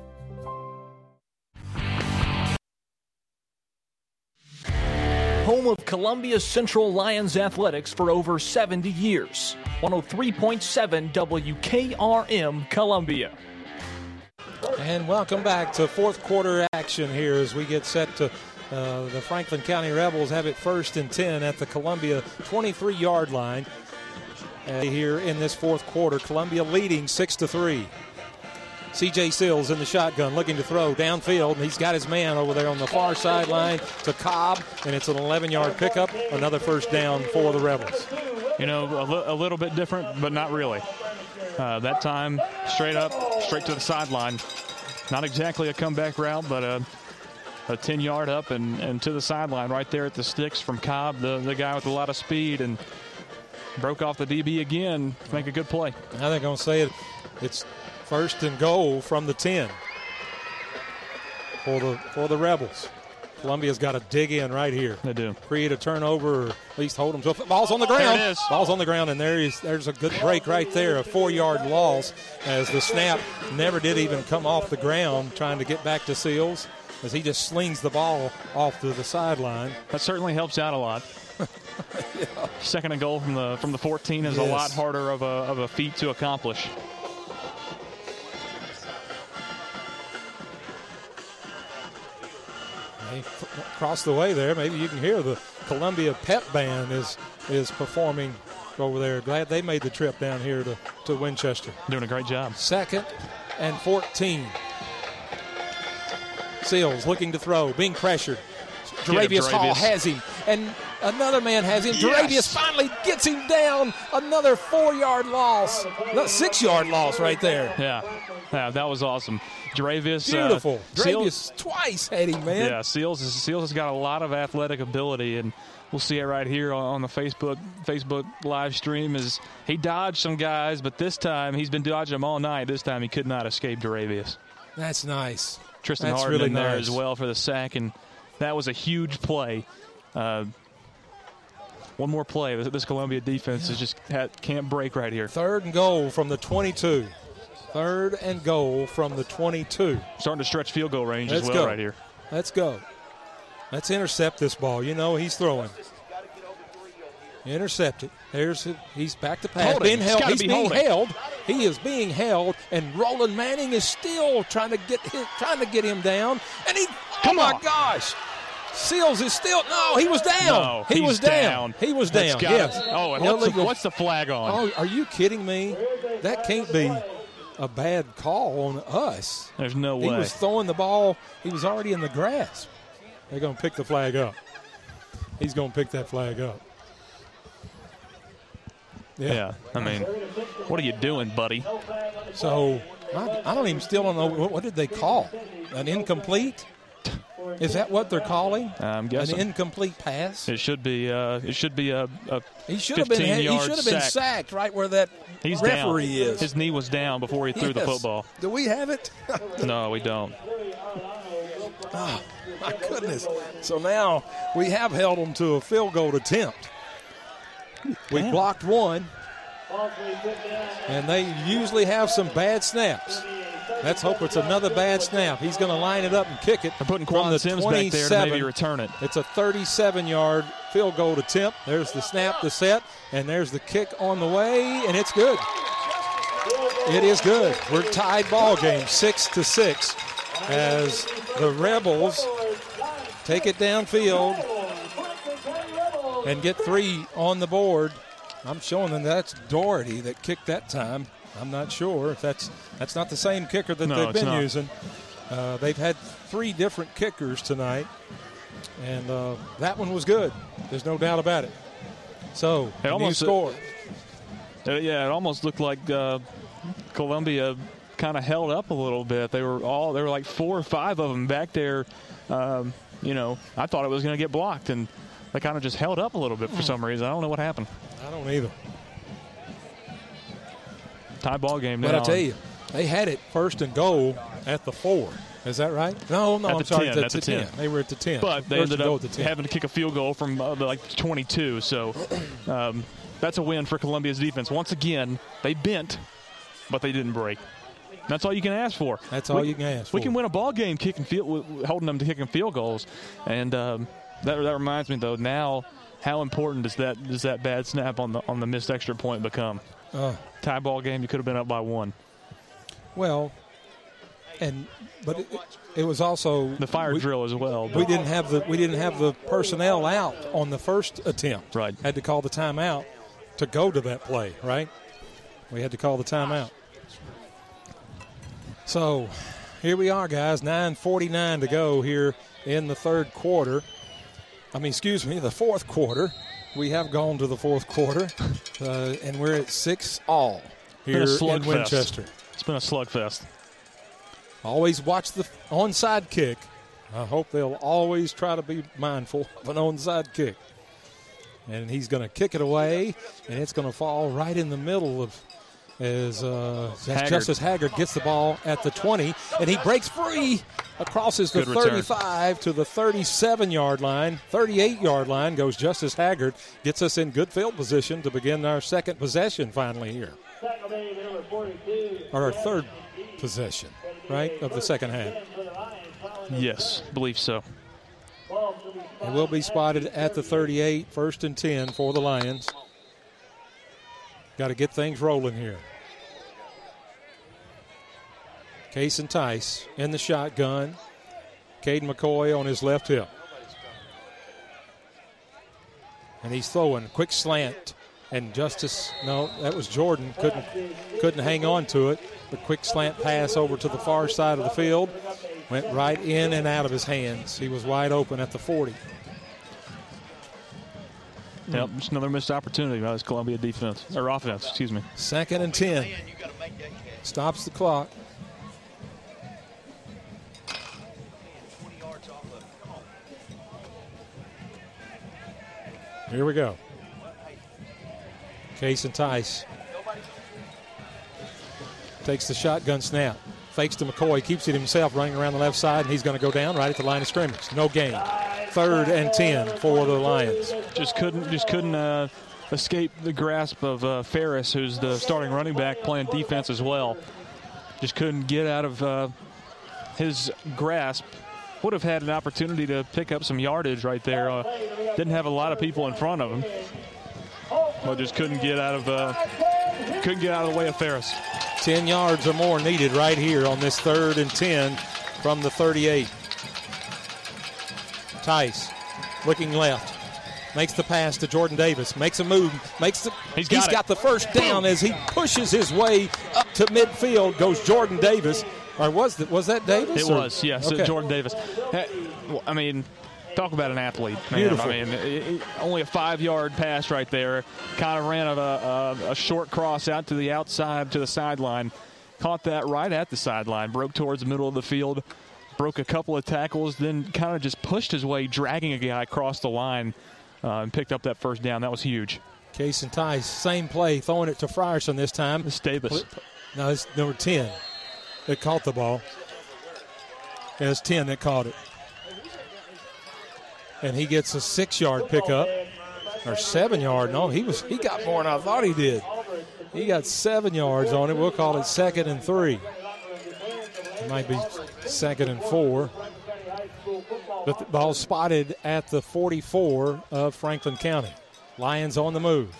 Home of Columbia Central Lions Athletics for over 70 years. 103.7 WKRM Columbia. And welcome back to fourth quarter action here as we get set to uh, the Franklin County Rebels have it first and 10 at the Columbia 23 yard line. Uh, here in this fourth quarter, Columbia leading 6 to 3. CJ Seals in the shotgun looking to throw downfield, and he's got his man over there on the far sideline to Cobb, and it's an 11 yard pickup, another first down for the Rebels. You know, a, li- a little bit different, but not really. Uh, that time, straight up, straight to the sideline. Not exactly a comeback route, but a, a 10 yard up and, and to the sideline right there at the sticks from Cobb, the, the guy with a lot of speed, and broke off the DB again to make a good play. Now they're going to say it, it's first and goal from the 10 for the for the Rebels. Columbia's got to dig in right here. They do. Create a turnover, or at least hold them to it. Ball's on the ground. There it is. Ball's on the ground, and there is there's a good break right there, a four-yard loss as the snap never did even come off the ground, trying to get back to Seals as he just slings the ball off to the sideline. That certainly helps out a lot. yeah. Second and goal from the from the 14 is a lot harder of a, of a feat to accomplish. Across the way there, maybe you can hear the Columbia Pep Band is is performing over there. Glad they made the trip down here to, to Winchester. Doing a great job. Second and 14. Seals looking to throw, being pressured. Jaravius Hall has him, and another man has him. Yes. Jaravius finally gets him down. Another four-yard loss, six-yard loss right there. Yeah, yeah, that was awesome. Jaravius, uh, Beautiful. Seals- Jaravius twice had him, man. Yeah, Seals is, Seals has got a lot of athletic ability, and we'll see it right here on, on the Facebook Facebook live stream. Is he dodged some guys, but this time he's been dodging them all night. This time he could not escape Jaravius. That's nice. Tristan That's Harden really in there nice. as well for the sack, and that was a huge play. Uh, one more play. This, Columbia defense is just can't break right here. Third and goal from the 22. Third and goal from the 22. Starting to stretch field goal range Let's as well go. right here. Let's go. Let's intercept this ball. You know he's throwing. Intercept it. There's he's back to pass. Holding. Being held. He's be being holding. held. He is being held, and Roland Manning is still trying to get him, trying to get him down. And he, oh my gosh, Seals is still no. He was down. No, he was down. He was down. Yes. Oh, and what's the, what's the flag on? Oh, are you kidding me? That can't be a bad call on us. There's no way. He was throwing the ball. He was already in the grass. They're going to pick the flag up. He's going to pick that flag up. Yeah. I mean, what are you doing, buddy? So I, I don't even still don't know what, what did they call an incomplete. Is that what they're calling? I'm guessing An incomplete pass. it should be. Uh, it should be a. a He should have been. 15 He should have been sack. sacked right where that He's referee down. is. His knee was down before he threw the football. Do we have it? No, we don't. Oh, my goodness. So now we have held them to a field goal attempt. We blocked one, and they usually have some bad snaps. Let's hope it's another bad snap. He's going to line it up and kick it. I'm putting Quan the Sims back there to 27. maybe return it. It's a 37 yard field goal attempt. There's the snap, the set, and there's the kick on the way, and it's good. It is good. We're tied ball game, six to six, as the Rebels take it downfield and get three on the board. I'm showing them that's Doherty that kicked that time. I'm not sure if that's that's not the same kicker that No, they've been not. using. Uh, they've had three different kickers tonight, and uh, that one was good. There's no doubt about it. So, It almost- score. Uh, yeah, it almost looked like uh, Columbia kind of held up a little bit. They were all there were like four or five of them back there. Um, you know, I thought it was going to get blocked, and they kind of just held up a little bit for some reason. I don't know what happened. I don't either. Tie ball game But now. I tell you, they had it first and goal at the four. Is that right? No, no, At I'm sorry. 10, at at the the 10. They were at the 10. But they First ended up the 10. having to kick a field goal from uh, like 22. So um, that's a win for Columbia's defense. Once again, they bent, but they didn't break. That's all you can ask for. That's all you can ask We for. can win a ball game kicking field, holding them to kicking field goals, and um, that, that reminds me though. Now, how important does that does that bad snap on the on the missed extra point become? Uh, Tie ball game, you could have been up by one. well, and but it, it was also The fire we, drill as well. We didn't have the we didn't have the personnel out on the first attempt. Right. Had to call the timeout to go to that play. Right. We had to call the timeout. So here we are, guys. 9:49 to go here in the third quarter. I mean, excuse me, the fourth quarter. We have gone to the fourth quarter, uh, and we're at six all here in. Winchester. It's been a slugfest. Always watch the onside kick. I hope they'll always try to be mindful of an onside kick. And he's going to kick it away, and it's going to fall right in the middle of as uh, Haggard. Justice Haggard gets the ball at the 20, and he breaks free, crosses the Good return. 35 to the 37 yard line, 38 yard line goes Justice Haggard, gets us in good field position to begin our second possession finally here, or our third possession, right, of the second half. Yes, believe so. It will be spotted at the 38, first and 10 for the Lions. Got to get things rolling here. Kason Tice in the shotgun. Caden McCoy on his left hip. And he's throwing quick slant and Justice, no, that was Jordan, couldn't couldn't hang on to it. The quick slant pass over to the far side of the field went right in and out of his hands. He was wide open at the 40. Yep, just another missed opportunity by this Columbia defense or offense. Excuse me. Second and ten. Stops the clock. Here we go. Kason Tice takes the shotgun snap. Fakes to McCoy, keeps it himself, running around the left side, and he's going to go down right at the line of scrimmage. No gain. Third and ten for the Lions. Just couldn't, just couldn't uh, escape the grasp of uh, Ferris, who's the starting running back, playing defense as well. Just couldn't get out of uh, his grasp. Would have had an opportunity to pick up some yardage right there. Uh, didn't have a lot of people in front of him, but just couldn't get out of uh, couldn't get out of the way of Ferris. 10 yards or more needed right here on this third and 10 from the 38. Tice looking left. Makes the pass to Jordan Davis. Makes a move. Makes the. He's got, got the first down as he pushes his way up to midfield. Goes Jordan Davis. Or was that was that Davis? It or? was. Yes, Okay. Jordan Davis. I mean, talk about an athlete. Man. Beautiful. I mean, it- it- only a five-yard pass right there. Kind of ran a, a, a short cross out to the outside to the sideline. Caught that right at the sideline. Broke towards the middle of the field. Broke a couple of tackles. Then kind of just pushed his way, dragging a guy across the line, uh, and picked up that first down. That was huge. Kason Tice, same play, throwing it to Frierson this time. It's Davis. No, it's number 10 that caught the ball. It's 10 that caught it. And he gets a six yard pickup. Or seven yard. No, he was he got more than I thought he did. He got seven yards on it. We'll call it second and three. It might be second and four. But the ball spotted at the 44 of Franklin County. Lions on the move.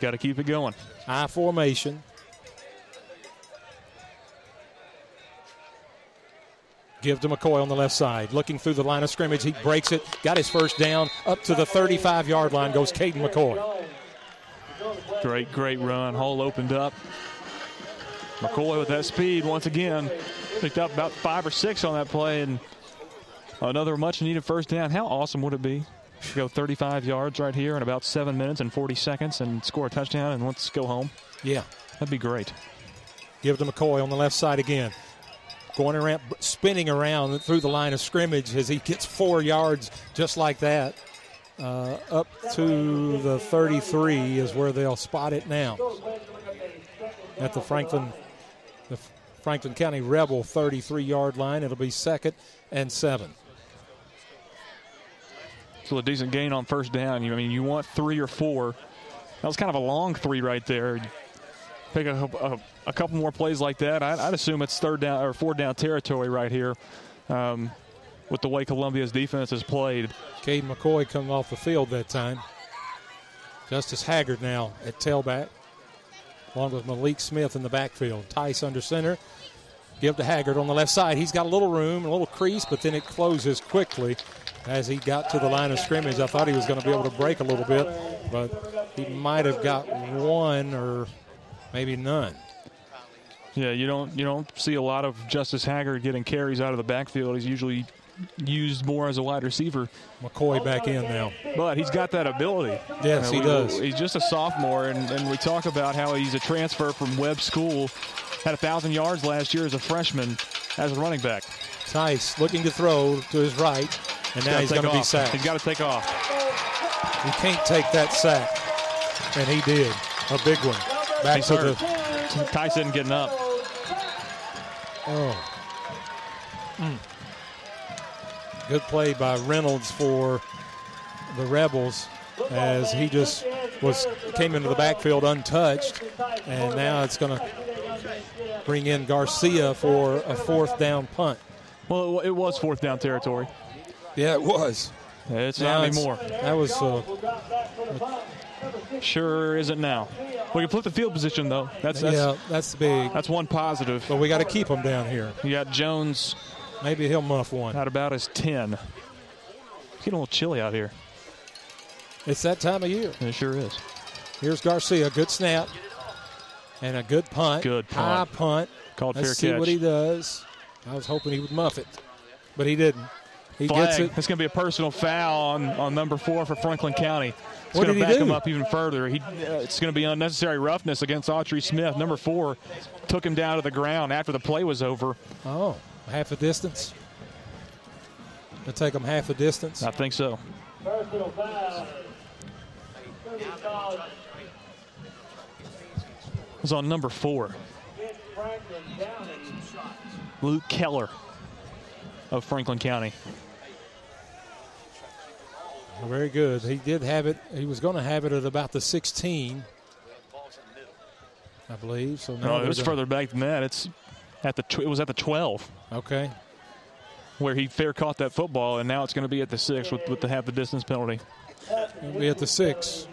Got to keep it going. I formation. Give to McCoy on the left side. Looking through the line of scrimmage. He breaks it. Got his first down. Up to the 35 yard line goes Caden McCoy. Great, great run. Hole opened up. McCoy with that speed once again. Picked up about five or six on that play and another much needed first down. How awesome would it be to go 35 yards right here in about seven minutes and 40 seconds and score a touchdown and let's go home? Yeah. That'd be great. Give to McCoy on the left side again. Going around, spinning around through the line of scrimmage as he gets four yards just like that. Uh, up to the 33 is where they'll spot it now. At the Franklin, the Franklin County Rebel 33 yard line. It'll be second and seven. So a decent gain on first down. I mean you want three or four. That was kind of a long three right there. Pick a, a, a couple more plays like that. I'd, I'd assume it's third down or four down territory right here. Um, with the way Columbia's defense has played. Cade McCoy coming off the field that time. Justice Haggard now at tailback, along with Malik Smith in the backfield. Tice under center. Give to Haggard on the left side. He's got a little room, a little crease, but then it closes quickly as he got to the line of scrimmage. I thought he was going to be able to break a little bit, but he might have got one or maybe none. Yeah, you don't you don't see a lot of Justice Haggard getting carries out of the backfield. He's usually used more as a wide receiver. McCoy back in now. But he's got that ability. Yes, he we- does. He's just a sophomore, and, and we talk about how he's a transfer from Webb School. Had a thousand yards last year as a freshman as a running back. Tice looking to throw to his right, and now Gotta he's going to be sacked. He's got to take off. He can't take that sack. And he did. A big one. Back He's to hurt. the. Tyson getting up. Oh. Mm. Good play by Reynolds for the Rebels as he just was came into the backfield untouched, and now it's going to bring in Garcia for a fourth down punt. Well, it, was fourth down territory. Yeah, it was. It's Now not anymore. That was uh, Sure isn't now. We can flip the field position though. That's, that's yeah, that's big. That's one positive. But we got to keep him down here. You got Jones. Maybe he'll muff one. At about his ten. It's getting a little chilly out here. It's that time of year. It sure is. Here's Garcia. Good snap. And a good punt. Good High punt. punt. Called Let's fair see catch. what he does. I was hoping he would muff it, but he didn't. He Flag. gets it. It's going to be a personal foul on, on number four for Franklin County. It's going to back him up even further. He, uh, it's going to be unnecessary roughness against Autry Smith. Number four took him down to the ground after the play was over. Oh, half a distance. To take him half a distance. I think so. Personal foul. It was on number four, Luke Keller of Franklin County. Very good. He did have it. He was going to have it at about the 16, I believe. So now No, it was gonna- further back than that. It's at the tw- it was at the 12 Okay. where he fair caught that football, and now it's going to be at the six with, with the half the distance penalty. It'll be at the six.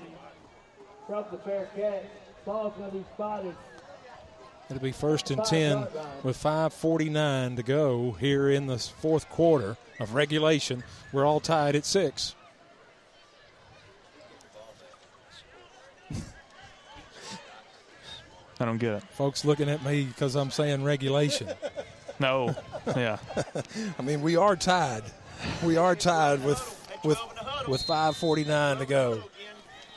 From the fair catch. Ball's going to be spotted. It'll be first and 10 with 5.49 to go here in the fourth quarter of regulation. We're all tied at six. I don't get it. Folks looking at me because I'm saying regulation. No. Yeah. I mean, we are tied. We are tied with with with 5:49 to go.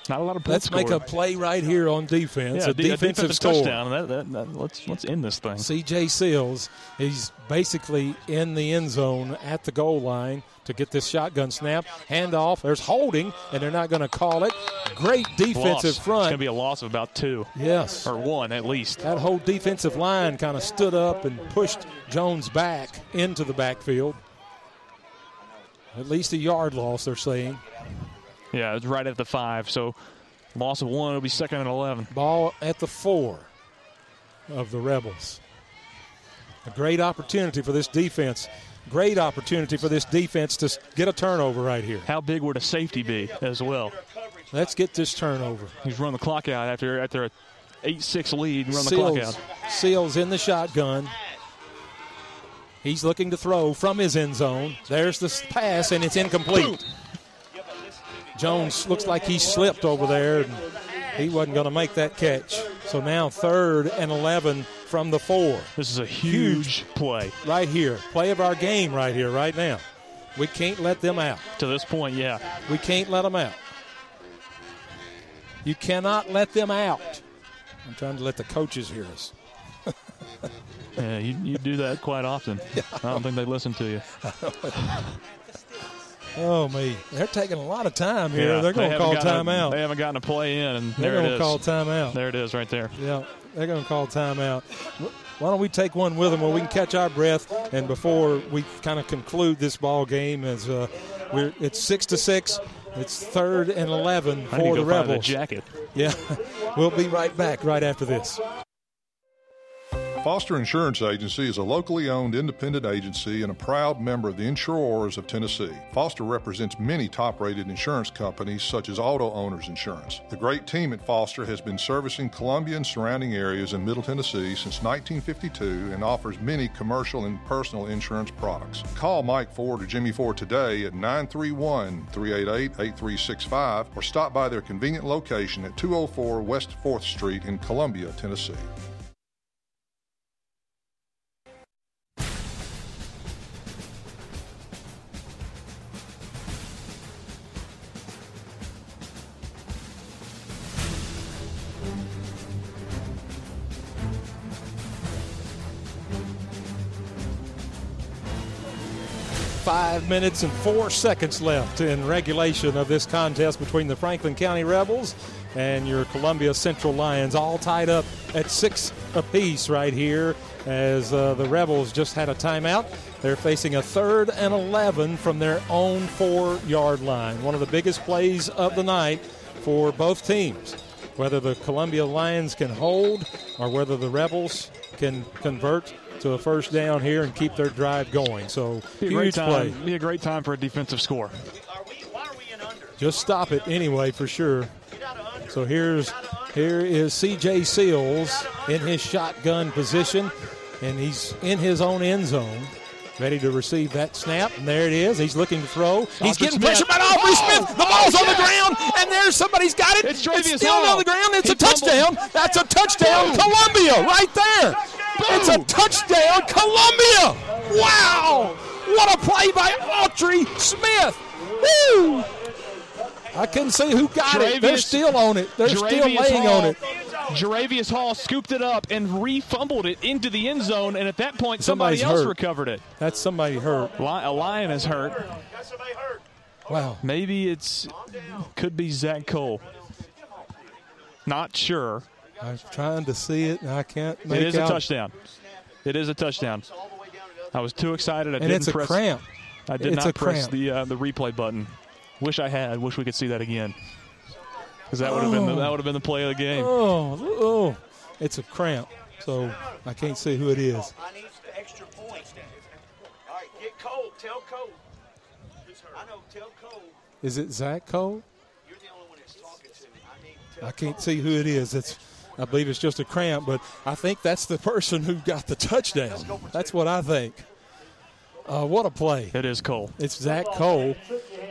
Not a lot of points Let's make a play right here on defense. Yeah, a de- a defensive, defensive score. touchdown. That, that, that- let's let's end this thing. C.J. Seals, he's basically in the end zone at the goal line to get this shotgun snap. Handoff. There's holding, and they're not going to call it. Great defensive Loss. It's going to be a loss of about two. Yes. Or one at least. That whole defensive line kind of stood up and pushed Jones back into the backfield. At least a yard loss, they're saying. Yeah, it's right at the five. So loss of one. It'll be second and eleven. Ball at the four of the Rebels. A great opportunity for this defense. Great opportunity for this defense to get a turnover right here. How big would a safety be as well? Let's get this turnover. He's run the clock out after after a eight six lead and run the clock Seals, out. Seals in the shotgun. He's looking to throw from his end zone. There's the pass, and it's incomplete. Jones looks like he slipped over there, and he wasn't going to make that catch. So now third and 11 from the four. This is a huge, play. Right here. Play of our game right here, right now. We can't let them out. To this point, yeah. We can't let them out. You cannot let them out. I'm trying to let the coaches hear us. Yeah, you, you do that quite often. I don't think they listen to you. Oh me, they're taking a lot of time here. Yeah, they're going to haven't call a- timeout. They haven't gotten a play in, and They're gonna is. call timeout. There it is, right there. Yeah, they're going to call timeout. Why don't we take one with them where we can catch our breath and before we kind of conclude this ball game as uh, we're it's six to six. It's third and eleven I need to for the find a Rebels. jacket. Yeah, we'll be right back right after this. Foster Insurance Agency is a locally owned independent agency and a proud member of the Insurers of Tennessee. Foster represents many top rated insurance companies such as Auto Owners Insurance. The great team at Foster has been servicing Columbia and surrounding areas in Middle Tennessee since 1952 and offers many commercial and personal insurance products. Call Mike Ford or Jimmy Ford today at 931 388 8365 or stop by their convenient location at 204 West 4th Street in Columbia, Tennessee. Five minutes and four seconds left in regulation of this contest between the Franklin County Rebels and your Columbia Central Lions, all tied up at six apiece right here as uh, the Rebels just had a timeout. They're facing a third and 11 from their own four yard line. One of the biggest plays of the night for both teams. Whether the Columbia Lions can hold or whether the Rebels can convert to a first down here and keep their drive going. So Be a great huge time. play. Be a great time for a defensive score. Just stop it anyway for sure. So here's here is CJ Seals in his shotgun position, and he's in his own end zone. ready to receive that snap, and there it is. He's looking to throw. He's getting Smith. pressure by Autry oh, Smith. The ball's on the ground, and there's somebody's got it. It's Jaravius still Hall. on the ground. It's He a touchdown. That's a touchdown, Columbia, right there. It's a touchdown, Columbia. Wow! What a play by Autry Smith. Woo! I couldn't see who got it. They're still on it. They're still laying Hall- on it. Jaravius Hall scooped it up and re-fumbled it into the end zone, and at that point, somebody Somebody's else hurt. recovered it. That's somebody hurt. Li- a lion is hurt. Wow. Maybe it's could be Zach Cole. Not sure. I was trying to see it, and I can't make It is a touchdown. It is a touchdown. I was too excited. I And didn't it's a press, cramp. I did It's not press cramp. the uh, the replay button. Wish I had. Wish we could see that again. Because that would have been the, Oh. that would have been the play of the game. Oh, oh, it's a cramp, so I can't see who it is. I need the extra point. All right, get Cole. Tell Cole. I know. Tell Cole. Is it Zach Cole? You're the only one that's talking to me. I need to tell I can't see who it is. It's, I believe it's just a cramp, but I think that's the person who got the touchdown. That's what I think. Uh, what a play! It is Cole. It's Zach Cole,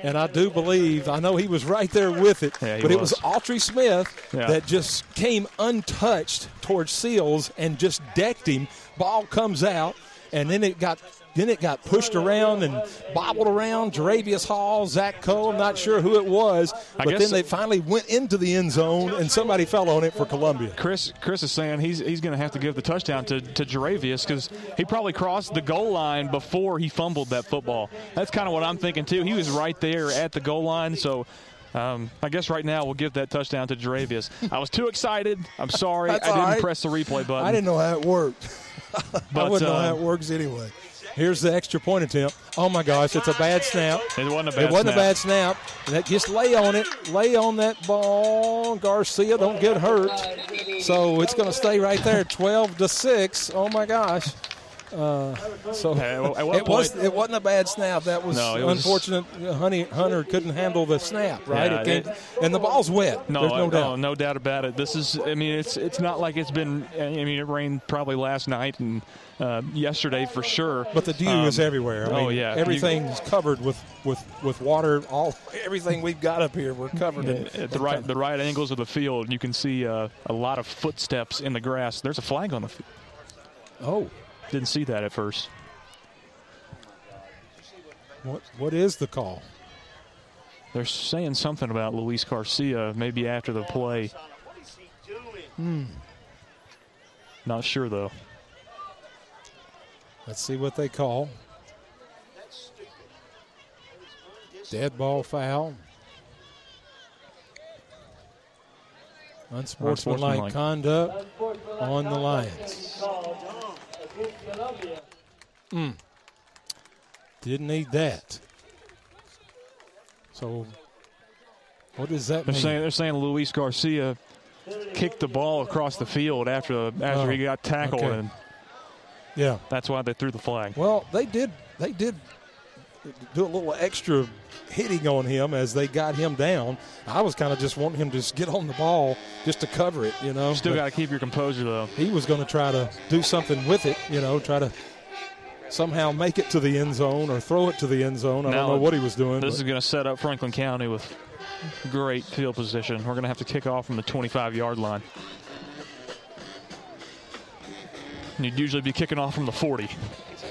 and I do believe I know he was right there with it, Yeah, but it was was. Autry Smith Yeah. that just came untouched towards Seals and just decked him. Ball comes out, and then it got then it got pushed around and bobbled around. Jaravius Hall, Zach Cole, I'm not sure who it was. But then they finally went into the end zone, and somebody fell on it for Columbia. Chris Chris is saying he's he's going to have to give the touchdown to to Jaravius because he probably crossed the goal line before he fumbled that football. That's kind of what I'm thinking too. He was right there at the goal line, so. Um, I guess right now we'll give that touchdown to Jaravius. I was too excited. I'm sorry. I didn't right. press the replay button. I didn't know how it worked. I wouldn't know uh, how it works anyway. Here's the extra point attempt. Oh my gosh, it's a bad snap. It wasn't a bad It wasn't snap. a bad snap. That just lay on it. Lay on that ball. Garcia don't get hurt. So it's going to stay right there, 12 to six. Oh my gosh. Uh, so it was it wasn't a bad snap. That was, No, was- unfortunate. Honey Hunter couldn't handle the snap, right? Yeah, came, it- and the ball's wet. No, There's no no, doubt. no doubt about it. This is, I mean, it's it's not like it's been. I mean, it rained probably last night and uh, yesterday for sure. But the dew Um, is everywhere. I oh mean, yeah, everything's covered with, with, with water. All everything we've got up here, we're covered in. at the right the right angles of the field, you can see uh, a lot of footsteps in the grass. There's a flag on the field. Oh, didn't see that at first. What what is the call? They're saying something about Luis Garcia maybe after the play. Hmm. Not sure though. Let's see what they call. Dead ball foul. Unsportsmanlike Unsportsmanlike. conduct on the Lions. Hmm. Didn't need that. So, what does that They're mean? saying they're saying Luis Garcia kicked the ball across the field after after Oh, he got tackled, okay. and Yeah. that's why they threw the flag. Well, they did. They did do a little extra hitting on him as they got him down. I was kind of just wanting him to just get on the ball just to cover it, you know. Still got to keep your composure though. He was going to try to do something with it, you know, try to somehow make it to the end zone or throw it to the end zone. I Now, don't know what he was doing. This but- is going to set up Franklin County with great field position. We're going to have to kick off from the 25 yard line. And You'd usually be kicking off from the 40.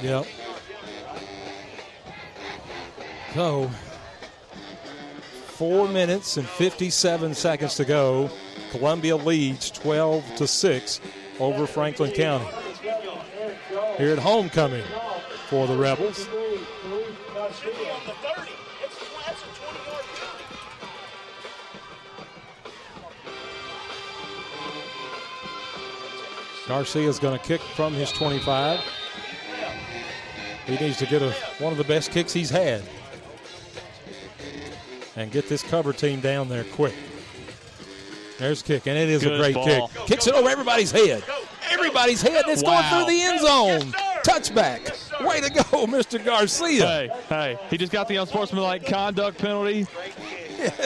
Yep. So, four minutes and 57 seconds to go. Columbia leads 12 to 6 over Franklin County. Here at homecoming for the Rebels. Garcia is going to kick from his 25. He needs to get a, one of the best kicks he's had and get this cover team down there quick. There's the kick, and it is a great ball. kick. Kicks it over everybody's head. Everybody's head. It's Wow. going through the end zone. Touchback. Way to go, Mr. Garcia. Hey, hey, he just got the unsportsmanlike conduct penalty.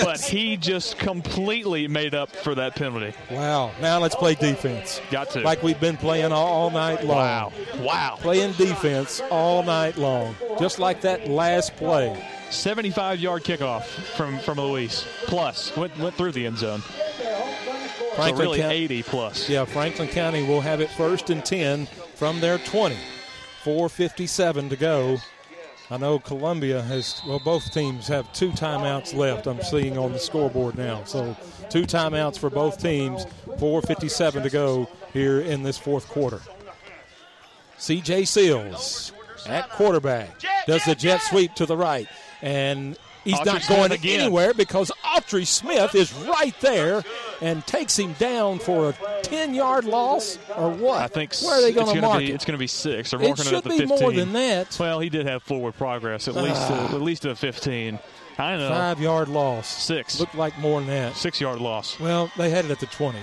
but he just completely made up for that penalty. Wow. Now let's play defense. Got to. Like we've been playing all, all night long. Wow. Wow. Playing defense all night long. Just like that last play. 75 yard kickoff from, from Luis. Plus, went, went through the end zone. Franklin so really County- 80 plus. Yeah, Franklin County will have it first and 10 from their 20. 4.57 to go. I know Columbia has, well, both teams have two timeouts left, I'm seeing on the scoreboard now. So two timeouts for both teams, 4.57 to go here in this fourth quarter. CJ Seals at quarterback does the jet sweep to the right. And he's Autry not going anywhere because Autry Smith is right there and takes him down for a 10 yard loss or what? I think Where are they it's going to mark be, it? It's going to be six. They're It should be 15. more than that. Well, he did have forward progress, at least Ah. to, at least to 15. I know. Five yard loss. Six. Looked like more than that. Six yard loss. Well, they had it at the 20.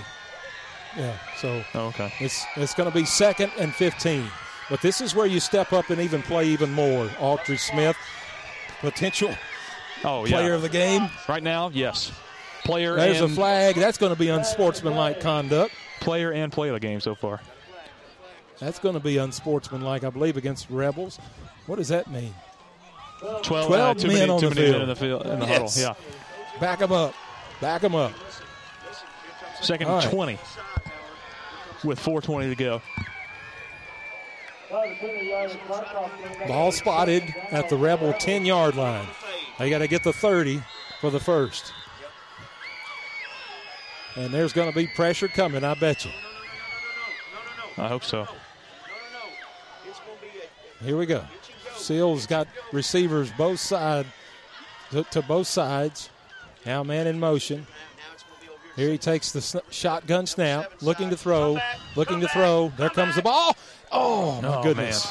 Yeah, so okay. it's it's going to be second and 15. But this is where you step up and even play even more. Autry Smith, potential Oh, yeah. player of the game. Right now, yes. Player There's and a flag. That's going to be unsportsmanlike conduct. player and play of the game so far. That's going to be unsportsmanlike, I believe, against Rebels. What does that mean? 12, 12 uh, too men many, on too the many field. men in the field in the Yes. huddle. Yeah. Back them up. Back them up. Second right. 20 with 4:20 to go. Ball spotted at the Rebel 10 yard line. They got to get the 30 for the first. And there's going to be pressure coming, I bet you. I hope so. Here we go. Seals got receivers both side to, to both sides. Now man in motion. Here he takes the sn- shotgun snap, looking to throw, looking to throw. There comes the ball. Oh my Oh, goodness!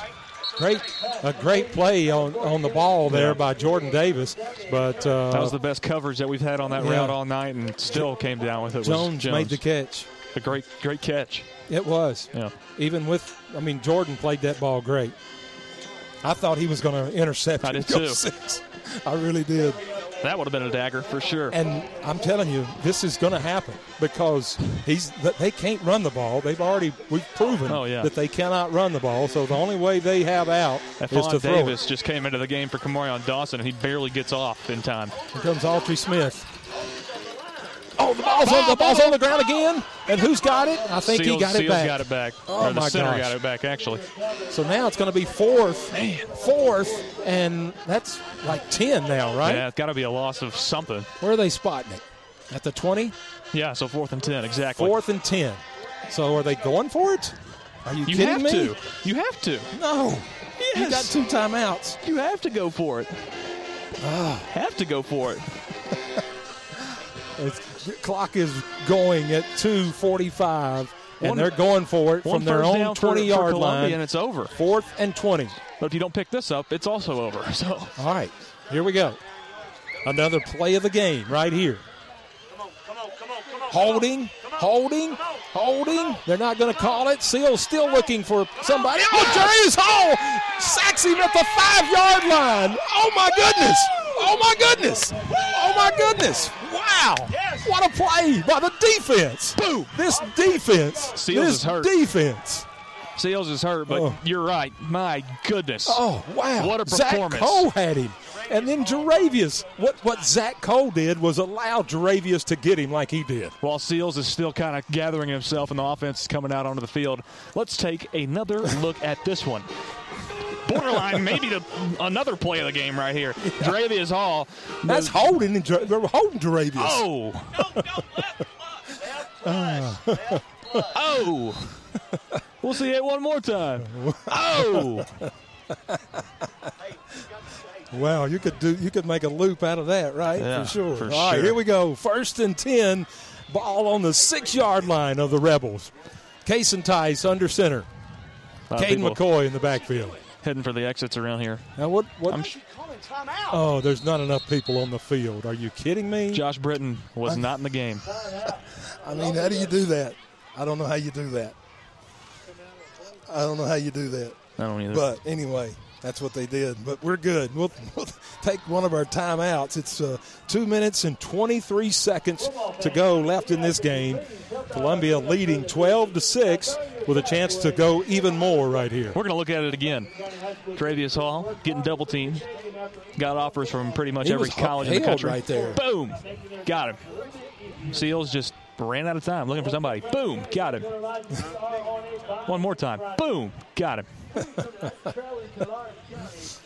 Great, a great play on, on the ball there Yeah. by Jordan Davis, but uh, That was the best coverage that we've had on that yeah. route all night, and still came down with it. was Jones, made the catch. A great, great catch. It was. Yeah. Even with, I mean, Jordan played that ball great. I thought he was going to intercept. I did too. six. I really did. That would have been a dagger for sure. And I'm telling you, this is going to happen because he's they can't run the ball. They've already we've proven Oh, yeah. that they cannot run the ball. So the only way they have out is to throw Davis it. just came into the game for Kamarion Dawson, and he barely gets off in time. Here comes Autry Smith. Oh, the ball's on the ball's on the ground again. And who's got it? I think he Seals- got it Seals back. got it back. Oh or the my center gosh. got it back, actually. So now it's going to be fourth, fourth, and that's like ten now, right? Yeah, it's got to be a loss of something. Where are they spotting it? At the twenty. Yeah, so fourth and 10, exactly. Fourth and ten. So are they going for it? Are you, You kidding have me? to. You have to. No. Yes. You got two timeouts. You have to go for it. Ah. Have to go for it. It's, the clock is going at 2:45, and One- they're going for it from their own 20 for yard Columbia, line. and it's over. Fourth and 20. But if you don't pick this up, it's also over. So All right, here we go. Another play of the game right here. Holding, holding, holding. They're not going to call it. Seal's still looking for somebody. Oh, Jaravius Hall sacks him at the five yard line. Oh, my goodness. Oh, my goodness. Oh, my goodness. Wow. What a play by the defense. Boom. This defense. Seals this is hurt. defense. Seals is hurt, but oh. you're right. My goodness. Oh, wow. What a performance. Zach performance. Cole had him. And then Jaravius, what, what Zach Cole did was allow Jaravius to get him like he did. While Seals is still kind of gathering himself and the offense is coming out onto the field, let's take another look at this one. Borderline, maybe the, another play of the game right here. Jaravius Hall. That's holding, Jar- they're holding Jaravius. Oh. Ah. oh. We'll see it one more time. Oh. Wow, you could do you could make a loop out of that, right? Yeah, for sure. for All right, sure. here we go. First and ten, ball on the six yard line of the Rebels. Kason Tice under center. A Caden McCoy in the backfield. Heading for the exits around here. Now what what I'm sh- Oh, there's not enough people on the field. Are you kidding me? Josh Britton was not in the game. I mean, how do you do that? I don't know how you do that. I don't know how you do that. I don't either. But anyway, That's what they did. But we're good. We'll, we'll take one of our timeouts. It's uh, two minutes and 23 seconds to go left in this game. Columbia leading 12 to six with a chance to go even more right here. We're going to look at it again. Jaravius Hall getting double teamed. Got offers from pretty much He every college in the country. right there. Boom. Got him. Seals just ran out of time looking for somebody. Boom. Got him. One more time. Boom. Got him.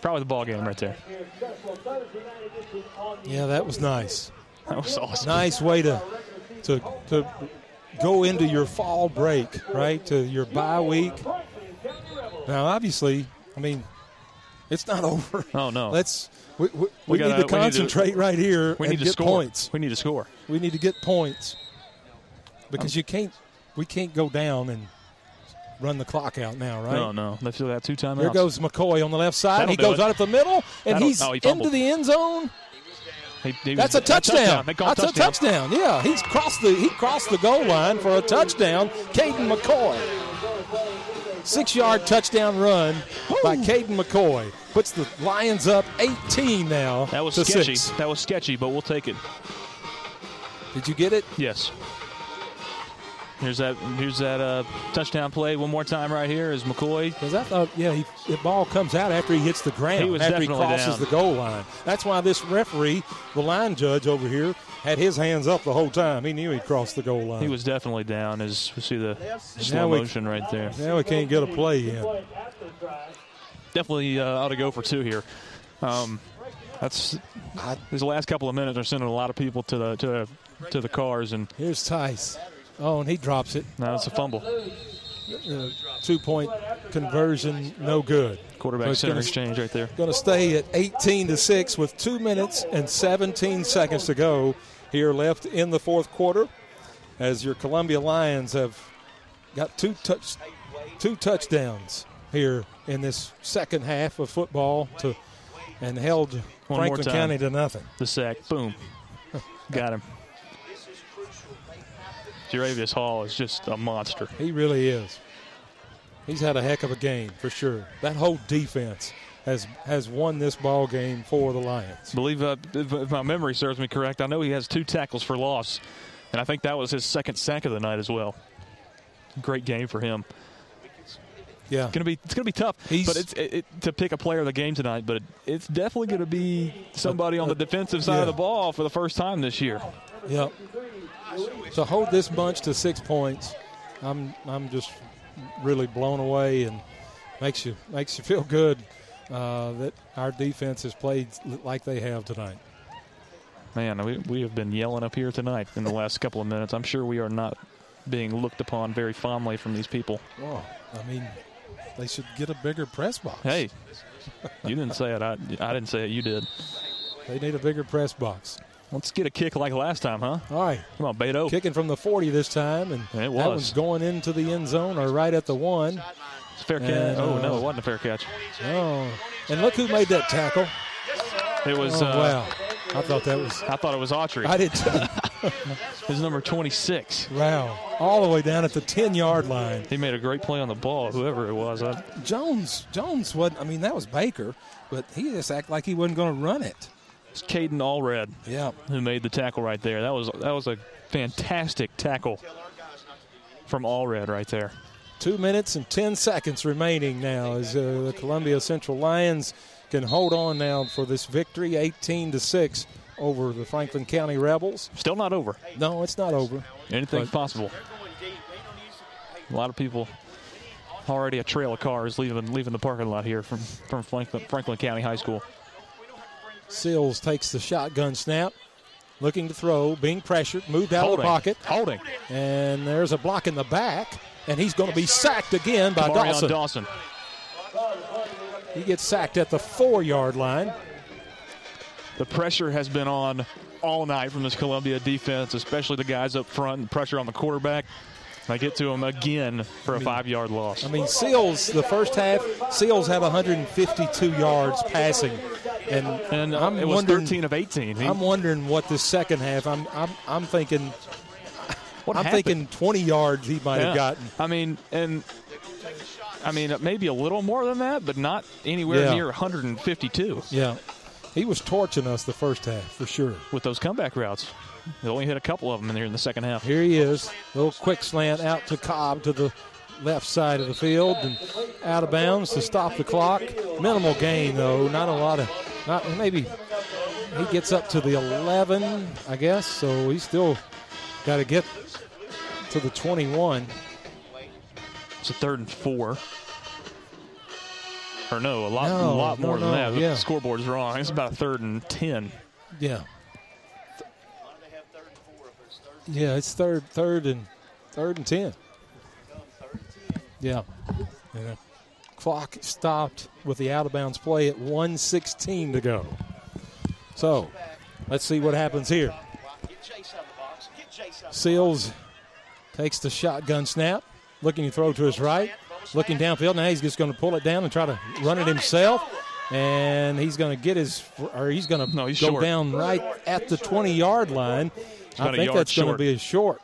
Probably the ball game right there. Yeah, that was nice. That was awesome. Nice way to to to go into your fall break, right? To your bye week. Now, obviously, I mean, it's not over. Oh no. Let's we, we, We we gotta- need to need to- concentrate right here we and need to get score. points. We need to score. We need to get points because you can't. We can't go down and run the clock out now, right? No, no. They still got two timeouts. There goes McCoy on the left side. That'll he goes it. right up the middle, and That'll- he's oh, he into the end zone. He- he That's was- a touchdown. Call it That's a touchdown. Yeah, he's crossed the he crossed the goal line for a touchdown. Caden McCoy, six yard touchdown run by Caden McCoy puts the Lions up 18 now. That was sketchy. Six. That was sketchy, but we'll take it. Did you get it? Yes. Here's that. Here's that uh, touchdown play. One more time right here is McCoy. Because I thought, yeah, he, the ball comes out after he hits the ground, He was after he crosses down. the goal line. That's why this referee, the line judge over here, had his hands up the whole time. He knew he'd crossed the goal line. He was definitely down. As we see the slow we- motion right there. Now we can't get a play in. Definitely uh, ought to go for two here. Um, that's these last couple of minutes are sending a lot of people to the to the, to the cars, and Here's Tice. Oh, and he drops it. now it's a fumble. Uh, two point conversion, no good. Quarterback So center gonna- exchange right there. Going to stay at 18 to 6 with 2 minutes and 17 seconds to go here left in the fourth quarter as your Columbia Lions have got two touch two touchdowns here in this second half of football to and held One Franklin. County to nothing. The sack, boom, got him. Jaravius Hall is just a monster. He really is. He's had a heck of a game for sure. That whole defense has has won this ball game for the Lions. believe uh, if, if my memory serves me correct, I know he has two tackles for loss, and I think that was his second sack of the night as well. Great game for him. Yeah, It's gonna be it's gonna be tough, but it's it, it, to pick a player of the game tonight. But it, it's definitely gonna be somebody on the defensive side of the ball for the first time this year. Yep. To hold this bunch to six points, I'm I'm just really blown away and makes you makes you feel good uh, that our defense has played like they have tonight. Man, we, we have been yelling up here tonight in the last couple of minutes. I'm sure we are not being looked upon very fondly from these people. Oh, I mean, they should get a bigger press box. Hey, you didn't say it. I, I didn't say it. You did. They need a bigger press box. Let's get a kick like last time, huh? All right. Come on, Beto. Kicking from the 40 this time, and It that one's going into the end zone or right at the one. It's a fair catch. And, oh, uh, no, it wasn't a fair catch. Oh, and look who made that tackle. It was. Oh, uh, wow. I thought that was. I thought it was Autry. I did too. His number 26. Wow. All the way down at the 10 yard line. He made a great play on the ball, whoever it was. I, Jones, Jones wasn't, I mean, that was Baker, but he just acted like he wasn't going to run it. it's Caden Allred Yeah. who made the tackle right there. That was that was a fantastic tackle from Allred right there. Two minutes and 10 seconds remaining now as uh, the Columbia Central Lions can hold on now for this victory, 18 to 6 over the Franklin County Rebels. Still not over. No, it's not over. Anything's But- possible. A lot of people already a trail of cars leaving leaving the parking lot here from from Franklin, Franklin County High School. Seals takes the shotgun snap, looking to throw, being pressured, moved out of the pocket. Holding. And there's a block in the back, and he's going to be sacked again by Kamarion Dawson. Dawson. He gets sacked at the four yard line. The pressure has been on all night from this Columbia defense, especially the guys up front, and pressure on the quarterback. They get to him again for a five yard loss. I mean, Seals, the first half, Seals have 152 yards passing. And, And I'm it was 13 of 18. He- I'm wondering what the second half, I'm, I'm, I'm thinking, What I'm happened? thinking 20 yards he might Yeah. have gotten. I mean, and I mean, maybe a little more than that, but not anywhere Yeah. near 152 Yeah. He was torching us the first half for sure. with those comeback routes. They only hit a couple of them in there in the second half. Here he is. Little quick slant out to Cobb to the left side of the field and out of bounds to stop the clock. Minimal gain though. Not a lot of. Not maybe. He gets up to the 11, I guess. So he's still got to get to the 21. It's a third and four. Or no, a lot, No, a lot no, more than no, that. yeah. The scoreboard's wrong. It's about a third and ten. Yeah. Yeah, it's third, third and third and ten. Yeah. yeah. Clock stopped with the out of bounds play at 116 to go. So, let's see what happens here. Seals takes the shotgun snap, looking to throw to his right, looking downfield. Now he's just going to pull it down and try to run it himself. And he's going to get his, or he's going to he's go short. down right at the 20 yard line. I think that's going to be a short.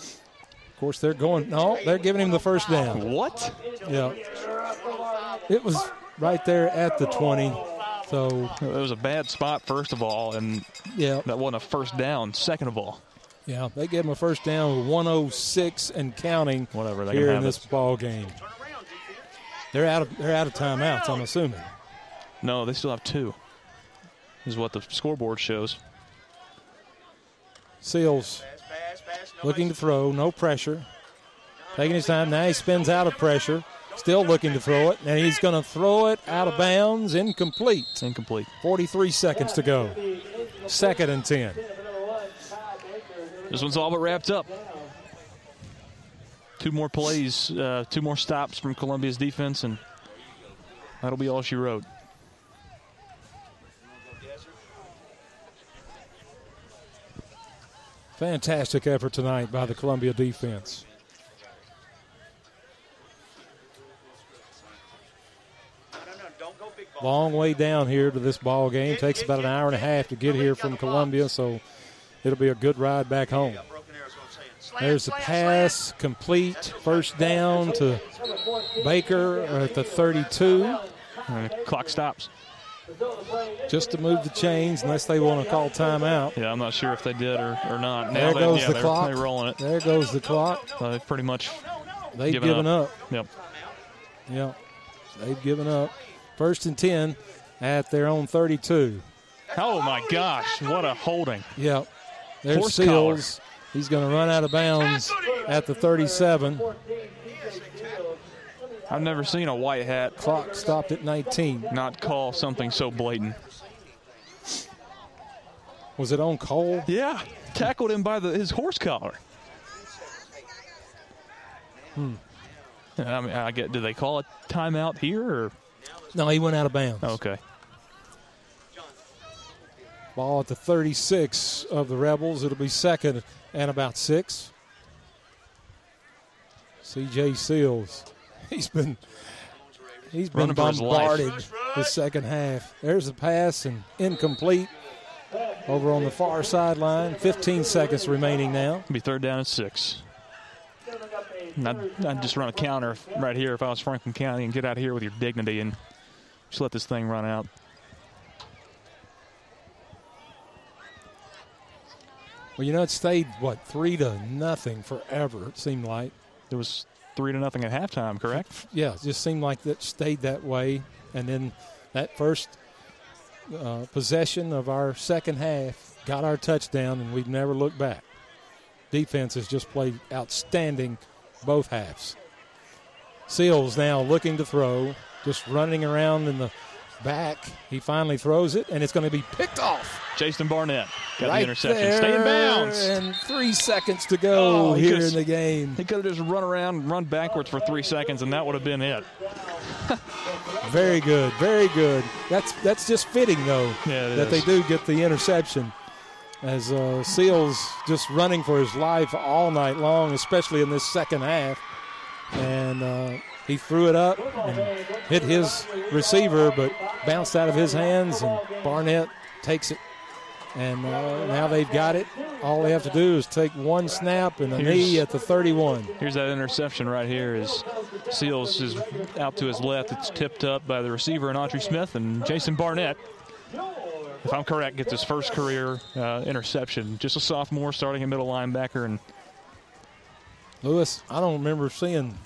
Of course, they're going, no, they're giving him the first down. What? Yeah. It was right there at the 20. So it was a bad spot, first of all, and yeah, that wasn't a first down. Second of all, Yeah, they gave him a first down with 106 and counting. Whatever, they here can in have this it. ball game. They're out of they're out of timeouts. I'm assuming. no, they still have two. Is what the scoreboard shows. Seals looking to throw, no pressure, taking his time. Now he spins out of pressure, still looking to throw it, and he's going to throw it out of bounds, incomplete. Incomplete. 43 seconds to go. Second and ten. This one's all but wrapped up. Two more plays, uh, two more stops from Columbia's defense, and that'll be all she wrote. Fantastic effort tonight by the Columbia defense. Long way down here to this ball game. Takes about an hour and a half to get here from Columbia, so it'll be a good ride back home. There's the pass, complete, first down to Baker at the 32. clock stops. Just to move the chains, unless they want to call timeout. Yeah, I'm not sure if they did or, or not. There Now they- goes yeah, the clock. They're rolling it. There goes the clock. Uh, they've pretty much They've given, given up. Yep. Yeah, they've given up. First and 10 at their own 32. Oh my gosh, what a holding! Yep. There's Horse Seals. He's going to run out of bounds at the 37. I've never seen a white hat clock stopped at 19. Not call something so blatant. Was it on Cole? Yeah, tackled him by the, his horse collar. Hmm. I mean, I get. Do they call a timeout here or? No, he went out of bounds. Okay. Ball at the 36 of the Rebels. It'll be second and about six. CJ Seals. He's been he's been Running for his life. bombarded the second half. There's a pass and incomplete over on the far sideline. 15 seconds remaining now. Be third down and six. And I'd, I'd just run a counter right here if I was Franklin County and get out of here with your dignity and just let this thing run out. Well, you know, it stayed, what, three to nothing forever, it seemed like. It was three to nothing at halftime, correct? Yeah, it just seemed like that stayed that way. And then that first uh, possession of our second half got our touchdown, and we've never looked back. Defense has just played outstanding both halves. Seals now looking to throw, just running around in the back. He finally throws it, and it's going to be picked off. Jason Barnett got right the interception. Stay in bounds. And three seconds to go Oh, he here in the game. He could have just run around and run backwards for three seconds, and that would have been it. Very good, very good. That's that's just fitting though Yeah, that they do get the interception. As uh, Seals just running for his life all night long, especially in this second half, and uh, he threw it up and hit his receiver, but bounced out of his hands, and Barnett takes it. And uh, now they've got it. All they have to do is take one snap and a Here's- knee at the 31. Here's that interception right here. Is Seals is out to his left. It's tipped up by the receiver and Autry Smith and Jason Barnett. If I'm correct, gets his first career uh, interception. Just a sophomore, starting a middle linebacker, and Lewis, I don't remember seeing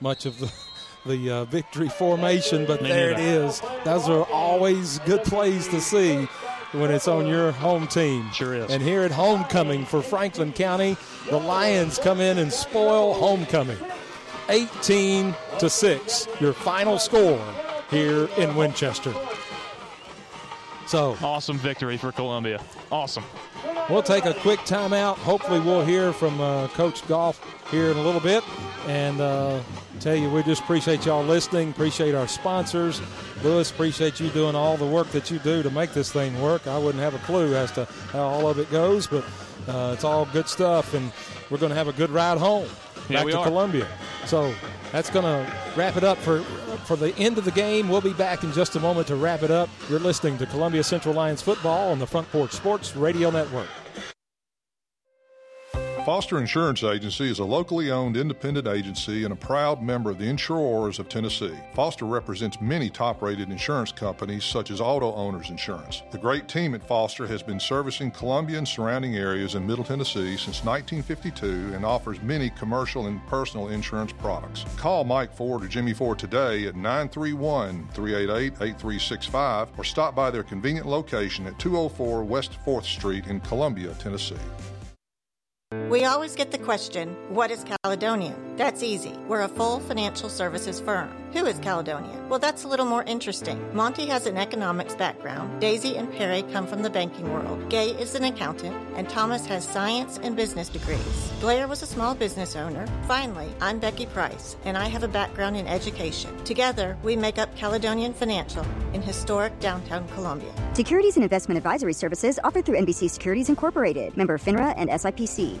much of the the uh, victory formation, but Me there it neither. is. Those are always good plays to see when it's on your home team. Sure is. And here at homecoming for Franklin County, the Lions come in and spoil homecoming. 18 to 6, your final score here in Winchester. So awesome victory for Columbia. Awesome. We'll take a quick timeout. Hopefully, we'll hear from uh, Coach Goff here in a little bit. And uh, tell you, we just appreciate y'all listening. Appreciate our sponsors. Lewis, appreciate you doing all the work that you do to make this thing work. I wouldn't have a clue as to how all of it goes, but uh, it's all good stuff. And we're going to have a good ride home Yeah, back to are. Columbia. So that's going to wrap it up for for the end of the game. We'll be back in just a moment to wrap it up. You're listening to Columbia Central Lions football on the Front Porch Sports Radio Network. Foster Insurance Agency is a locally owned independent agency and a proud member of the Insurors of Tennessee. Foster represents many top rated insurance companies such as Auto Owners Insurance. The great team at Foster has been servicing Columbia and surrounding areas in Middle Tennessee since 1952 and offers many commercial and personal insurance products. Call Mike Ford or Jimmy Ford today at 931 388 8365 or stop by their convenient location at 204 West 4th Street in Columbia, Tennessee. We always get the question, what is Caledonian? That's easy. We're a full financial services firm. Who is Caledonian? Well, that's a little more interesting. Monty has an economics background. Daisy and Perry come from the banking world. Gay is an accountant, and Thomas has science and business degrees. Blair was a small business owner. Finally, I'm Becky Price, and I have a background in education. Together, we make up Caledonian Financial in historic downtown Columbia. Securities and investment advisory services offered through NBC Securities Incorporated, member FINRA and SIPC.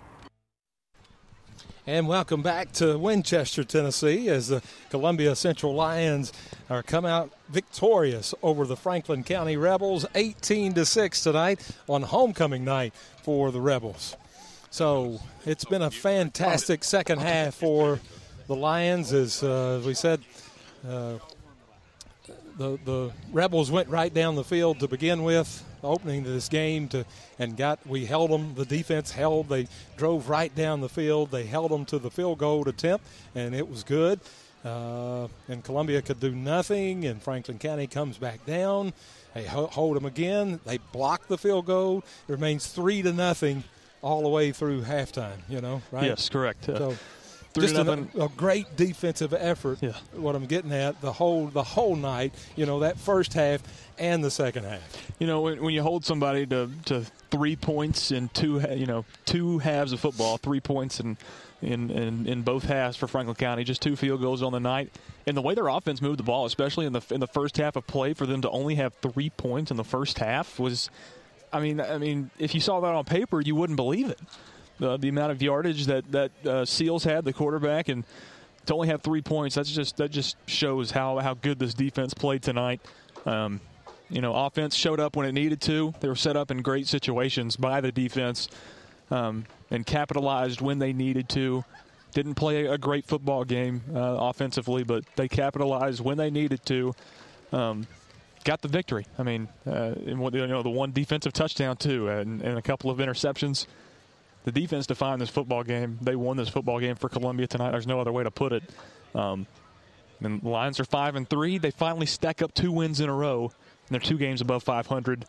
And welcome back to Winchester, Tennessee, as the Columbia Central Lions are come out victorious over the Franklin County Rebels, 18 to six tonight on homecoming night for the Rebels. So it's been a fantastic second half for the Lions, as uh, we said. Uh, the the rebels went right down the field to begin with opening this game to and got we held them the defense held. They drove right down the field. They held them to the field goal attempt and it was good. Uh, and Columbia could do nothing and Franklin County comes back down. They hold them again. They block the field goal. It remains three to nothing all the way through halftime you know right? Yes, correct. So three just an- a great defensive effort. Yeah. What I'm getting at the whole the whole night, you know, that first half and the second half. You know, when, when you hold somebody to, to three points in two, you know, two halves of football, three points in, in, in, in both halves for Franklin County, just two field goals on the night, and the way their offense moved the ball, especially in the in the first half of play, for them to only have three points in the first half was, I mean, I mean, if you saw that on paper, you wouldn't believe it. The, the amount of yardage that that uh, Seals had, the quarterback, and to only have three points, that's just that just shows how how good this defense played tonight. Um, you know, offense showed up when it needed to. They were set up in great situations by the defense um, and capitalized when they needed to. Didn't play a great football game uh, offensively, but they capitalized when they needed to. Um, got the victory. I mean, uh, and you know, the one defensive touchdown too, and, and a couple of interceptions. The defense defined this football game. They won this football game for Columbia tonight. There's no other way to put it. Um, and the Lions are five and three. They finally stack up two wins in a row, and they're two games above 500.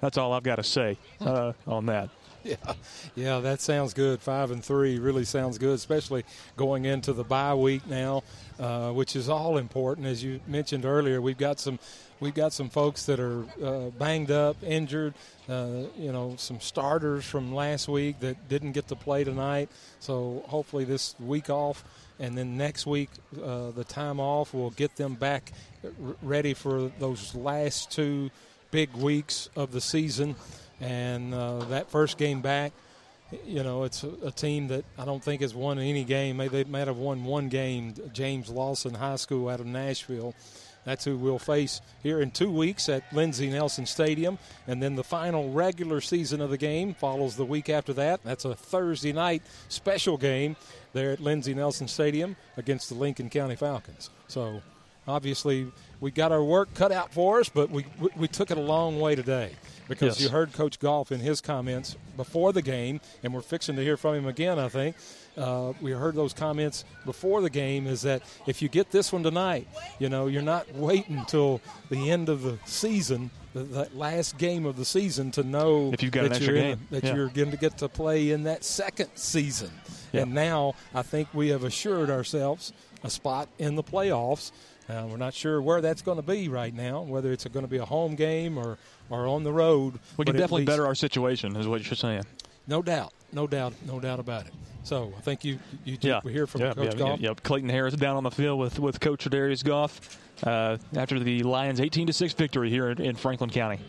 That's all I've got to say uh, on that. Yeah, yeah, that sounds good. Five and three really sounds good, especially going into the bye week now, uh, which is all important. As you mentioned earlier, we've got some we've got some folks that are uh, banged up, injured. Uh, you know, some starters from last week that didn't get to play tonight. So hopefully this week off, and then next week uh, the time off will get them back r- ready for those last two big weeks of the season. And uh, that first game back, you know, it's a, team that I don't think has won any game. Maybe they might have won one game. James Lawson High School out of Nashville. That's who we'll face here in two weeks at Lindsey Nelson Stadium. And then the final regular season of the game follows the week after that. That's a Thursday night special game there at Lindsey Nelson Stadium against the Lincoln County Falcons. So obviously we got our work cut out for us, but we, we, we took it a long way today because Yes. you heard Coach Goff in his comments before the game, and we're fixing to hear from him again, I think. Uh, we heard those comments before the game is that if you get this one tonight, you know, you're not waiting until the end of the season, the, that last game of the season, to know If you've got that, you're, in that Yeah. you're going to get to play in that second season. Yeah. And now I think we have assured ourselves a spot in the playoffs. Uh, we're not sure where that's going to be right now, whether it's going to be a home game or, or on the road. We can definitely least- better our situation, is what you're saying. No doubt, no doubt, no doubt about it. So I think you you Yeah, we hear from yeah, Coach yeah, Goff. Yep, Clayton Harris down on the field with with Coach Darius Goff uh, after the Lions' 18 to six victory here in, in Franklin County.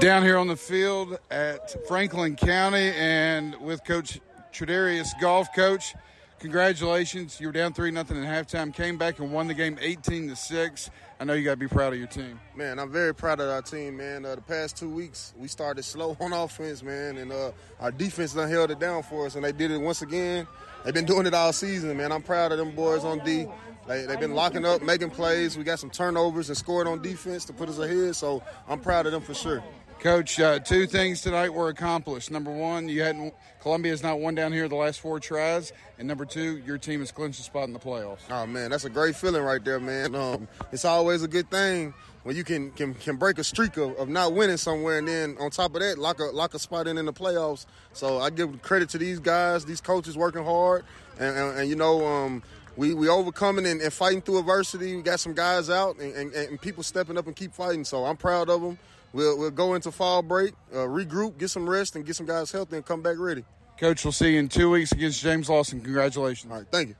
down here on the field at Franklin County and with Coach Tredarius Goff Coach. Congratulations. You were down 3 nothing at halftime, came back and won the game 18 to 6. I know you got to be proud of your team. Man, I'm very proud of our team, man. Uh, the past two weeks, we started slow on offense, man, and uh, our defense done held it down for us, and they did it once again. They've been doing it all season, man. I'm proud of them boys on D. They, they've been locking up, making plays. We got some turnovers and scored on defense to put us ahead, so I'm proud of them for sure. Coach, uh, two things tonight were accomplished. Number one, you hadn't Columbia has not won down here the last four tries, and number two, your team has clinched a spot in the playoffs. Oh man, that's a great feeling right there, man. Um, it's always a good thing when you can can, can break a streak of, of not winning somewhere, and then on top of that, lock a lock a spot in in the playoffs. So I give credit to these guys, these coaches working hard, and, and, and you know. Um, we, we overcoming and, and fighting through adversity. We got some guys out and, and, and people stepping up and keep fighting. So I'm proud of them. We'll, we'll go into fall break, uh, regroup, get some rest, and get some guys healthy and come back ready. Coach, we'll see you in two weeks against James Lawson. Congratulations. All right, thank you.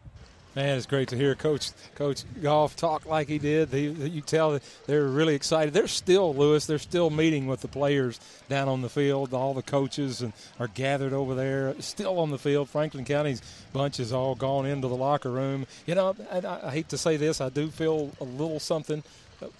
Man, it's great to hear Coach Coach Goff talk like he did. They, you tell they're really excited. They're still Lewis. They're still meeting with the players down on the field. All the coaches and are gathered over there, still on the field. Franklin County's bunch has all gone into the locker room. You know, I, I hate to say this, I do feel a little something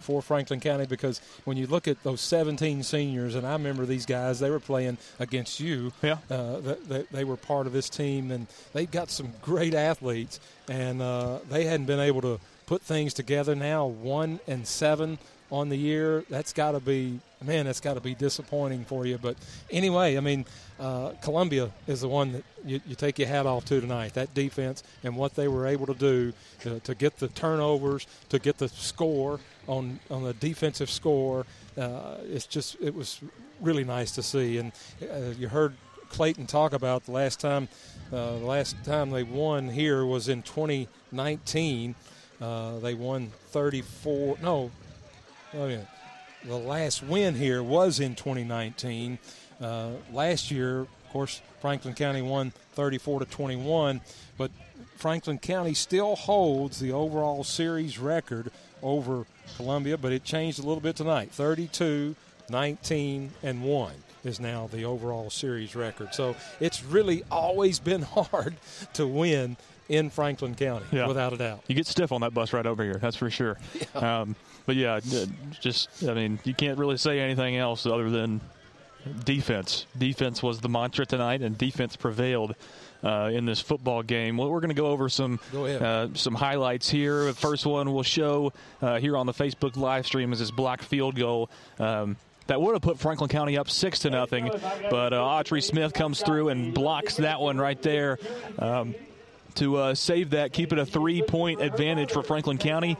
for Franklin County because when you look at those 17 seniors, and I remember these guys, they were playing against you. Yeah. Uh, they, they were part of this team, and they've got some great athletes, and uh, they hadn't been able to put things together. Now one and seven on the year, that's got to be man, that's got to be disappointing for you. But anyway, I mean, uh, Columbia is the one that you, you take your hat off to tonight. That defense and what they were able to do to, to get the turnovers, to get the score on on the defensive score. Uh, it's just it was really nice to see. And uh, you heard Clayton talk about the last time. Uh, the last time they won here was in 2019. Uh, they won 34. No, oh yeah. The last win here was in 2019. Uh, last year, of course, Franklin County won 34 to 21, but Franklin County still holds the overall series record over Columbia, but it changed a little bit tonight. 32, 19, and 1 is now the overall series record. So it's really always been hard to win in Franklin County, Yeah. without a doubt. You get stiff on that bus right over here, that's for sure. Um, but yeah, just I mean, you can't really say anything else other than defense. Defense was the mantra tonight, and defense prevailed. Uh, in this football game, well, we're going to go over some Go uh, some highlights here. The first one we'll show uh, here on the Facebook live stream is this block field goal. Um, that would have put Franklin County up six to nothing, but uh, Autry Smith comes through and blocks that one right there. Um, to uh, save that, keep it a three point advantage for Franklin County.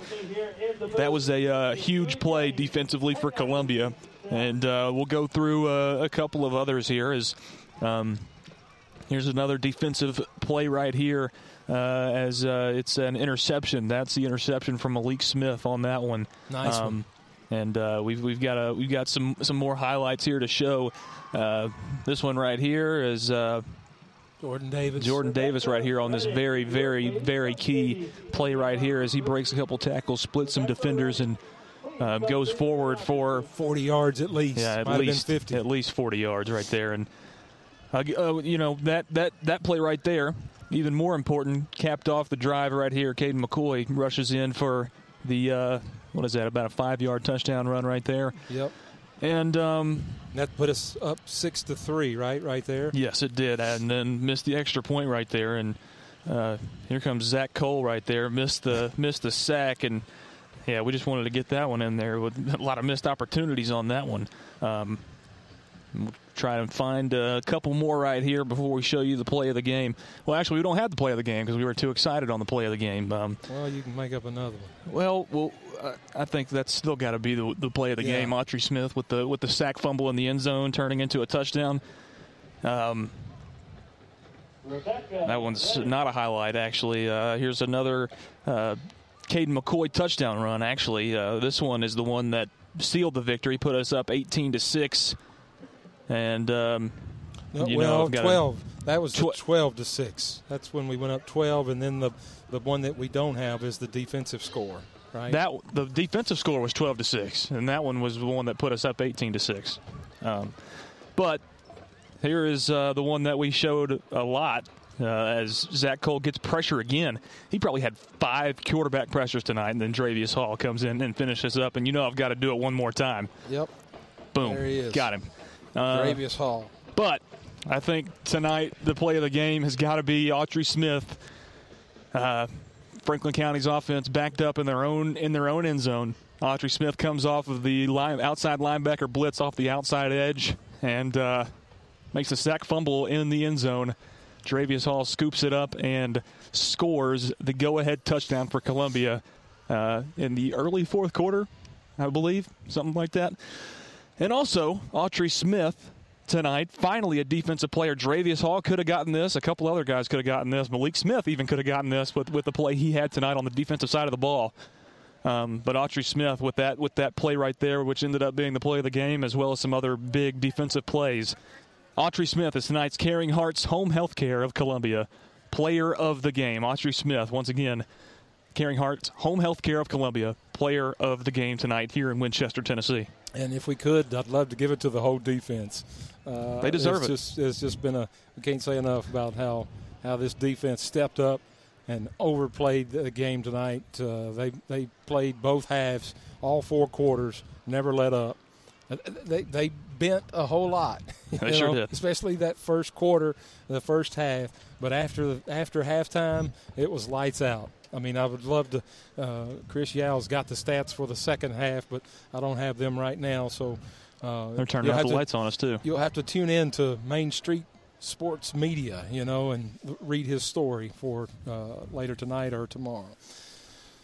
That was a uh, huge play defensively for Columbia. And uh, we'll go through uh, a couple of others here as um, Here's another defensive play right here uh, as uh, it's an interception. That's the interception from Malik Smith on that one. Nice one. Um, And uh, we've we've got a we've got some some more highlights here to show. Uh, this one right here is uh, Jordan Davis. Jordan Davis right here on this very very very key play right here as he breaks a couple tackles, splits some defenders, and uh, goes forward for 40 yards at least. yeah, at Might least 50. at least 40 yards right there. And uh, uh, you know that that that play right there, even more important, capped off the drive right here. Caden McCoy rushes in for the uh, what is that? About a five-yard touchdown run right there. Yep. And um, that put us up six to three, right, right there. Yes, it did, and then missed the extra point right there. And uh, here comes Zach Cole right there, missed the missed the sack, and yeah, we just wanted to get that one in there with a lot of missed opportunities on that one. Um, try and find a couple more right here before we show you the play of the game. Well, actually, we don't have the play of the game because we were too excited on the play of the game. Um, Well, you can make up another one. well, well, I think that's still got to be the, the play of the Yeah. game. Autry Smith with the with the sack fumble in the end zone, turning into a touchdown. Um, that one's not a highlight, actually. Uh, here's another uh, Caden McCoy touchdown run. Actually, uh, this one is the one that sealed the victory, put us up 18 to six, and um, No, you well, I've got a- 12. that was the 12 to 6. That's when we went up 12, and then the, the one that we don't have is the defensive score, right? That the defensive score was 12 to six, and that one was the one that put us up 18 to six. Um, but here is uh, the one that we showed a lot uh, as Zach Cole gets pressure again. He probably had five quarterback pressures tonight, and then Jaravius Hall comes in and finishes up. And you know I've got to do it one more time. Yep. Boom. There he is. Got him. Uh, Hall. But I think tonight the play of the game has got to be Autry Smith. Uh, Franklin County's offense backed up in their own in their own end zone. Autry Smith comes off of the line, outside linebacker blitz off the outside edge and uh, makes a sack fumble in the end zone. Jaravius Hall scoops it up and scores the go-ahead touchdown for Columbia uh, in the early fourth quarter, I believe, something like that. And also, Autry Smith tonight, finally a defensive player. Jaravius Hall could have gotten this. A couple other guys could have gotten this. Malik Smith even could have gotten this with, with the play he had tonight on the defensive side of the ball. Um, but Autry Smith with that with that play right there, which ended up being the play of the game, as well as some other big defensive plays. Autry Smith is tonight's Caring Hearts Home Health Care of Columbia player of the game. Autry Smith, once again, Caring Hearts Home Health Care of Columbia player of the game tonight here in Winchester, Tennessee. And if we could, I'd love to give it to the whole defense. Uh, They deserve it's it. Just, it's just been a. We can't say enough about how how this defense stepped up and overplayed the game tonight. Uh, they they played both halves, all four quarters, never let up. Uh, They they bent a whole lot. They sure know, did. Especially that first quarter, the first half. But after after halftime, it was lights out. I mean, I would love to. Uh, Chris Yow's got the stats for the second half, but I don't have them right now. So uh, They're turning have the to- lights on us too. You'll have to tune in to Main Street Sports Media, you know, and read his story for uh, later tonight or tomorrow.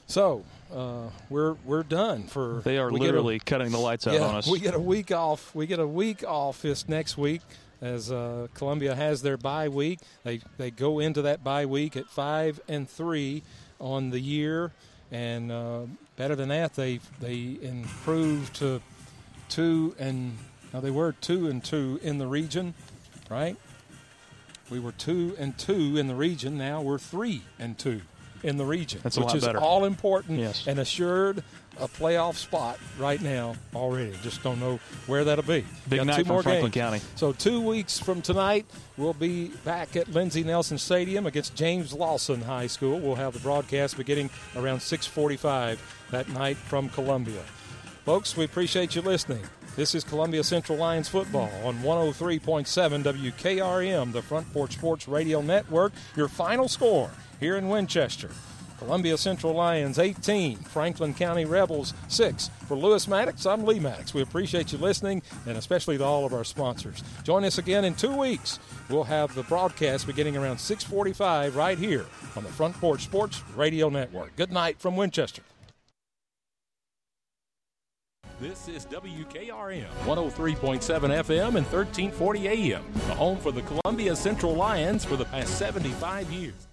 So uh, we're we're done for. They are get a- literally cutting the lights out yeah, on us. We get a week off. We get a week off this next week as uh, Columbia has their bye week. They they go into that bye week at five and three on the year, and uh, better than that, they they improved to two and now they were two and two in the region, right? We were two and two in the region. Now we're three and two in the region, That's which is better. all important Yes. and assured a playoff spot right now already. Just don't know where that'll be. Big Got night two more Franklin games. County. So two weeks from tonight, we'll be back at Lindsey Nelson Stadium against James Lawson High School. We'll have the broadcast beginning around 6:45 that night from Columbia. Folks, we appreciate you listening. This is Columbia Central Lions football on 103.7 WKRM, the Front Porch Sports Radio Network. Your final score here in Winchester. Columbia Central Lions 18, Franklin County Rebels 6. For Lewis Maddox, I'm Lee Maddox. We appreciate you listening and especially to all of our sponsors. Join us again in two weeks. We'll have the broadcast beginning around 645 right here on the Front Porch Sports Radio Network. Good night from Winchester. This is WKRM 103.7 FM and 1340 AM, the home for the Columbia Central Lions for the past 75 years.